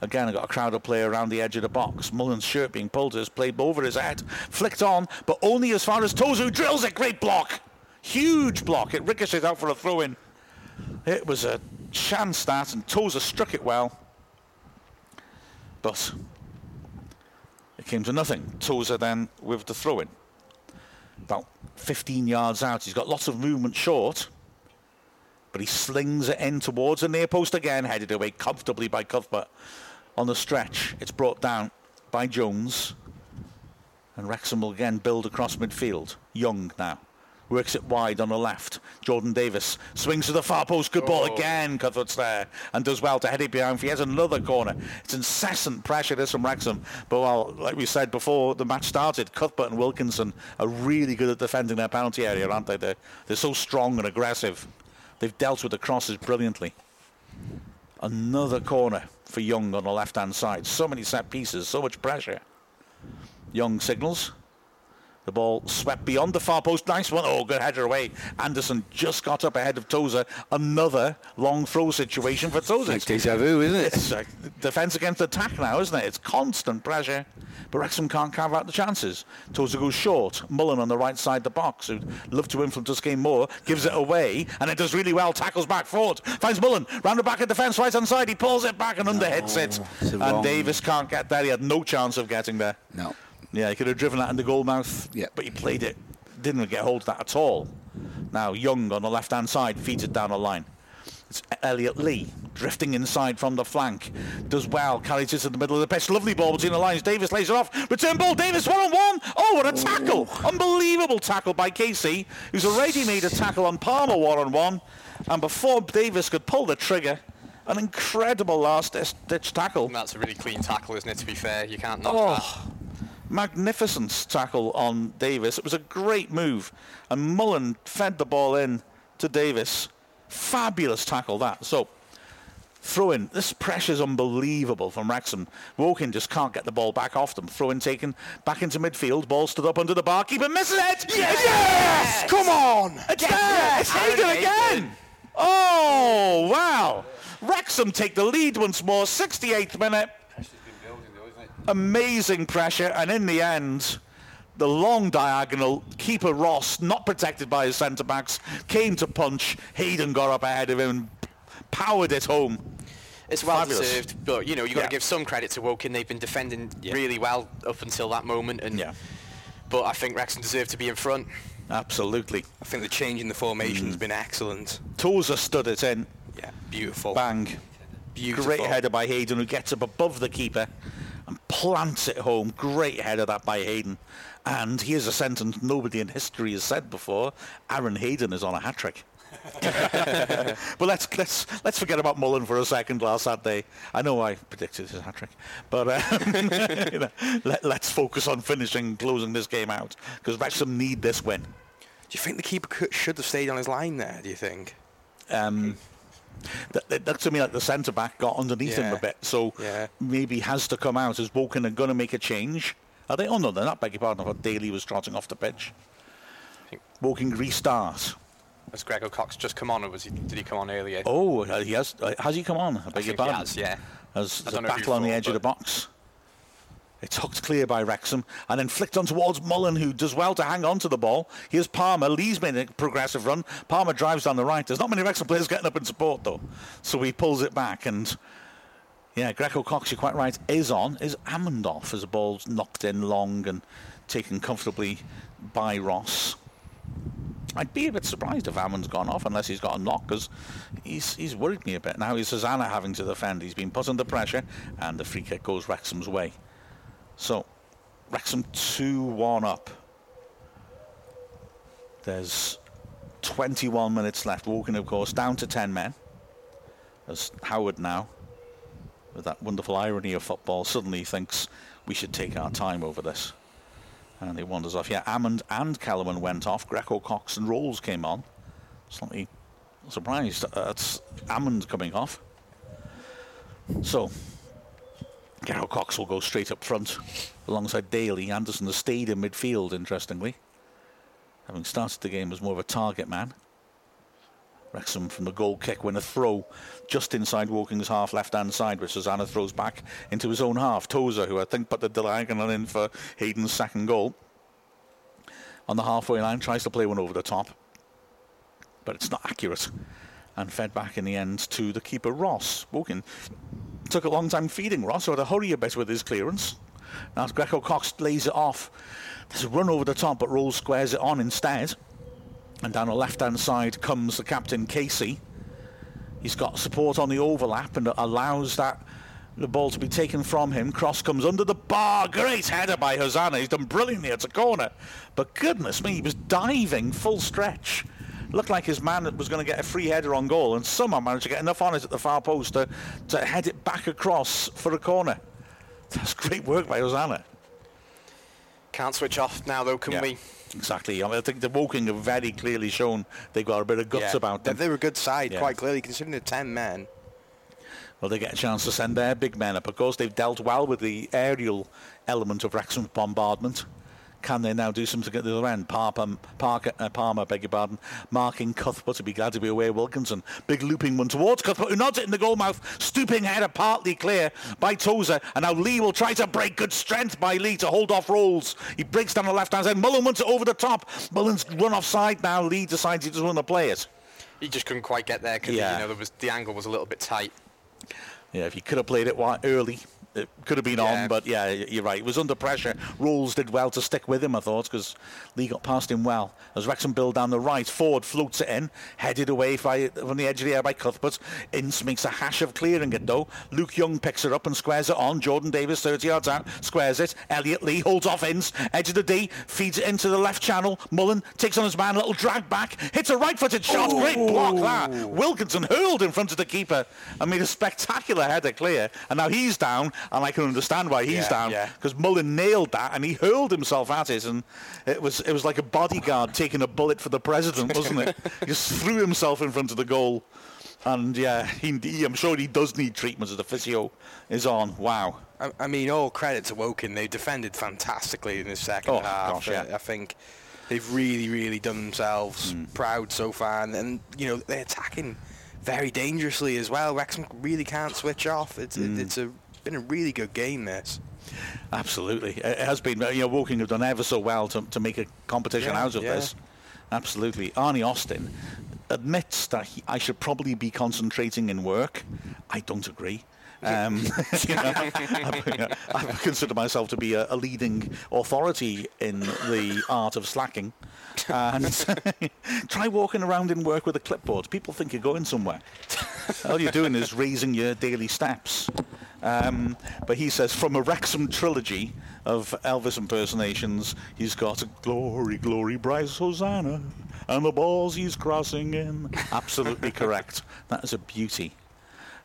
Again, I got a crowded player around the edge of the box. Mullin's shirt being pulled as played over his head, flicked on, but only as far as Tozer drills it. Great block. Huge block. It ricochets out for a throw in. It was a chance that, and Tozer struck it well. But it came to nothing. Tozer then with the throw in. About 15 yards out. He's got lots of movement short but he slings it in towards the near post again, headed away comfortably by Cuthbert on the stretch. It's brought down by Jones. And Wrexham will again build across midfield. Young now. Works it wide on the left. Jordan Davies swings to the far post. Good ball oh. again. Cuthbert's there and does well to head it behind. He has another corner. It's incessant pressure this from Wrexham. But well, like we said before the match started, Cuthbert and Wilkinson are really good at defending their penalty area, aren't they? They're, they're so strong and aggressive. They've dealt with the crosses brilliantly. Another corner for Young on the left-hand side. So many set pieces, so much pressure. Young signals. The ball swept beyond the far post. Nice one. Oh, good header away. Anderson just got up ahead of Tozer. Another long throw situation for Tozer. Like deja vu, isn't it? It's uh, like defence against attack now, isn't it? It's constant pressure. But Wrexham can't carve out the chances. Tozer goes short. Mullin on the right side of the box, who'd love to influence this game more, gives it away, and it does really well. Tackles back forward. Finds Mullin. Round the back of defence, right hand side. He pulls it back and underhits it. And Davies can't get there. He had no chance of getting there. No. Yeah, he could have driven that in the goal mouth, Yeah. but he played it, didn't get hold of that at all. Now Young on the left-hand side feeds it down the line. It's Elliot Lee drifting inside from the flank. Does well, carries it to the middle of the pitch. Lovely ball between the lines. Davies lays it off. Return ball. Davies one on one. Oh, what a tackle! Unbelievable tackle by Casey, who's already made a tackle on Palmer one on one. And before Davies could pull the trigger, an incredible last-ditch tackle. That's a really clean tackle, isn't it? To be fair, you can't knock Oh, magnificent tackle on Davies. It was a great move. And Mullin fed the ball in to Davies. Fabulous tackle that. So, throw in. This is unbelievable from Wrexham. Woking just can't get the ball back off them. Throw in taken back into midfield. Ball stood up under the bar. Keeper misses it. Yes! yes, Come on! It's there! It's Hayden again! Oh, wow! Wrexham take the lead once more. 68th minute amazing pressure, and in the end, the long diagonal, keeper Ross, not protected by his centre backs, came to punch. Hayden got up ahead of him and powered it home. It's well Fabulous. deserved, but you know you've got to Yeah. give some credit to Woking. They've been defending really well up until that moment, and Yeah. but I think Wrexham deserve to be in front. Absolutely. I think the change in the formation's Mm. been excellent. Tozer stood it in. Yeah, beautiful. Bang. Beautiful. Great header by Hayden who gets up above the keeper and plants it home. Great header that by Hayden. And here's a sentence nobody in history has said before. Aaron Hayden is on a hat trick. *laughs* but let's let's let's forget about Mullin for a second last Saturday. I know I predicted his hat trick, but um, *laughs* you know, let, let's focus on finishing, closing this game out because Wrexham need this win. Do you think the keeper could, should have stayed on his line there, do you think? Um, that, that, that to me like the centre back got underneath him a bit, so Yeah. maybe has to come out. Is Woking are going to make a change? Are they? Oh no, they're not. Beg your pardon. I thought Daly was trotting off the pitch. Woking restart. Has Gregor Cox just come on, or was he? Did he come on earlier? Oh, uh, he has. Uh, has he come on? I I beg your think he pardon. has, yeah. As I a don't know if battle on the edge of the box. It's hooked clear by Wrexham and then flicked on towards Mullin, who does well to hang on to the ball. Here's Palmer. Lee's made a progressive run. Palmer drives down the right. There's not many Wrexham players getting up in support, though. So he pulls it back. And, yeah, Greco Cox, you're quite right, is on. Is Amond off as the ball's knocked in long and taken comfortably by Ross. I'd be a bit surprised if Amond's gone off unless he's got a knock because he's, he's worried me a bit. Now is Hosannah having to defend. He's been put under pressure and the free kick goes Wrexham's way. So, Wrexham 2-1 up. There's 21 minutes left. Woking, of course, down to 10 men. As Howard now, with that wonderful irony of football, suddenly thinks we should take our time over this. And he wanders off. Yeah, Amond and Callum went off. Greco, Cox and Rolls came on. Slightly surprised at Amond coming off. So, Greco Cox will go straight up front alongside Daly. Anderson has stayed in midfield, interestingly. Having started the game as more of a target man. Wrexham from the goal kick win a throw just inside Woking's half left hand side, which Hosannah throws back into his own half. Tozer, who I think put the diagonal in for Hayden's second goal. On the halfway line, tries to play one over the top, but it's not accurate. And fed back in the end to the keeper Ross. Woking took a long time feeding Ross, so had to hurry a bit with his clearance. Now Greco Cox lays it off. There's a run over the top, but Rolls squares it on instead. And down the left-hand side comes the captain, Casey. He's got support on the overlap and allows that the ball to be taken from him. Cross comes under the bar. Great header by Hosannah. He's done brilliantly. at a corner. But goodness me, he was diving full stretch. Looked like his man was going to get a free header on goal and somehow managed to get enough on it at the far post to, to head it back across for a corner. That's great work by Hosannah. Can't switch off now, though, can Yeah, we? Exactly. I, mean, I think the Woking have very clearly shown they've got a bit of guts Yeah, about them. They're a good side, Yeah. quite clearly, considering the 10 men. Well, they get a chance to send their big men up. Of course, they've dealt well with the aerial element of Wrexham's bombardment. Can they now do something at the other end? Parker, Parker, uh, Palmer, beg your pardon, marking Cuthbert to be glad to be away. Wilkinson, big looping one towards Cuthbert, who nods it in the goal mouth, stooping header partly clear by Tozer, and now Lee will try to break. Good strength by Lee to hold off rolls. He breaks down the left hand side. Mullin wants it over the top. Mullin's run offside now. Lee decides he doesn't want to play it. He just couldn't quite get there because Yeah. you know was the angle was a little bit tight. Yeah, if he could have played it early, it could have been Yeah. on. But yeah, you're right. It was under pressure. Rules did well to stick with him, I thought, because Lee got past him well. As Wrexham build down the right, Forde floats it in, headed away by, from the edge of the air by Cuthbert. Ince makes a hash of clearing it though. Luke Young picks it up and squares it on. Jordan Davies, 30 yards out, squares it. Elliot Lee holds off Ince, edge of the D, feeds it into the left channel. Mullin takes on his man, a little drag back, hits a right-footed shot. Great block that. Wilkinson hurled in front of the keeper and made a spectacular header clear. And now he's down, and I can understand why he's Yeah, down yeah. because Mullin nailed that and he hurled himself at it, and it was it was like a bodyguard taking a bullet for the president, wasn't it? *laughs* he just threw himself in front of the goal, and yeah, he, he- I'm sure he does need treatment as the physio is on. Wow. I, I mean, all credit to Woking. They defended fantastically in the second Oh, half. gosh, yeah. I- I think they've really, really done themselves Hmm. proud so far, and, and you know they're attacking very dangerously as well. Wrexham really can't switch off. It's Hmm. it, it's a been a really good game. This. Absolutely, it has been. You know, Woking have done ever so well to, to make a competition Yeah, out of yeah. this. Absolutely, Arnie Austin admits that he, I should probably be concentrating in work. I don't agree. Um, *laughs* you know, I, you know, I consider myself to be a, a leading authority in the art of slacking. *laughs* And *laughs* try walking around in work with a clipboard. People think you're going somewhere. *laughs* All you're doing is raising your daily steps. Um, but he says from a Wrexham trilogy of Elvis impersonations, he's got glory, glory, Bryce Hosannah, and the balls he's crossing in. Absolutely correct. That is a beauty.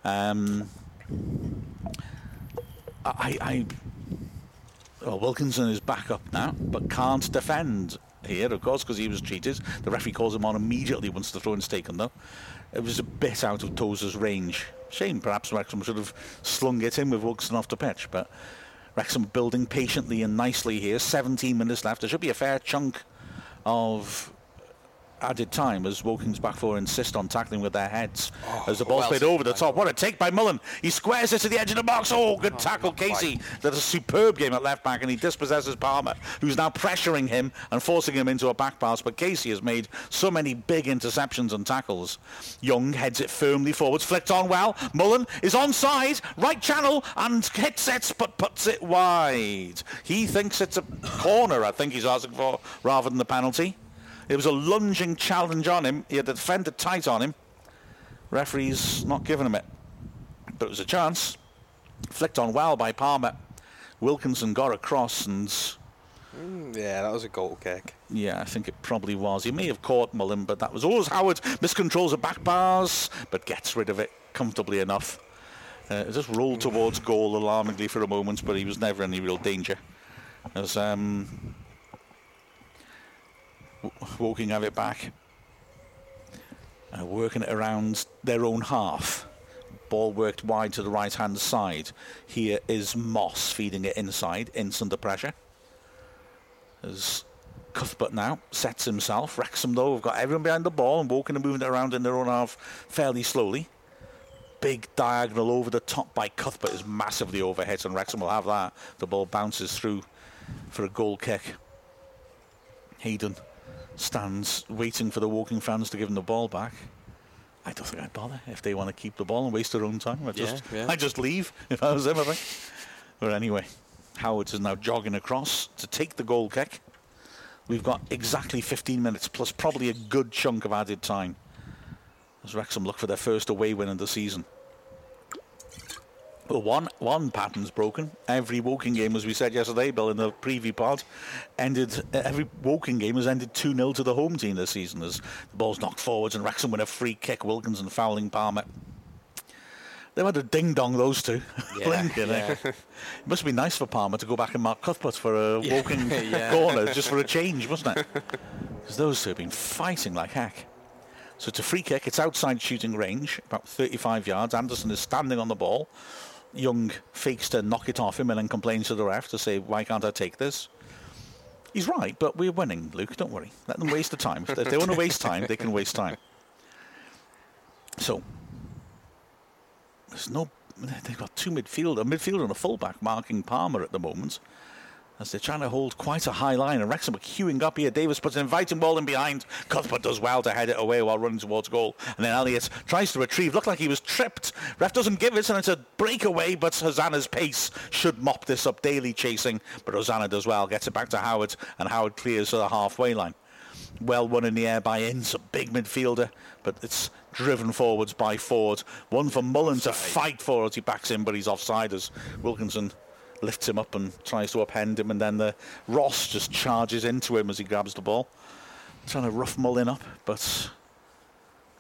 Um, I, I, well, Wilkinson is back up now, but can't defend here, of course, because he was cheated. The referee calls him on immediately once the throw is taken, though. It was a bit out of Tozer's range. Shame, perhaps Wrexham should have slung it in with Wilkinson off the pitch, but Wrexham building patiently and nicely here. 17 minutes left. There should be a fair chunk of added time as Woking's back four insist on tackling with their heads as the ball's well played over the top. What a take by Mullin. He squares it to the edge of the box. Oh, good tackle. Casey. That's a superb game at left back and he dispossesses Palmer, who's now pressuring him and forcing him into a back pass. But Casey has made so many big interceptions and tackles. Young heads it firmly forwards, flicked on well. Mullin is onside, right channel, and hits it, but puts it wide. He thinks it's a corner, I think he's asking for, rather than the penalty. It was a lunging challenge on him. He had the defender tight on him. Referee's not giving him it. But it was a chance. Flicked on well by Palmer. Wilkinson got across and Yeah, that was a goal kick. yeah, I think it probably was. He may have caught Mullin, but that was always Howard miscontrols the back bars, but gets rid of it comfortably enough. Uh, it just rolled towards goal alarmingly for a moment, but he was never in any real danger. As um, W- Woking have it back, uh, working it around their own half. Ball worked wide to the right hand side. Here is Moss feeding it inside, Ince under pressure. As Cuthbert now sets himself. Wrexham, though, have got everyone behind the ball and Woking and moving it around in their own half fairly slowly. Big diagonal over the top by Cuthbert is massively overhit, and Wrexham will have that. The ball bounces through for a goal kick. Hayden stands waiting for the Woking fans to give him the ball back. I don't think I'd bother if they want to keep the ball and waste their own time. I'd just, Yeah, yeah. I'd just leave *laughs* if I was them, I think. But anyway, Howard is now jogging across to take the goal kick. We've got exactly 15 minutes plus probably a good chunk of added time as Wrexham look for their first away win of the season. Well, one one pattern's broken. Every Woking game, as we said yesterday, Bill, in the preview part, ended. Every Woking game has ended 2 0 to the home team this season as the ball's knocked forwards and Wrexham win a free kick. Wilkinson fouling Palmer. They had a ding dong, those two. *laughs* Yeah, yeah. *laughs* It must be nice for Palmer to go back and mark Cuthbert for a Yeah, Woking *laughs* yeah. corner, just for a change, wasn't it? Because those two have been fighting like heck. So it's a free kick. It's outside shooting range, about 35 yards. Anderson is standing on the ball. Young fakes to knock it off him and then complains to the ref to say, why can't I take this? He's right, but we're winning, Luke. Don't worry. Let them waste the time. If they want to waste time, they can waste time. So, there's no. They've got two midfielder, a midfielder and a fullback marking Palmer at the moment as they're trying to hold quite a high line. And Wrexham are queuing up here. Davies puts an inviting ball in behind. Cuthbert does well to head it away while running towards goal. And then Elliott tries to retrieve. Looked like he was tripped. Ref doesn't give it, and it's a breakaway. But Hosannah's pace should mop this up. Daly chasing, but Hosannah does well. Gets it back to Howard, and Howard clears to the halfway line. Well won in the air by Ince, a big midfielder, but it's driven forwards by Forde. One for Mullin to fight for as he backs in, but he's offside as Wilkinson lifts him up and tries to upend him, and then the Ross just charges into him as he grabs the ball, trying to rough Mullin up, but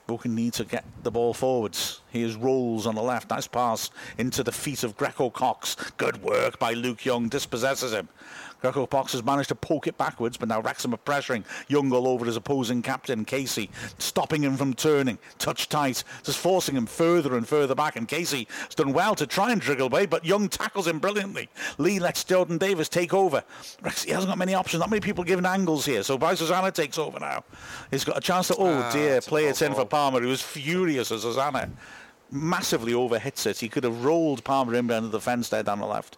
Woking need to get the ball forwards. He Here's rolls on the left. Nice pass into the feet of Greco Cox. Good work by Luke Young. Dispossesses him. Greco Cox has managed to poke it backwards, but now Wrexham are pressuring. Young all over his opposing captain, Casey, stopping him from turning. Touch tight, just forcing him further and further back. And Casey has done well to try and driggle away, but Young tackles him brilliantly. Lee lets Jordan Davies take over. Rex, he hasn't got many options, not many people giving angles here. So Bryce Hosannah takes over now. He's got a chance to, oh Ah, dear, play it in for. Palmer, who was furious as Hosannah. massively overhits it. He could have rolled Palmer in behind the fence there down the left.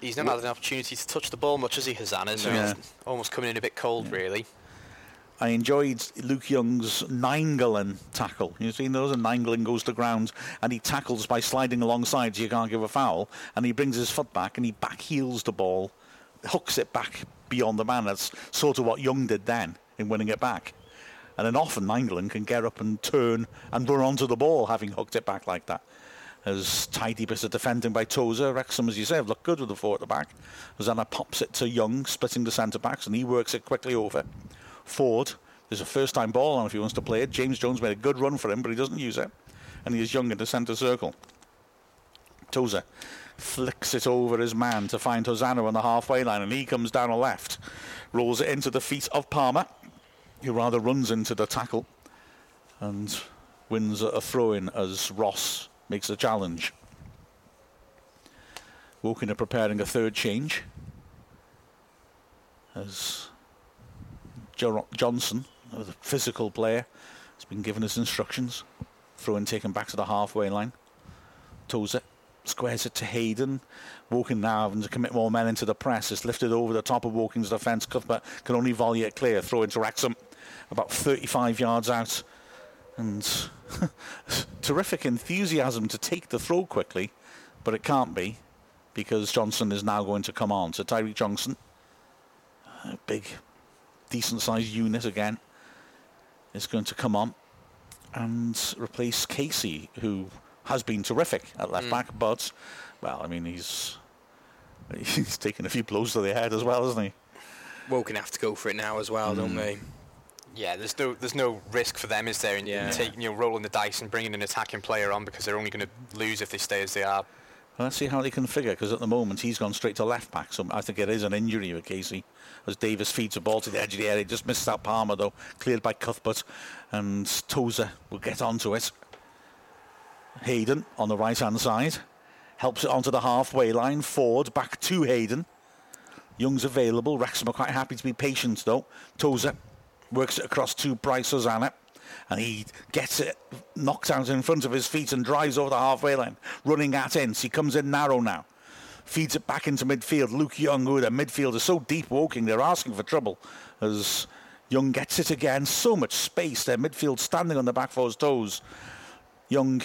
He's not had an opportunity to touch the ball much as he has, Anna, so Yeah. he's almost coming in a bit cold, really. I enjoyed Luke Young's Ningelen tackle. You've seen those? And Ningelen goes to ground and he tackles by sliding alongside so you can't give a foul. And he brings his foot back and he back heels the ball, hooks it back beyond the man. That's sort of what Young did then in winning it back. And then often Ningelen can get up and turn and run onto the ball having hooked it back like that. As tidy bit of defending by Tozer. Wrexham, as you say, have looked good with the four at the back. Hosannah pops it to Young, splitting the centre backs, and he works it quickly over. Forde, there's a first time ball on if he wants to play it. James Jones made a good run for him, but he doesn't use it. And he is Young in the centre circle. Tozer flicks it over his man to find Hosannah on the halfway line, and he comes down the left, rolls it into the feet of Palmer, who rather runs into the tackle and wins a throw in as Ross makes a challenge. Woking are preparing a third change as Jo- Johnson, the physical player, has been given his instructions. Throw in taken back to the halfway line. Tozer squares it to Hayden. Woking now having to commit more men into the press. It's lifted over the top of Woking's defence. Cuthbert can only volley it clear. Throw into Wrexham about 35 yards out. And *laughs* terrific enthusiasm to take the throw quickly, but it can't be because Johnson is now going to come on. So Tyreek Johnson, a big, decent sized unit again, is going to come on and replace Casey, who has been terrific at left hmm. back, but, well, I mean, he's. *laughs* He's taken a few blows to the head as well, hasn't he? Woking have to go for it now as well, don't hmm. they? Yeah, there's no there's no risk for them, is there, in, Yeah. in taking you know rolling the dice and bringing an attacking player on because they're only going to lose if they stay as they are. Well, let's see how they can figure, because at the moment he's gone straight to left back, so I think it is an injury with Casey. As Davies feeds a ball to the edge of the area, just misses out Palmer though, cleared by Cuthbert, and Tozer will get onto it. Hayden on the right hand side helps it onto the halfway line. Forde back to Hayden. Young's available. Wrexham are quite happy to be patient though. Tozer works it across to Bryce Hosannah. And he gets it knocked out in front of his feet and drives over the halfway line, running at Ince. He comes in narrow now. Feeds it back into midfield. Luke Young, who the midfield is so deep Woking, they're asking for trouble. As Young gets it again. So much space. Their midfield standing on the back four's toes. Young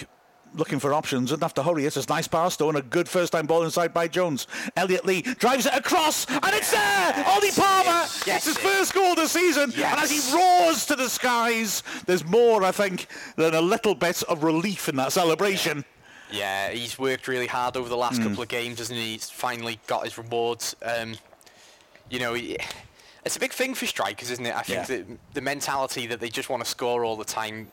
looking for options, doesn't have to hurry. It's a nice pass though, and a good first time ball inside by Jones. Elliot Lee drives it across, and it's there! Ollie Palmer! Yes, it's his first goal of the season, and as he roars to the skies, there's more, I think, than a little bit of relief in that celebration. Yeah, he's worked really hard over the last Hmm. couple of games, hasn't he? He's finally got his rewards. Um, you know, he, it's a big thing for strikers, isn't it? I think Yeah. that the mentality that they just want to score all the time,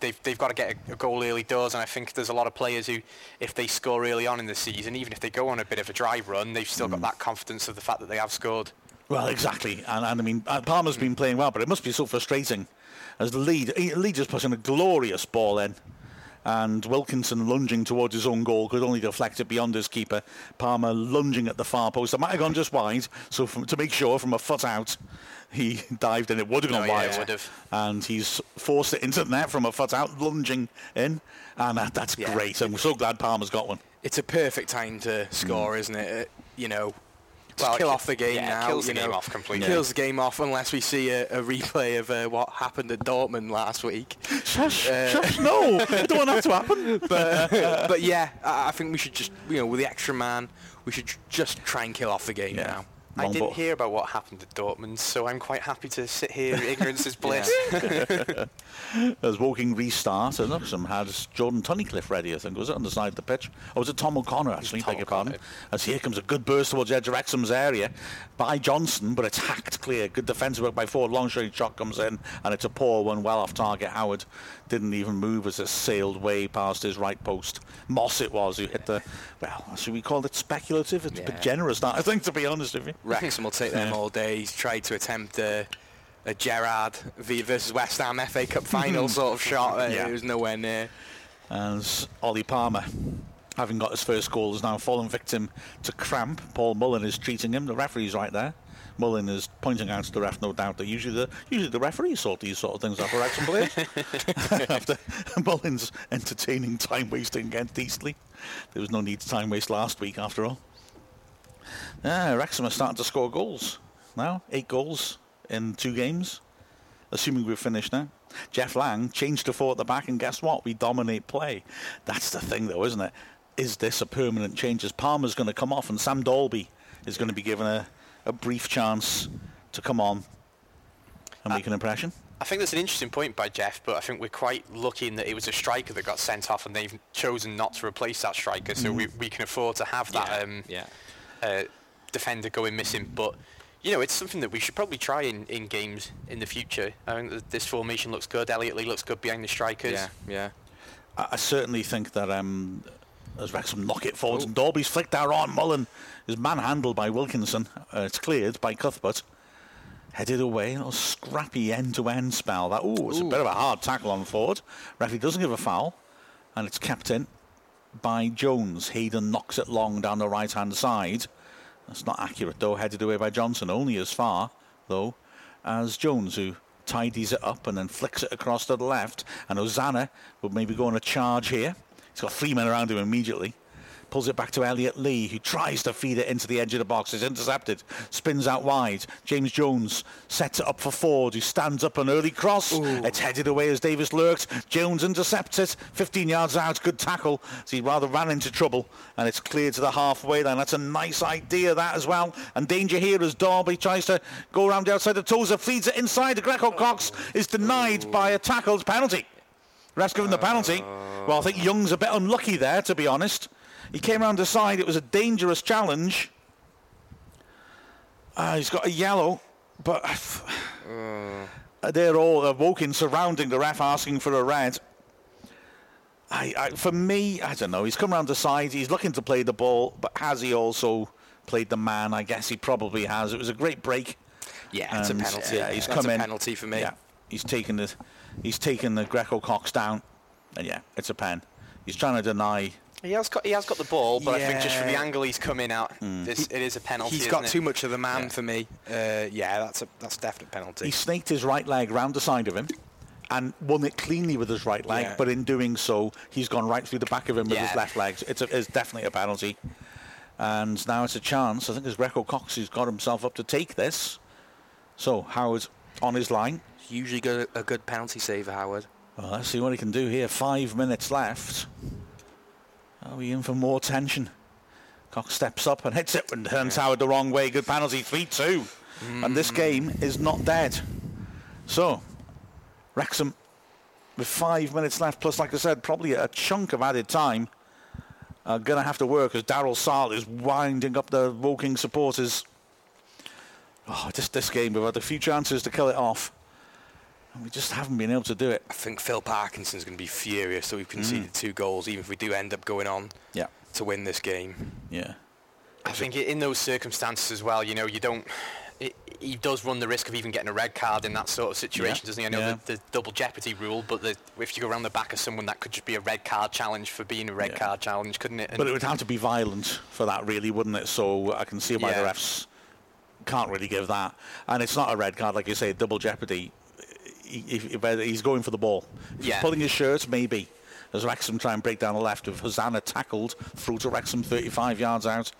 they've, they've got to get a, a goal early doors, and I think there's a lot of players who, if they score early on in the season, even if they go on a bit of a dry run, they've still Hmm. got that confidence of the fact that they have scored. Well, exactly. And, and I mean, uh, Palmer's been playing well, but it must be so frustrating as the lead. Lee just puts in a glorious ball in. And Wilkinson lunging towards his own goal could only deflect it beyond his keeper. Palmer lunging at the far post. It might have gone just wide, so from, to make sure from a foot out, he *laughs* dived and it would have gone Oh, wide. it would have. And he's forced it into the net from a foot out, lunging in, and that, that's Yeah. great. I'm so glad Palmer's got one. It's a perfect time to score, isn't it? Uh, you know, Well, kill off the game yeah, it now. kills you the game know. off completely. Kills the game off unless we see a, a replay of uh, what happened at Dortmund last week. Shush, shush, no, I don't want that to happen. *laughs* But uh, but yeah, I, I think we should just you know with the extra man, we should tr- just try and kill off the game Yeah. now. I didn't hear about what happened at Dortmund, so I'm quite happy to sit here. *laughs* Ignorance is bliss. *laughs* As Woking restart, and Wrexham had Jordan Tunnicliffe ready, I think, was it, on the side of the pitch? Or was it Tom O'Connor, actually, Tom beg your pardon? As here comes a good burst towards edge of Wrexham's area by Johnson, but it's hacked clear. Good defensive work by Forde. Long shooting shot comes in, and it's a poor one, well off target. Howard didn't even move as it sailed way past his right post. Moss it was who hit the, well, should we call it speculative? It's a bit generous, that, I think, to be honest with you. Wrexham will take them all day. He's tried to attempt a, a Gerrard v versus West Ham FA Cup *laughs* final sort of shot. Uh, Yeah. It was nowhere near. as Ollie Palmer, having got his first goal, has now fallen victim to cramp. Paul Mullin is treating him. The referee's right there. Mullin is pointing out to the ref, no doubt, that usually the usually the referees sort these sort of things out for Wrexham players. *laughs* *laughs* After Mullin's entertaining time wasting against Eastleigh, there was no need to time waste last week after all. Yeah, Wrexham are starting to score goals now. Eight goals in two games assuming we're finished now. Jeff Lang changed to four at the back, and guess what? We dominate play. That's the thing, though, isn't it? Is this a permanent change? As Palmer's going to come off, and Sam Dalby is going to be given a, a brief chance to come on and make an impression. I think that's an interesting point by Jeff, but I think we're quite lucky in that it was a striker that got sent off, and they've chosen not to replace that striker, so we, we can afford to have that um, yeah. Uh, defender going missing. But you know, it's something that we should probably try in, in games in the future. I think that this formation looks good. Elliot Lee looks good behind the strikers. Yeah, yeah. I, I certainly think that um, as Wrexham knock it forwards, and Dalby's flicked there on Mullin is manhandled by Wilkinson. Uh, it's cleared by Cuthbert. Headed away, a little scrappy end-to-end spell. That ooh, it's a bit of a hard tackle on Forde. Referee doesn't give a foul, and it's kept in by Jones. Hayden knocks it long down the right-hand side. That's not accurate though. Headed away by Johnson, only as far though as Jones, who tidies it up and then flicks it across to the left. And Hosannah would maybe go on a charge here. He's got three men around him immediately. Pulls it back to Elliot Lee, who tries to feed it into the edge of the box. Is intercepted. Spins out wide. James Jones sets it up for Forde, who stands up an early cross. It's headed away as Davies lurks. Jones intercepts it. 15 yards out. Good tackle. So he rather ran into trouble. And it's cleared to the halfway line. That's a nice idea, that as well. And danger here as Darby tries to go around the outside the Tozer. Feeds it inside. The Greco Cox is denied by a tackled penalty. Ref's given the penalty. Well, I think Young's a bit unlucky there, to be honest. He came around the side. It was a dangerous challenge. Uh, he's got a yellow, but they're all uh, Woking surrounding the ref, asking for a red. I, I, for me, I don't know. He's come around the side. He's looking to play the ball, but has he also played the man? I guess he probably has. It was a great break. Yeah, it's a penalty. Yeah, he's That's come a in. penalty for me. Yeah, he's taken the he's taken the Greco Cox down, and yeah, it's a pen. He's trying to deny. He has got he has got the ball, but I think just from the angle he's coming out, this, it is a penalty. He's isn't got it? too much of the man Yeah. for me. Uh, yeah, that's a that's a definite penalty. He snaked his right leg round the side of him. And won it cleanly with his right leg, Yeah. but in doing so, he's gone right through the back of him with his left leg. It's, a, it's definitely a penalty. And now it's a chance. I think it's Greco Cox who's got himself up to take this. So Howard on his line. Usually good, a good penalty saver, Howard. Well, let's see what he can do here. Five minutes left. Are we in for more tension? Cox steps up and hits it and turns Howard the wrong way. Good penalty, 3-2. And this mm. game is not dead. So, Wrexham, with five minutes left, plus, like I said, probably a chunk of added time, are going to have to work as Darren Sarll is winding up the Woking supporters. Oh, just this game, we've had a few chances to kill it off. And we just haven't been able to do it. I think Phil Parkinson's going to be furious that we've mm. conceded two goals, even if we do end up going on Yeah. to win this game. Yeah. I think in those circumstances as well, you know, you don't. it, he does run the risk of even getting a red card in that sort of situation, Yeah. doesn't he? I know Yeah. the, the double jeopardy rule, but the, if you go around the back of someone, that could just be a red card challenge for being a red Yeah. card challenge, couldn't it? And But it would have to be violent for that, really, wouldn't it? So I can see why the refs can't really give that. And it's not a red card, like you say, double jeopardy. He, he- whether he's going for the ball. If he's pulling his shirt, maybe. As Wrexham try and break down the left, if Hosannah tackled through to Wrexham 35 yards out.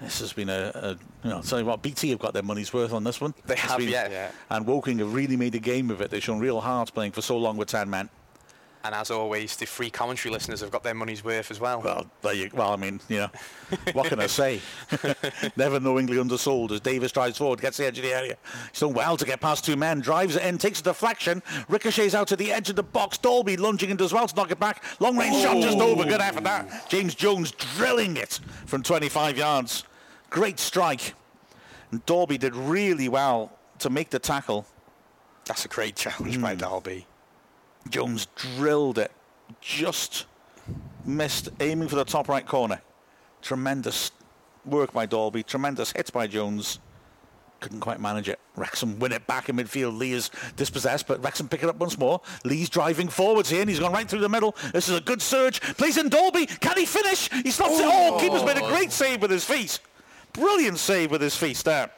This has been a, a you know, I'll tell you what, BT have got their money's worth on this one. They It's have, been- yeah. Yeah. And Woking have really made a game of it. They've shown real heart playing for so long with 10 men. And as always, the free commentary listeners have got their money's worth as well. Well, there you, well, I mean, you know, *laughs* what can I say? *laughs* Never knowingly undersold as Davies drives forward, gets the edge of the area. He's done well to get past two men, drives it in, takes a deflection, ricochets out to the edge of the box. Dalby lunging in as well to knock it back. Long range shot just over. Good effort that. James Jones drilling it from 25 yards. Great strike. And Dalby did really well to make the tackle. That's a great challenge by Hmm. Jones drilled it, just missed, aiming for the top right corner. Tremendous work by Dalby, tremendous hit by Jones. Couldn't quite manage it. Wrexham win it back in midfield. Lee is dispossessed, but Wrexham pick it up once more. Lee's driving forwards here, and he's gone right through the middle. This is a good surge. Plays in Dalby. Can he finish? He stops it. Oh, keeper's made a great save with his feet. Brilliant save with his feet there.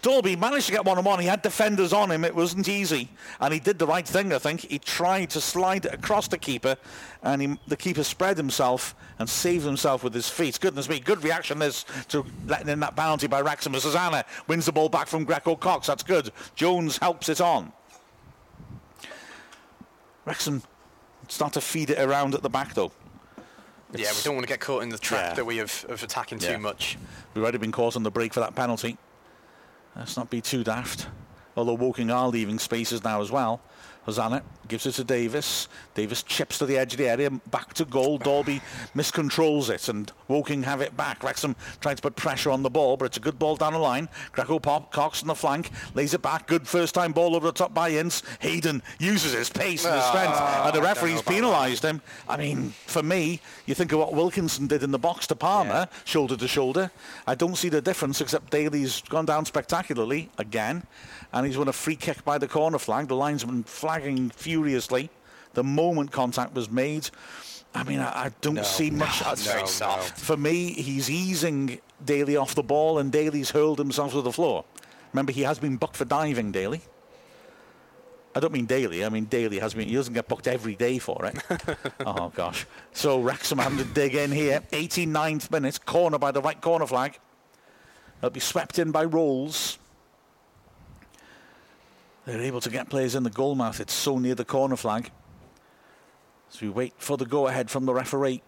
Dalby managed to get one on one. He had defenders on him. It wasn't easy. And he did the right thing, I think. He tried to slide it across the keeper, and he, the keeper spread himself and saved himself with his feet. Goodness me, good reaction this to letting in that penalty by Wrexham. Hosannah wins the ball back from Greco Cox. That's good. Jones helps it on. Wrexham start to feed it around at the back, though. yeah, we don't want to get caught in the trap Yeah. that we have of attacking Yeah. too much. We've already been caught on the break for that penalty. Let's not be too daft. Although Woking are leaving spaces now as well. Hosannah gives it to Davies. Davies chips to the edge of the area, back to goal. Dalby miscontrols it, and Woking have it back. Wrexham trying to put pressure on the ball, but it's a good ball down the line. Greco Pop, Cox on the flank, lays it back. Good first time ball over the top by Ince. Hayden uses his pace and his strength, and the referee's penalised him. I mean, for me, you think of what Wilkinson did in the box to Palmer, shoulder to shoulder. I don't see the difference, except Daly's gone down spectacularly again, and he's won a free kick by the corner flag. The linesman flagging furiously the moment contact was made. I mean, I, I don't see much. Very soft. For me, he's easing Daly off the ball, and Daly's hurled himself to the floor. Remember, he has been booked for diving, Daly. I don't mean daily. I mean Daly has been. He doesn't get booked every day for it. *laughs* oh gosh. So Wrexham having to dig in here. 89th minute, corner by the right corner flag. They'll be swept in by Rolls. They're able to get players in the goal mouth. It's so near the corner flag. So we wait for the go-ahead from the referee.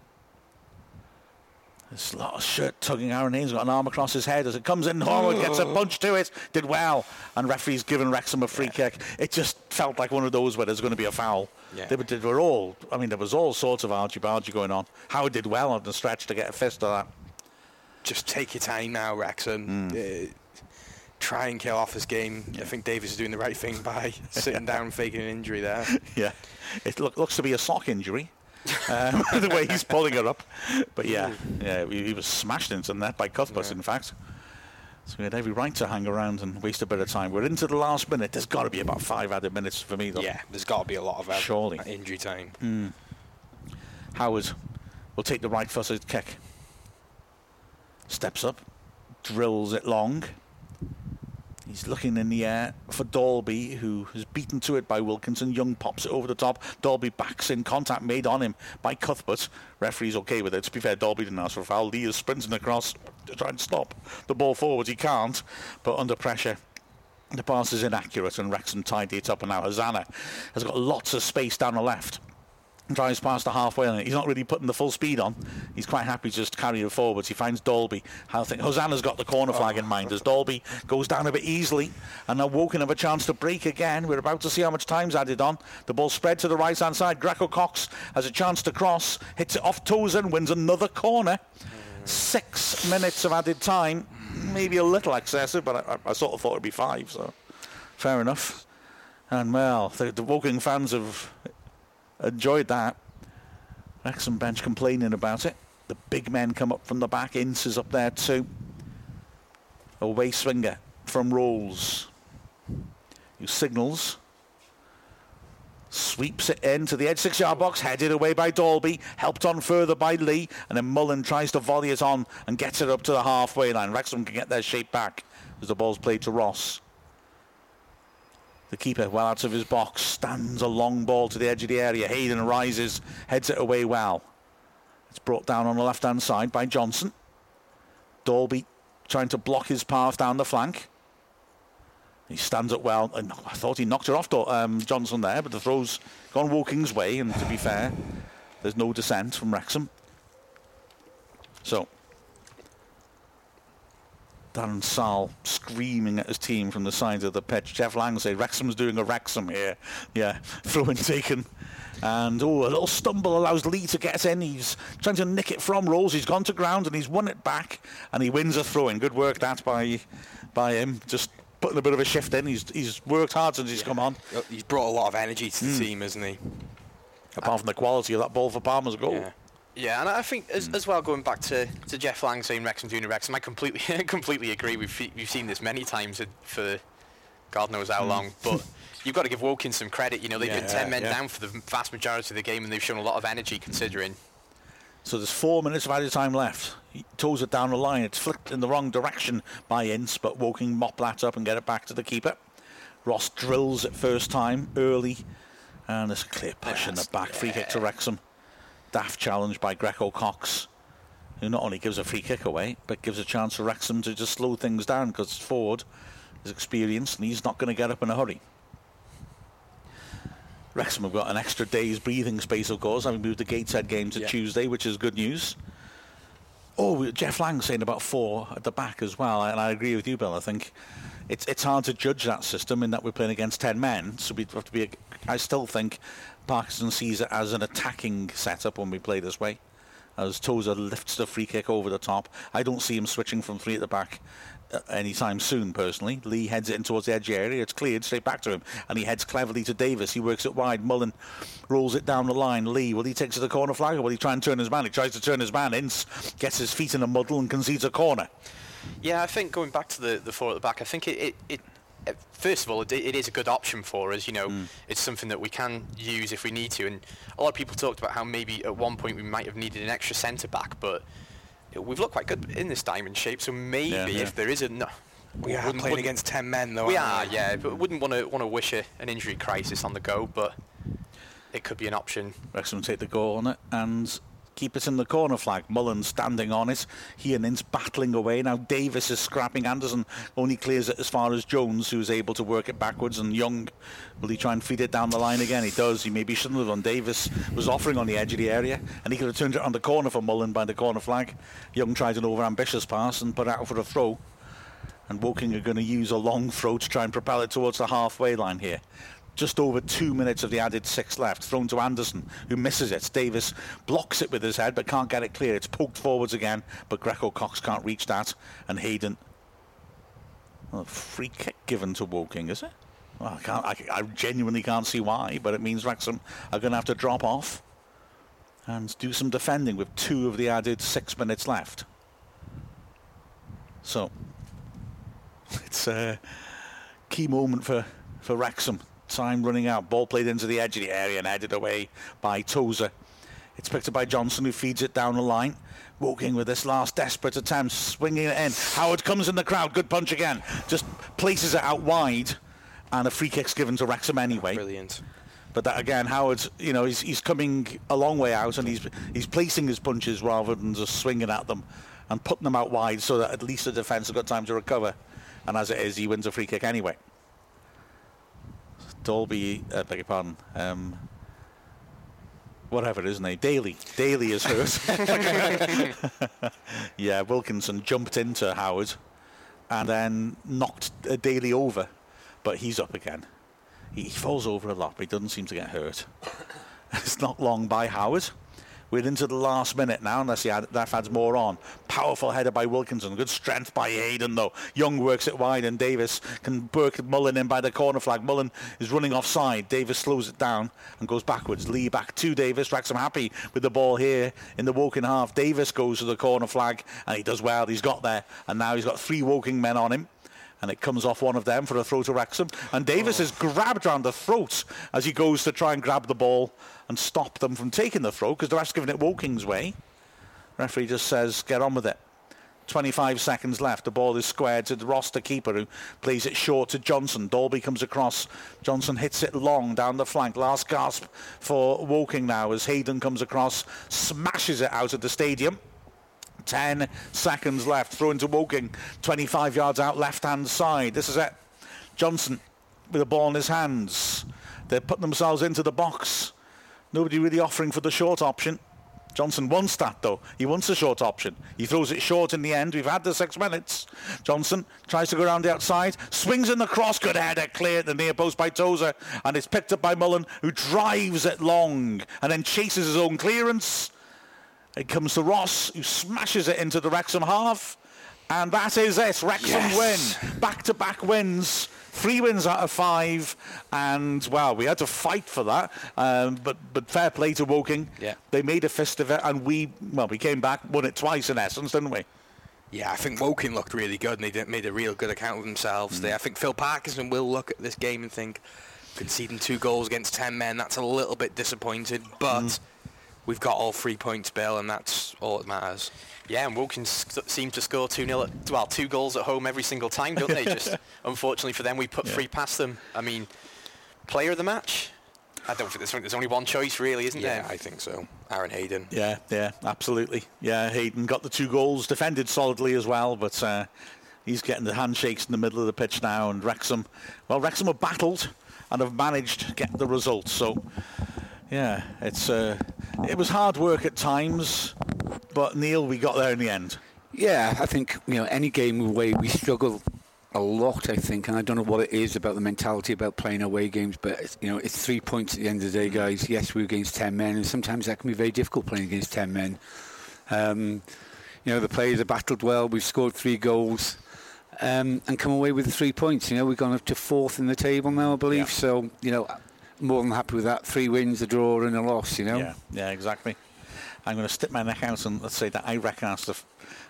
There's a lot of shirt tugging. Aaron Haynes got an arm across his head as it comes in. Howard gets a punch to it. Did well. And referee's given Wrexham a free kick. It just felt like one of those where there's going to be a foul. Yeah. They, were, they were all, I mean, there was all sorts of argy-bargy going on. Howard did well on the stretch to get a fist of that. Just take your time now, Wrexham. Uh, try and kill off his game. I think Davies is doing the right thing by *laughs* sitting down faking an injury there. *laughs* Yeah. It look, looks to be a sock injury. um, *laughs* the way he's pulling her up. But yeah, yeah, he, he was smashed into that by Cuthbert, in fact. So we had every right to hang around and waste a bit of time. We're into the last minute. There's got to be about five added minutes for me, though. Yeah, there's got to be a lot of uh, Surely. injury time. Howard will take the right footed kick. Steps up, drills it long. He's looking in the air for Dalby, who is beaten to it by Wilkinson. Young pops it over the top. Dalby backs in, contact made on him by Cuthbert. Referee's okay with it. To be fair, Dalby didn't ask for a foul. Lee is sprinting across to try and stop the ball forwards. He can't, but under pressure. The pass is inaccurate and Wrexham tidy it up and now Hosannah has got lots of space down the left drives past the halfway line. He's not really putting the full speed on. He's quite happy to just carry it forwards. He finds Dalby. I think Hosannah's got the corner flag in mind as Dalby goes down a bit easily. And now Woking have a chance to break again. We're about to see how much time's added on. The ball spread to the right hand side. Greco Cox has a chance to cross, hits it off toes and wins another corner. Six minutes of added time. Maybe a little excessive, but I, I sort of thought it'd be five, so fair enough. And well, the, the Woking fans have enjoyed that. Wrexham bench complaining about it. The big men come up from the back. Ince is up there too. Away swinger from Rolls. Who signals. Sweeps it into the edge six yard box, headed away by Dalby, helped on further by Lee, and then Mullin tries to volley it on and gets it up to the halfway line. Wrexham can get their shape back as the ball's played to Ross. The keeper, well out of his box, stands a long ball to the edge of the area. Hayden rises, heads it away well. It's brought down on the left hand side by Johnson. Dolby trying to block his path down the flank. He stands up well. And I thought he knocked it off um, Johnson there, but the throw's gone Woking's way. And to be fair, there's no dissent from Wrexham. So, Darren Sarll screaming at his team from the side of the pitch. Jeff Lang say Wrexham's doing a Wrexham here. Yeah, *laughs* throw taken. And oh, a little stumble allows Lee to get in. He's trying to nick it from Rolls. He's gone to ground and he's won it back. And he wins a throw in. Good work that by by him. Just putting a bit of a shift in. He's he's worked hard since he's come on. He's brought a lot of energy to the mm. team, hasn't he? Apart from the quality of that ball for Palmer's goal. Yeah. Yeah, and I think as, mm. as well going back to, to Jeff Lang saying Wrexham doing Wrexham, I completely *laughs* completely agree. We've we've seen this many times for God knows how mm. long, but *laughs* you've got to give Woking some credit. You know, they've yeah, been 10 men yeah. down for the vast majority of the game and they've shown a lot of energy considering. So there's four minutes of added time left. He toes it down the line. It's flicked in the wrong direction by Ince, but Woking mop that up and get it back to the keeper. Ross drills it first time early, and there's a clear push in the back. Free kick to Wrexham. Daft challenge by Greco Cox, who not only gives a free kick away, but gives a chance for Wrexham to just slow things down because Forde is experienced and he's not going to get up in a hurry. Wrexham have got an extra day's breathing space, of course, having moved the Gateshead game to yeah. Tuesday, which is good news. Oh, Jeff Lang saying about four at the back as well, and I agree with you, Bill. I think it's it's hard to judge that system in that we're playing against ten men, so we have to be. A, I still think Parkinson sees it as an attacking setup when we play this way. As Tozer lifts the free kick over the top, I don't see him switching from three at the back uh, anytime soon, personally. Lee heads it in towards the edge area. It's cleared straight back to him. And he heads cleverly to Davies. He works it wide. Mullin rolls it down the line. Lee, will he take to the corner flag or will he try and turn his man? He tries to turn his man in, gets his feet in a muddle and concedes a corner. Yeah, I think going back to the, the four at the back, I think it, it, it first of all, it, it is a good option for us. You know, mm. it's something that we can use if we need to. And a lot of people talked about how maybe at one point we might have needed an extra centre back, but we've looked quite good in this diamond shape. So maybe yeah, yeah. if there is a no, we are playing against ten men though. We are, we? yeah, but wouldn't want to want to wish a, an injury crisis on the go, but it could be an option. Wrexham take the goal on it and keep it in the corner flag. Mullin standing on it. He and Ince battling away. Now Davies is scrapping. Anderson only clears it as far as Jones, who's able to work it backwards. And Young, will he try and feed it down the line again? He does. He maybe shouldn't have done. Davies was offering on the edge of the area, and he could have turned it on the corner for Mullin by the corner flag. Young tried an over-ambitious pass and put out for a throw. And Woking are going to use a long throw to try and propel it towards the halfway line here just over two minutes of the added six left. Thrown to Anderson, who misses it. Davies blocks it with his head, but can't get it clear. It's poked forwards again, but Greco Cox can't reach that. And Hayden. Well, free kick given to Woking, is it? Well, I, can't, I, I genuinely can't see why, but it means Wrexham are going to have to drop off and do some defending with two of the added six minutes left. So, *laughs* it's a key moment for, for Wrexham time running out. Ball played into the edge of the area and headed away by Tozer. It's picked up by Johnson, who feeds it down the line. Woking with this last desperate attempt, swinging it in. Howard comes in the crowd. Good punch again. Just places it out wide, and a free kick's given to Wrexham anyway. Brilliant. But that again, Howard, you know, he's, he's coming a long way out, and he's he's placing his punches rather than just swinging at them and putting them out wide, so that at least the defence have got time to recover. And as it is, he wins a free kick anyway. Dalby, uh, beg your pardon, um, whatever, isn't he? Daly. Daly is hurt. *laughs* yeah, Wilkinson jumped into Howard and then knocked uh, Daly over, but he's up again. He, he falls over a lot, but he doesn't seem to get hurt. *laughs* it's not long by Howard. We're into the last minute now, unless he that adds more on. Powerful header by Wilkinson. Good strength by Hayden, though. Young works it wide, and Davies can work Mullin in by the corner flag. Mullin is running offside. Davies slows it down and goes backwards. Lee back to Davies. Wrexham happy with the ball here in the Woking half. Davies goes to the corner flag, and he does well. He's got there, and now he's got three Woking men on him and it comes off one of them for a throw to Wrexham. And Davies oh. is grabbed round the throat as he goes to try and grab the ball and stop them from taking the throw because the ref's giving it Woking's way. Referee just says, get on with it. 25 seconds left. The ball is squared to the roster keeper who plays it short to Johnson. Dalby comes across. Johnson hits it long down the flank. Last gasp for Woking now as Hayden comes across, smashes it out of the stadium. 10 seconds left. Throw into Woking. 25 yards out left hand side. This is it. Johnson with the ball in his hands. They're putting themselves into the box. Nobody really offering for the short option. Johnson wants that though. He wants a short option. He throws it short in the end. We've had the six minutes. Johnson tries to go around the outside, swings in the cross, good header, clear at the near post by Tozer, and it's picked up by Mullin, who drives it long and then chases his own clearance. It comes to Ross, who smashes it into the Wrexham half. And that is it. Wrexham Yes. win. Back-to-back wins. Three wins out of five. And, well, we had to fight for that. Um, but, but fair play to Woking. Yeah. They made a fist of it. And we, well, we came back, won it twice in essence, didn't we? Yeah, I think Woking looked really good and they made a real good account of themselves Mm. there. I think Phil Parkinson will look at this game and think, conceding two goals against 10 men, that's a little bit disappointed, but Mm. we've got all three points, Bill, and that's all that matters. Yeah, and Woking s- seem to score 2-0, at, well, two goals at home every single time, don't they? Just *laughs* unfortunately for them, we put three past them. I mean, player of the match? I don't think there's, there's only one choice, really, isn't Yeah, there? Yeah, I think so. Aaron Hayden. Yeah, yeah, absolutely. Yeah, Hayden got the two goals, defended solidly as well, but uh, he's getting the handshakes in the middle of the pitch now. And Wrexham, well, Wrexham have battled and have managed to get the result. So, yeah, it's uh, it was hard work at times, but Neil, we got there in the end. Yeah, I think you know any game away we struggle a lot. I think, and I don't know what it is about the mentality about playing away games, but it's, you know it's three points at the end of the day, guys. Yes, we're against ten men, and sometimes that can be very difficult playing against ten men. Um, you know the players have battled well. We've scored three goals. Um, and come away with three points. You know, we've gone up to fourth in the table now, I believe. Yeah. So, you know, more than happy with that. Three wins, a draw, and a loss. You know. Yeah, yeah, exactly. I'm going to stick my neck out and let's say that I reckon that's the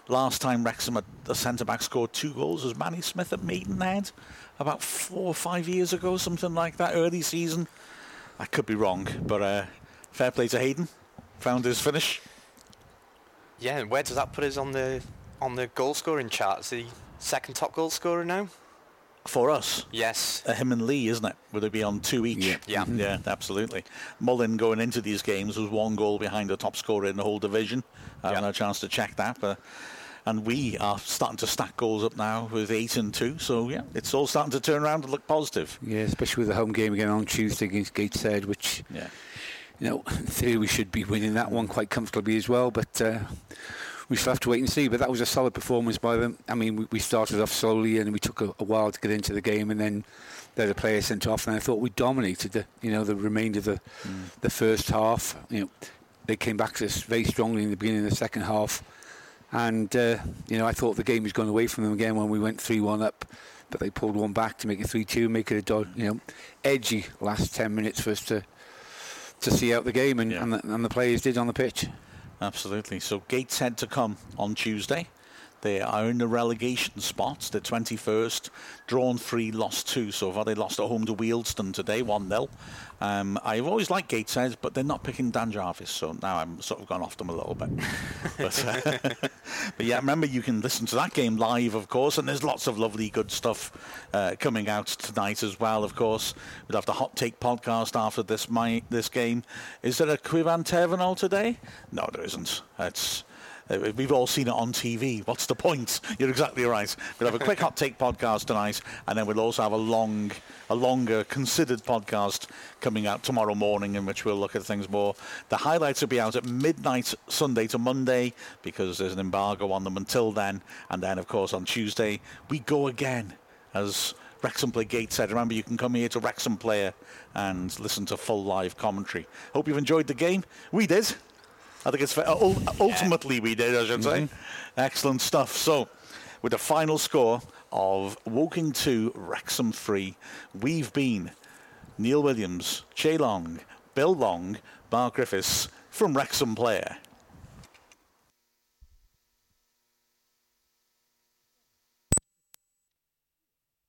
last time Wrexham, the centre back, scored two goals was Manny Smith at Maidenhead about four or five years ago, something like that, early season. I could be wrong, but uh, fair play to Hayden. Found his finish. Yeah, and where does that put us on the on the goal scoring chart? Is he second top goal scorer now? For us, Yes. uh, him and Lee, isn't it? Would it be on two each? Yeah. Yeah. Yeah, absolutely. Mullin going into these games was one goal behind the top scorer in the whole division. I haven't Yeah. had a chance to check that, but and we are starting to stack goals up now with eight and two. So yeah, it's all starting to turn around and look positive. Yeah, especially with the home game again on Tuesday against Gateshead, which Yeah. you know, in theory we should be winning that one quite comfortably as well, but uh, we still have to wait and see. But that was a solid performance by them. I mean, we, we started off slowly and we took a, a while to get into the game, and then they had a player sent off, and I thought we dominated the, you know, the remainder of the the first half. You know, they came back to us very strongly in the beginning of the second half, and uh, you know, I thought the game was going away from them again when we went three-one up. But they pulled one back to make it three-two, make it a you know edgy last ten minutes for us to to see out the game, and, Yeah. and, the, and the players did on the pitch. Absolutely. So Gateshead to come on Tuesday. They are in the relegation spots, the 21st. Drawn three, lost two. So far they lost at home to Wealdstone today, 1-0. Um, I've always liked Gateshead, but they're not picking Dan Jarvis. So now I'm sort of gone off them a little bit. *laughs* but, uh, *laughs* but yeah, remember you can listen to that game live, of course, and there's lots of lovely, good stuff uh, coming out tonight as well, of course. We'll have the Hot Take podcast after this my, this game. Is there a Quivan Tervenol today? No, there isn't. It's uh, We've all seen it on TV. What's the point? You're exactly right. We'll have a quick *laughs* hot take podcast tonight, and then we'll also have a long, a longer considered podcast coming out tomorrow morning, in which we'll look at things more. The highlights will be out at midnight Sunday to Monday because there's an embargo on them until then, and then of course on Tuesday we go again as Wrexham Play Gateshead. Remember, you can come here to Wrexham Player and listen to full live commentary. Hope you've enjoyed the game. We did. I think it's fair. Uh, ul- uh, ultimately we did, I should say. Mm-hmm. Excellent stuff. So, with the final score of Woking 2, Wrexham 3, we've been Neil Williams, Jeff Lang, Bill Long, Mark Griffiths from Wrexham Player.